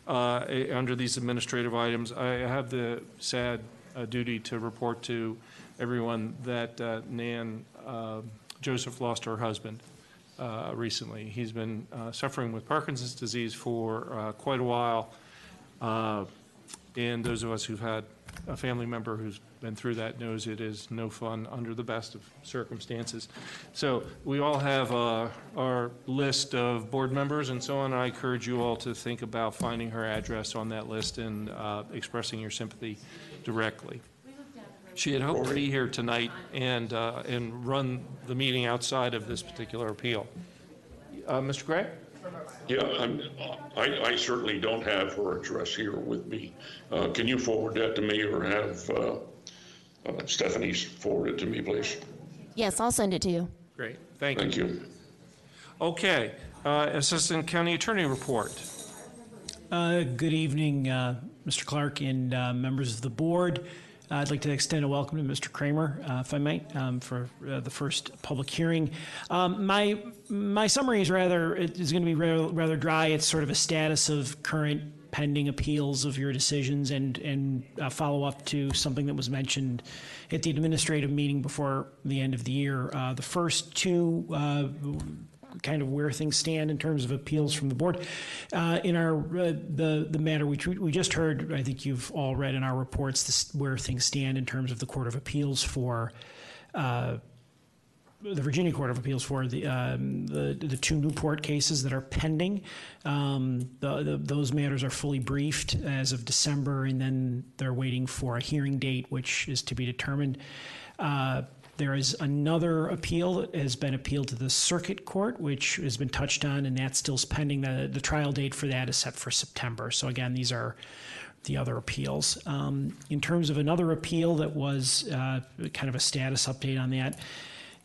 uh, under these administrative items. I have the sad uh, duty to report to everyone that uh, Nan uh, Joseph lost her husband uh, recently. He's been uh, suffering with Parkinson's disease for uh, quite a while. Uh, And those of us who've had a family member who's been through that knows it is no fun under the best of circumstances. So we all have uh, our list of board members and so on. I encourage you all to think about finding her address on that list and expressing your sympathy directly. She had hoped to be here tonight and, uh, and run the meeting outside of this particular appeal. Uh, Mr. Gray? Yeah, I'm, I, I certainly don't have her address here with me. Uh, Can you forward that to me or have uh, uh, Stephanie forward it to me, please? Yes, I'll send it to you. Great, thank you. Thank you. Okay, uh, Assistant County Attorney report. Uh, Good evening, uh, Mr. Clark and uh, members of the board. I'd like to extend a welcome to Mr. Kramer, uh, if I might, um, for uh, the first public hearing. Um, My, my summary is rather, is going to be rather rather dry. It's sort of a status of current pending appeals of your decisions and, and uh, follow up to something that was mentioned at the administrative meeting before the end of the year. Uh, The first two uh, kind of where things stand in terms of appeals from the board. Uh, in our uh, the the matter which we, we just heard, I think you've all read in our reports this, where things stand in terms of the Court of Appeals for. Uh, the Virginia Court of Appeals for the, um, the the two Newport cases that are pending. Um, the, the, those matters are fully briefed as of December, and then they're waiting for a hearing date, which is to be determined. Uh, there is another appeal that has been appealed to the Circuit Court, which has been touched on, and that's still pending. The, the trial date for that is set for September. So again, these are the other appeals. Um, in terms of another appeal that was uh, kind of a status update on that,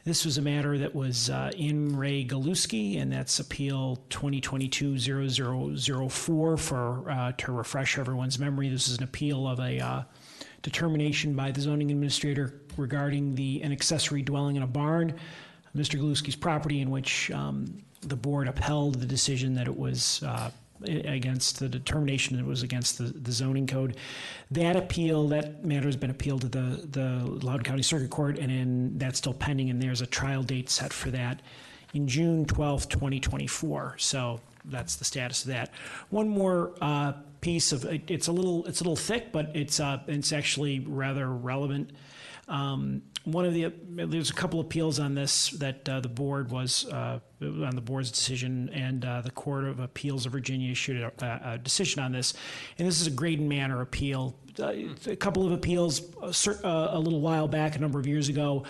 this was a matter that was uh, in re Galuski, and that's Appeal 2022-0004 for, uh, to refresh everyone's memory, this is an appeal of a uh, determination by the zoning administrator regarding the, an accessory dwelling in a barn, Mr. Galuski's property, in which um, the board upheld the decision that it was uh, against the determination that it was against the, the zoning code. That appeal, that matter has been appealed to the, the Loudoun County Circuit Court, and in, that's still pending, and there's a trial date set for that in June 12th, 2024. So that's the status of that. One more uh, piece of it, it's a little it's a little thick, but it's uh, it's actually rather relevant. Um, one of the there's a couple appeals on this that uh, the board was uh, on the board's decision, and uh, the Court of Appeals of Virginia issued a, a decision on this, and this is a Graydon Manor appeal. Uh, a couple of appeals a, uh, a little while back, a number of years ago.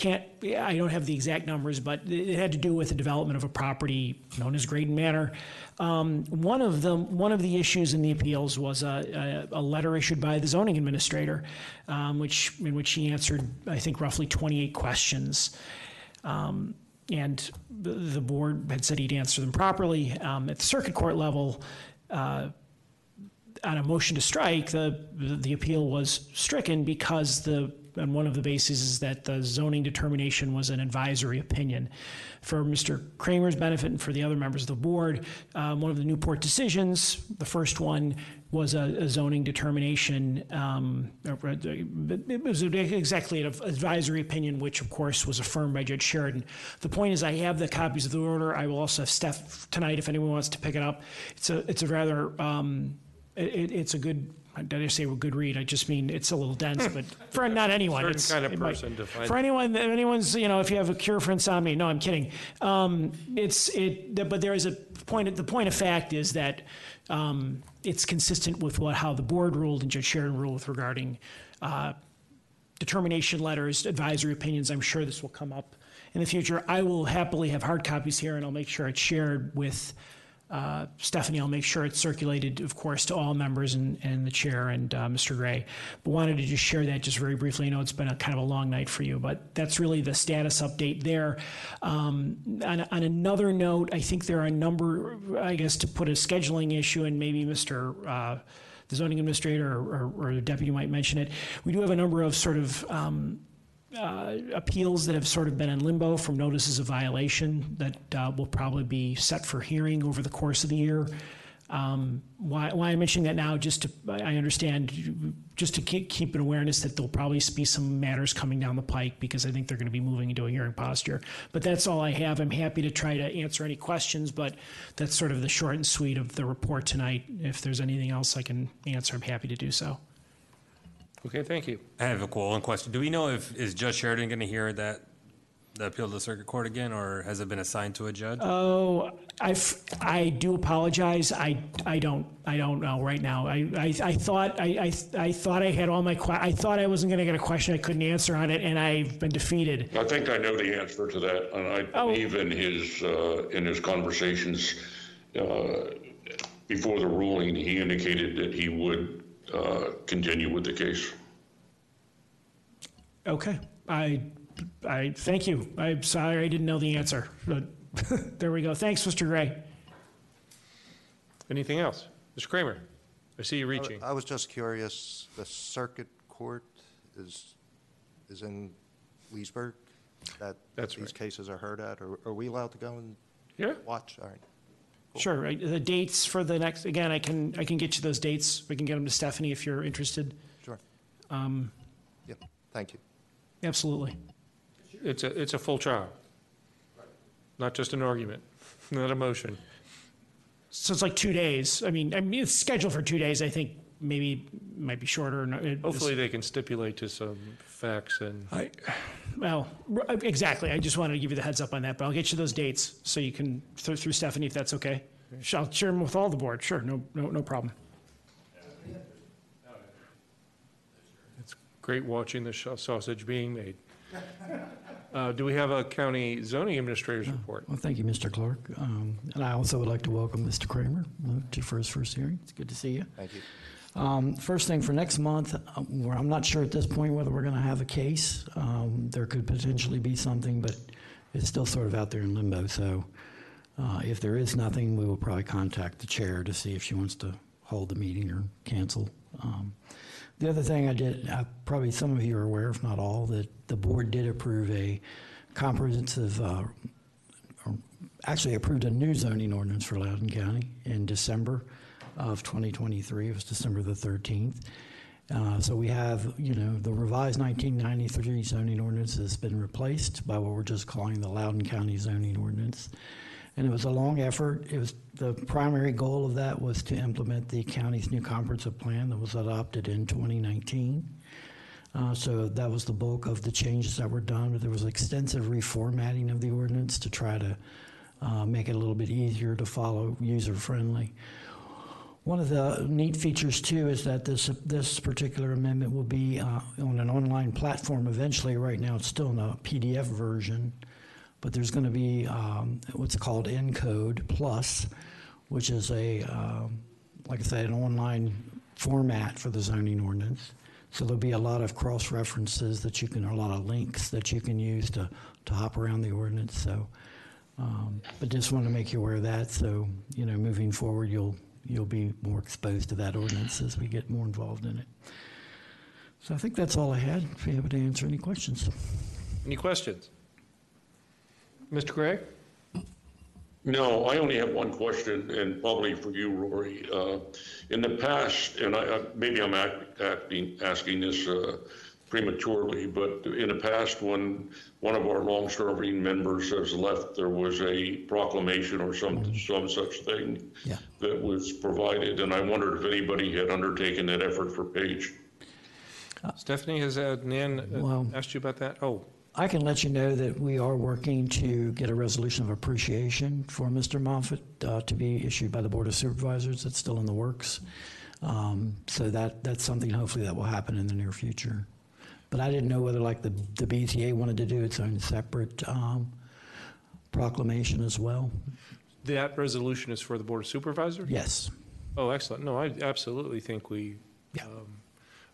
Can't I don't have the exact numbers, but it had to do with the development of a property known as Graydon Manor. Um, one of them, one of the issues in the appeals was a, a, a letter issued by the zoning administrator, um, which in which he answered, I think, roughly 28 questions. Um, and the, the board had said he'd answer them properly. Um, at the circuit court level, uh, on a motion to strike, the, the appeal was stricken because the on one of the bases is that the zoning determination was an advisory opinion. For Mr. Kramer's benefit and for the other members of the board, um, one of the Newport decisions, the first one was a a zoning determination. um, It was exactly an advisory opinion, which of course was affirmed by Judge Sheridan. The point is, I have the copies of the order. I will also have Steph tonight if anyone wants to pick it up. It's a, it's a rather, um, it, it's a good, I say a good read? I just mean, it's a little dense, but for not anyone. Certain it's- kind of it might- person to find- For anyone, if anyone's, you know, if you have a cure for insomnia, no, I'm kidding. Um, It's, it, but there is a point, the point of fact is that um, it's consistent with what, how the board ruled and Judge Sheridan ruled regarding uh, determination letters, advisory opinions. I'm sure this will come up in the future. I will happily have hard copies here, and I'll make sure it's shared with uh, Stephanie. I'll make sure it's circulated, of course, to all members and, and the chair and uh, Mr. Gray. But wanted to just share that just very briefly. I know it's been a kind of a long night for you, but that's really the status update there. Um, on, on another note, I think there are a number, I guess, to put a scheduling issue, and maybe Mr. Uh, the zoning administrator or, or, or the deputy might mention it. We do have a number of sort of um, uh, appeals that have sort of been in limbo from notices of violation that uh, will probably be set for hearing over the course of the year. Um, Why, why I'm mentioning that now, just to, I understand, just to keep, keep an awareness that there'll probably be some matters coming down the pike because I think they're going to be moving into a hearing posture. But that's all I have. I'm happy to try to answer any questions, but that's sort of the short and sweet of the report tonight. If there's anything else I can answer, I'm happy to do so. Okay, thank you. I have a cool one question. Do we know if, is Judge Sheridan going to hear that, the appeal to the circuit court again, or has it been assigned to a judge? Oh, I, I do apologize. I, I don't, I don't know right now. I, I, I thought, I, I, I thought I had all my, que- I thought I wasn't gonna get a question I couldn't answer on it, and I've been defeated. I think I know the answer to that, and I Oh. believe in his, uh, in his conversations uh, before the ruling, he indicated that he would uh, continue with the case. Okay, I, I, thank you. I'm sorry I didn't know the answer, but [laughs] there we go. Thanks, Mr. Gray. Anything else? Mr. Kramer, I see you I- reaching. I was just curious, the circuit court is, is in Leesburg? That That's these right. cases are heard at? Are are we allowed to go and Yeah. watch? All right. Sure, I- the dates for the next, again, I can, I can get you those dates. We can get them to Stephanie if you're interested. Sure. Um, Yeah, thank you. Absolutely. It's a, it's a full trial. Not just an argument, not a motion. So it's like two days. I mean, I mean, it's scheduled for two days. I think maybe it might be shorter. no, it- Hopefully, they can stipulate to some facts and. I, well, r- exactly. I just wanted to give you the heads up on that, but I'll get you those dates so you can through, through Stephanie if that's okay. Sure, I'll share them with all the board. Sure, no, no, no problem. It's great watching the sh- sausage being made. [laughs] Uh, Do we have a county zoning administrator's report? Well, thank you, Mr. Clark. Um, And I also would like to welcome Mr. Kramer uh, to for his first hearing. It's good to see you. Thank you. Um, First thing for next month, uh, I'm not sure at this point whether we're going to have a case. Um, There could potentially be something, but it's still sort of out there in limbo. So uh, if there is nothing, we will probably contact the chair to see if she wants to hold the meeting or cancel. Um, The other thing I did, probably some of you are aware, if not all, that the board did approve a comprehensive uh, actually approved a new zoning ordinance for Loudoun County in December of 2023. It was December the 13th. Uh, So we have, you know, the revised 1993 zoning ordinance has been replaced by what we're just calling the Loudoun County zoning ordinance. And it was a long effort. It was, the primary goal of that was to implement the county's new comprehensive plan that was adopted in 2019. Uh, So that was the bulk of the changes that were done. But There was extensive reformatting of the ordinance to try to uh, make it a little bit easier to follow, user-friendly. One of the neat features, too, is that this, this particular amendment will be uh, on an online platform eventually. Right now, it's still in a PDF version, but there's going to be um, what's called Encode Plus, which is a, um, like I said, an online format for the zoning ordinance. So there'll be a lot of cross references that you can, a lot of links that you can use to, to hop around the ordinance. So, um, but just want to make you aware of that. So, you know, moving forward, you'll, you'll be more exposed to that ordinance as we get more involved in it. So I think that's all I had. If you have to answer any questions. Any questions? Mr. Gregg? No, I only have one question, and probably for you, Rory. Uh, In the past, and I, I- maybe I'm act- acting, asking this uh, prematurely, but in the past, when one of our long-serving members has left, there was a proclamation or some, some such thing Yeah. that was provided, and I wondered if anybody had undertaken that effort for Paige. Stephanie, has uh, Nan uh, Well- asked you about that? Oh, I can let you know that we are working to get a resolution of appreciation for Mr. Moffat uh, to be issued by the Board of Supervisors. It's still in the works. Um, So that, that's something hopefully that will happen in the near future. But I didn't know whether like the, the BZA wanted to do its own separate um, proclamation as well. that resolution is for the Board of Supervisors? Yes. Oh, excellent. No, I absolutely think we, um,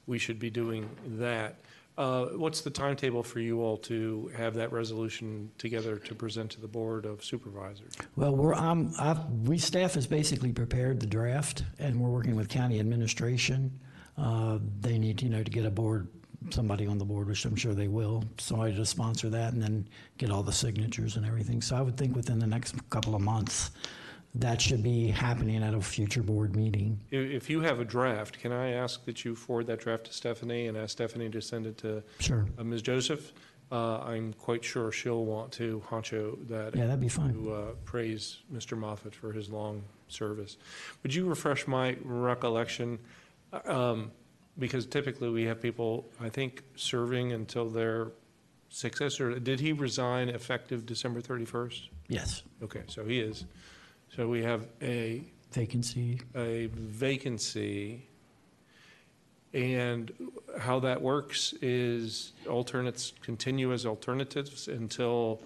we should be doing that. Uh, What's the timetable for you all to have that resolution together to present to the Board of Supervisors? Well, we're, um, I've, we, staff has basically prepared the draft, and we're working with county administration. Uh, They need, you know, to get a board, somebody on the board, which I'm sure they will, somebody to sponsor that, and then get all the signatures and everything. So I would think within the next couple of months, that should be happening at a future board meeting. If you have a draft, can I ask that you forward that draft to Stephanie and ask Stephanie to send it to Sure. uh, Ms. Joseph? Uh, I'm quite sure she'll want to honcho that. Yeah, that'd be fine. To uh, praise Mr. Moffett for his long service. Would you refresh my recollection? Um, Because typically we have people, I think, serving until their successor. Did he resign effective December 31st? Yes. Okay, so he is. So we have a Vacancy. a vacancy. And how that works is alternates continue as alternatives until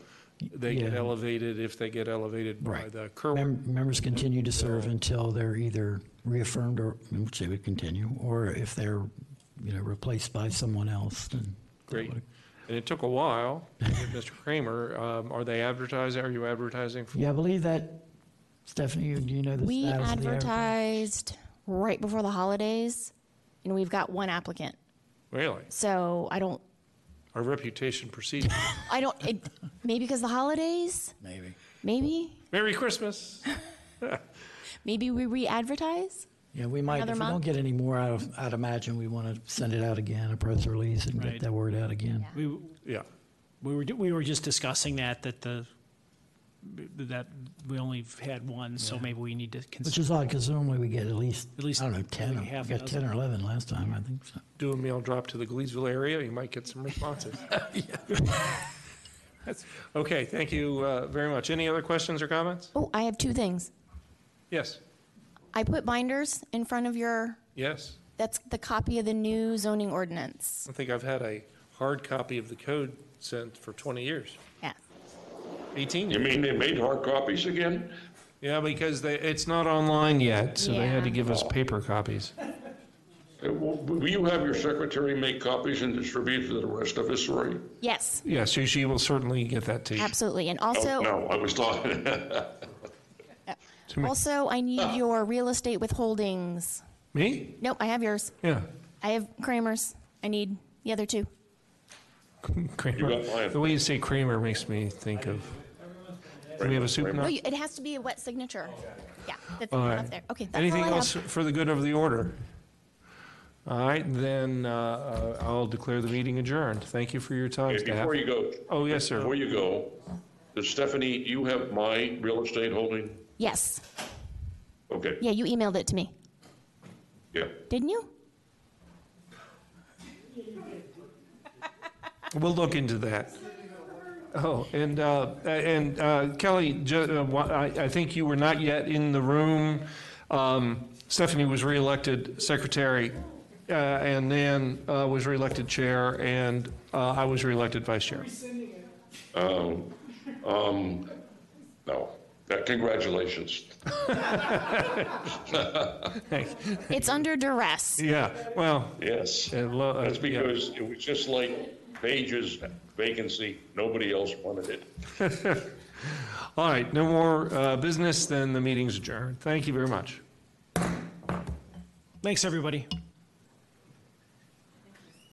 they get Yeah. elevated, if they get elevated by Right. the current. Mem- Members continue to serve until they're either reaffirmed, or, which they would continue, or if they're, you know, replaced by someone else, then. Great. And it took a while, to Mr. Kramer. Um, Are they advertising, are you advertising? for- Yeah, I believe that, Stephanie, you- do you know the We status of the advertising? advertised right before the holidays, and we've got one applicant. Really? So I don't, Our reputation precedes. [laughs] I don't, it, maybe because the holidays, Maybe. maybe, Merry Christmas. [laughs] maybe we re-advertise? Yeah, we might, Another if we don't get any more, I'd, I'd imagine we want to send it out again, a press release, and Right. get that word out again. We, yeah. We were, we were just discussing that, that the, that we only had one, so maybe we need to consider. Which consider. is odd, because normally we get at least, At least I don't know, 10, maybe or- half we a got 10 or 11 last time, I think, so. Do a mail drop to the Gleedsville area, you might get some responses. [laughs] [laughs] That's- Okay, thank you uh, very much. Any other questions or comments? Oh, I have two things. Yes, I put binders in front of your, yes. that's the copy of the new zoning ordinance. I think I've had a hard copy of the code sent for 20 years. Yeah. 18 You years. mean they made hard copies again? Yeah, because they, it's not online yet, so they had to Yeah. give us paper copies. Uh, Will will you have your secretary make copies and distribute to the rest of us, Rory? Yes, Yeah, so she will certainly get that to you. absolutely. And Oh, also, No, I was talking. [laughs] also, I need your real estate withholdings. Me? Nope, I have yours. Yeah. I have Kramer's. I need the other two. Kramer. The way you say Kramer makes me think of, do we have a soup No, now? you- it has to be a wet signature. Yeah, that's All up there. Okay, that's all Anything I have. else for the good of the order? All right, then uh, uh, I'll declare the meeting adjourned. Thank you for your time, Okay, staff. Before you go. Oh, yes, sir. Before you go, does Stephanie, you have my real estate holding? Yes. Okay, Yeah, you emailed it to me, yeah. didn't you? [laughs] We'll look into that. Oh, and, uh, and uh, Kelly, ju- uh, wha- I I think you were not yet in the room. Um, Stephanie was reelected secretary, uh, and Nan uh, was reelected chair, and uh, I was reelected vice chair. Um, um, no, Uh, congratulations. [laughs] It's under duress. Yeah, well. Yes, lo- uh, that's yeah. because it was just like Page's vacancy, nobody else wanted it. [laughs] All right, no more uh, business, then the meeting's adjourned. Thank you very much. Thanks, everybody.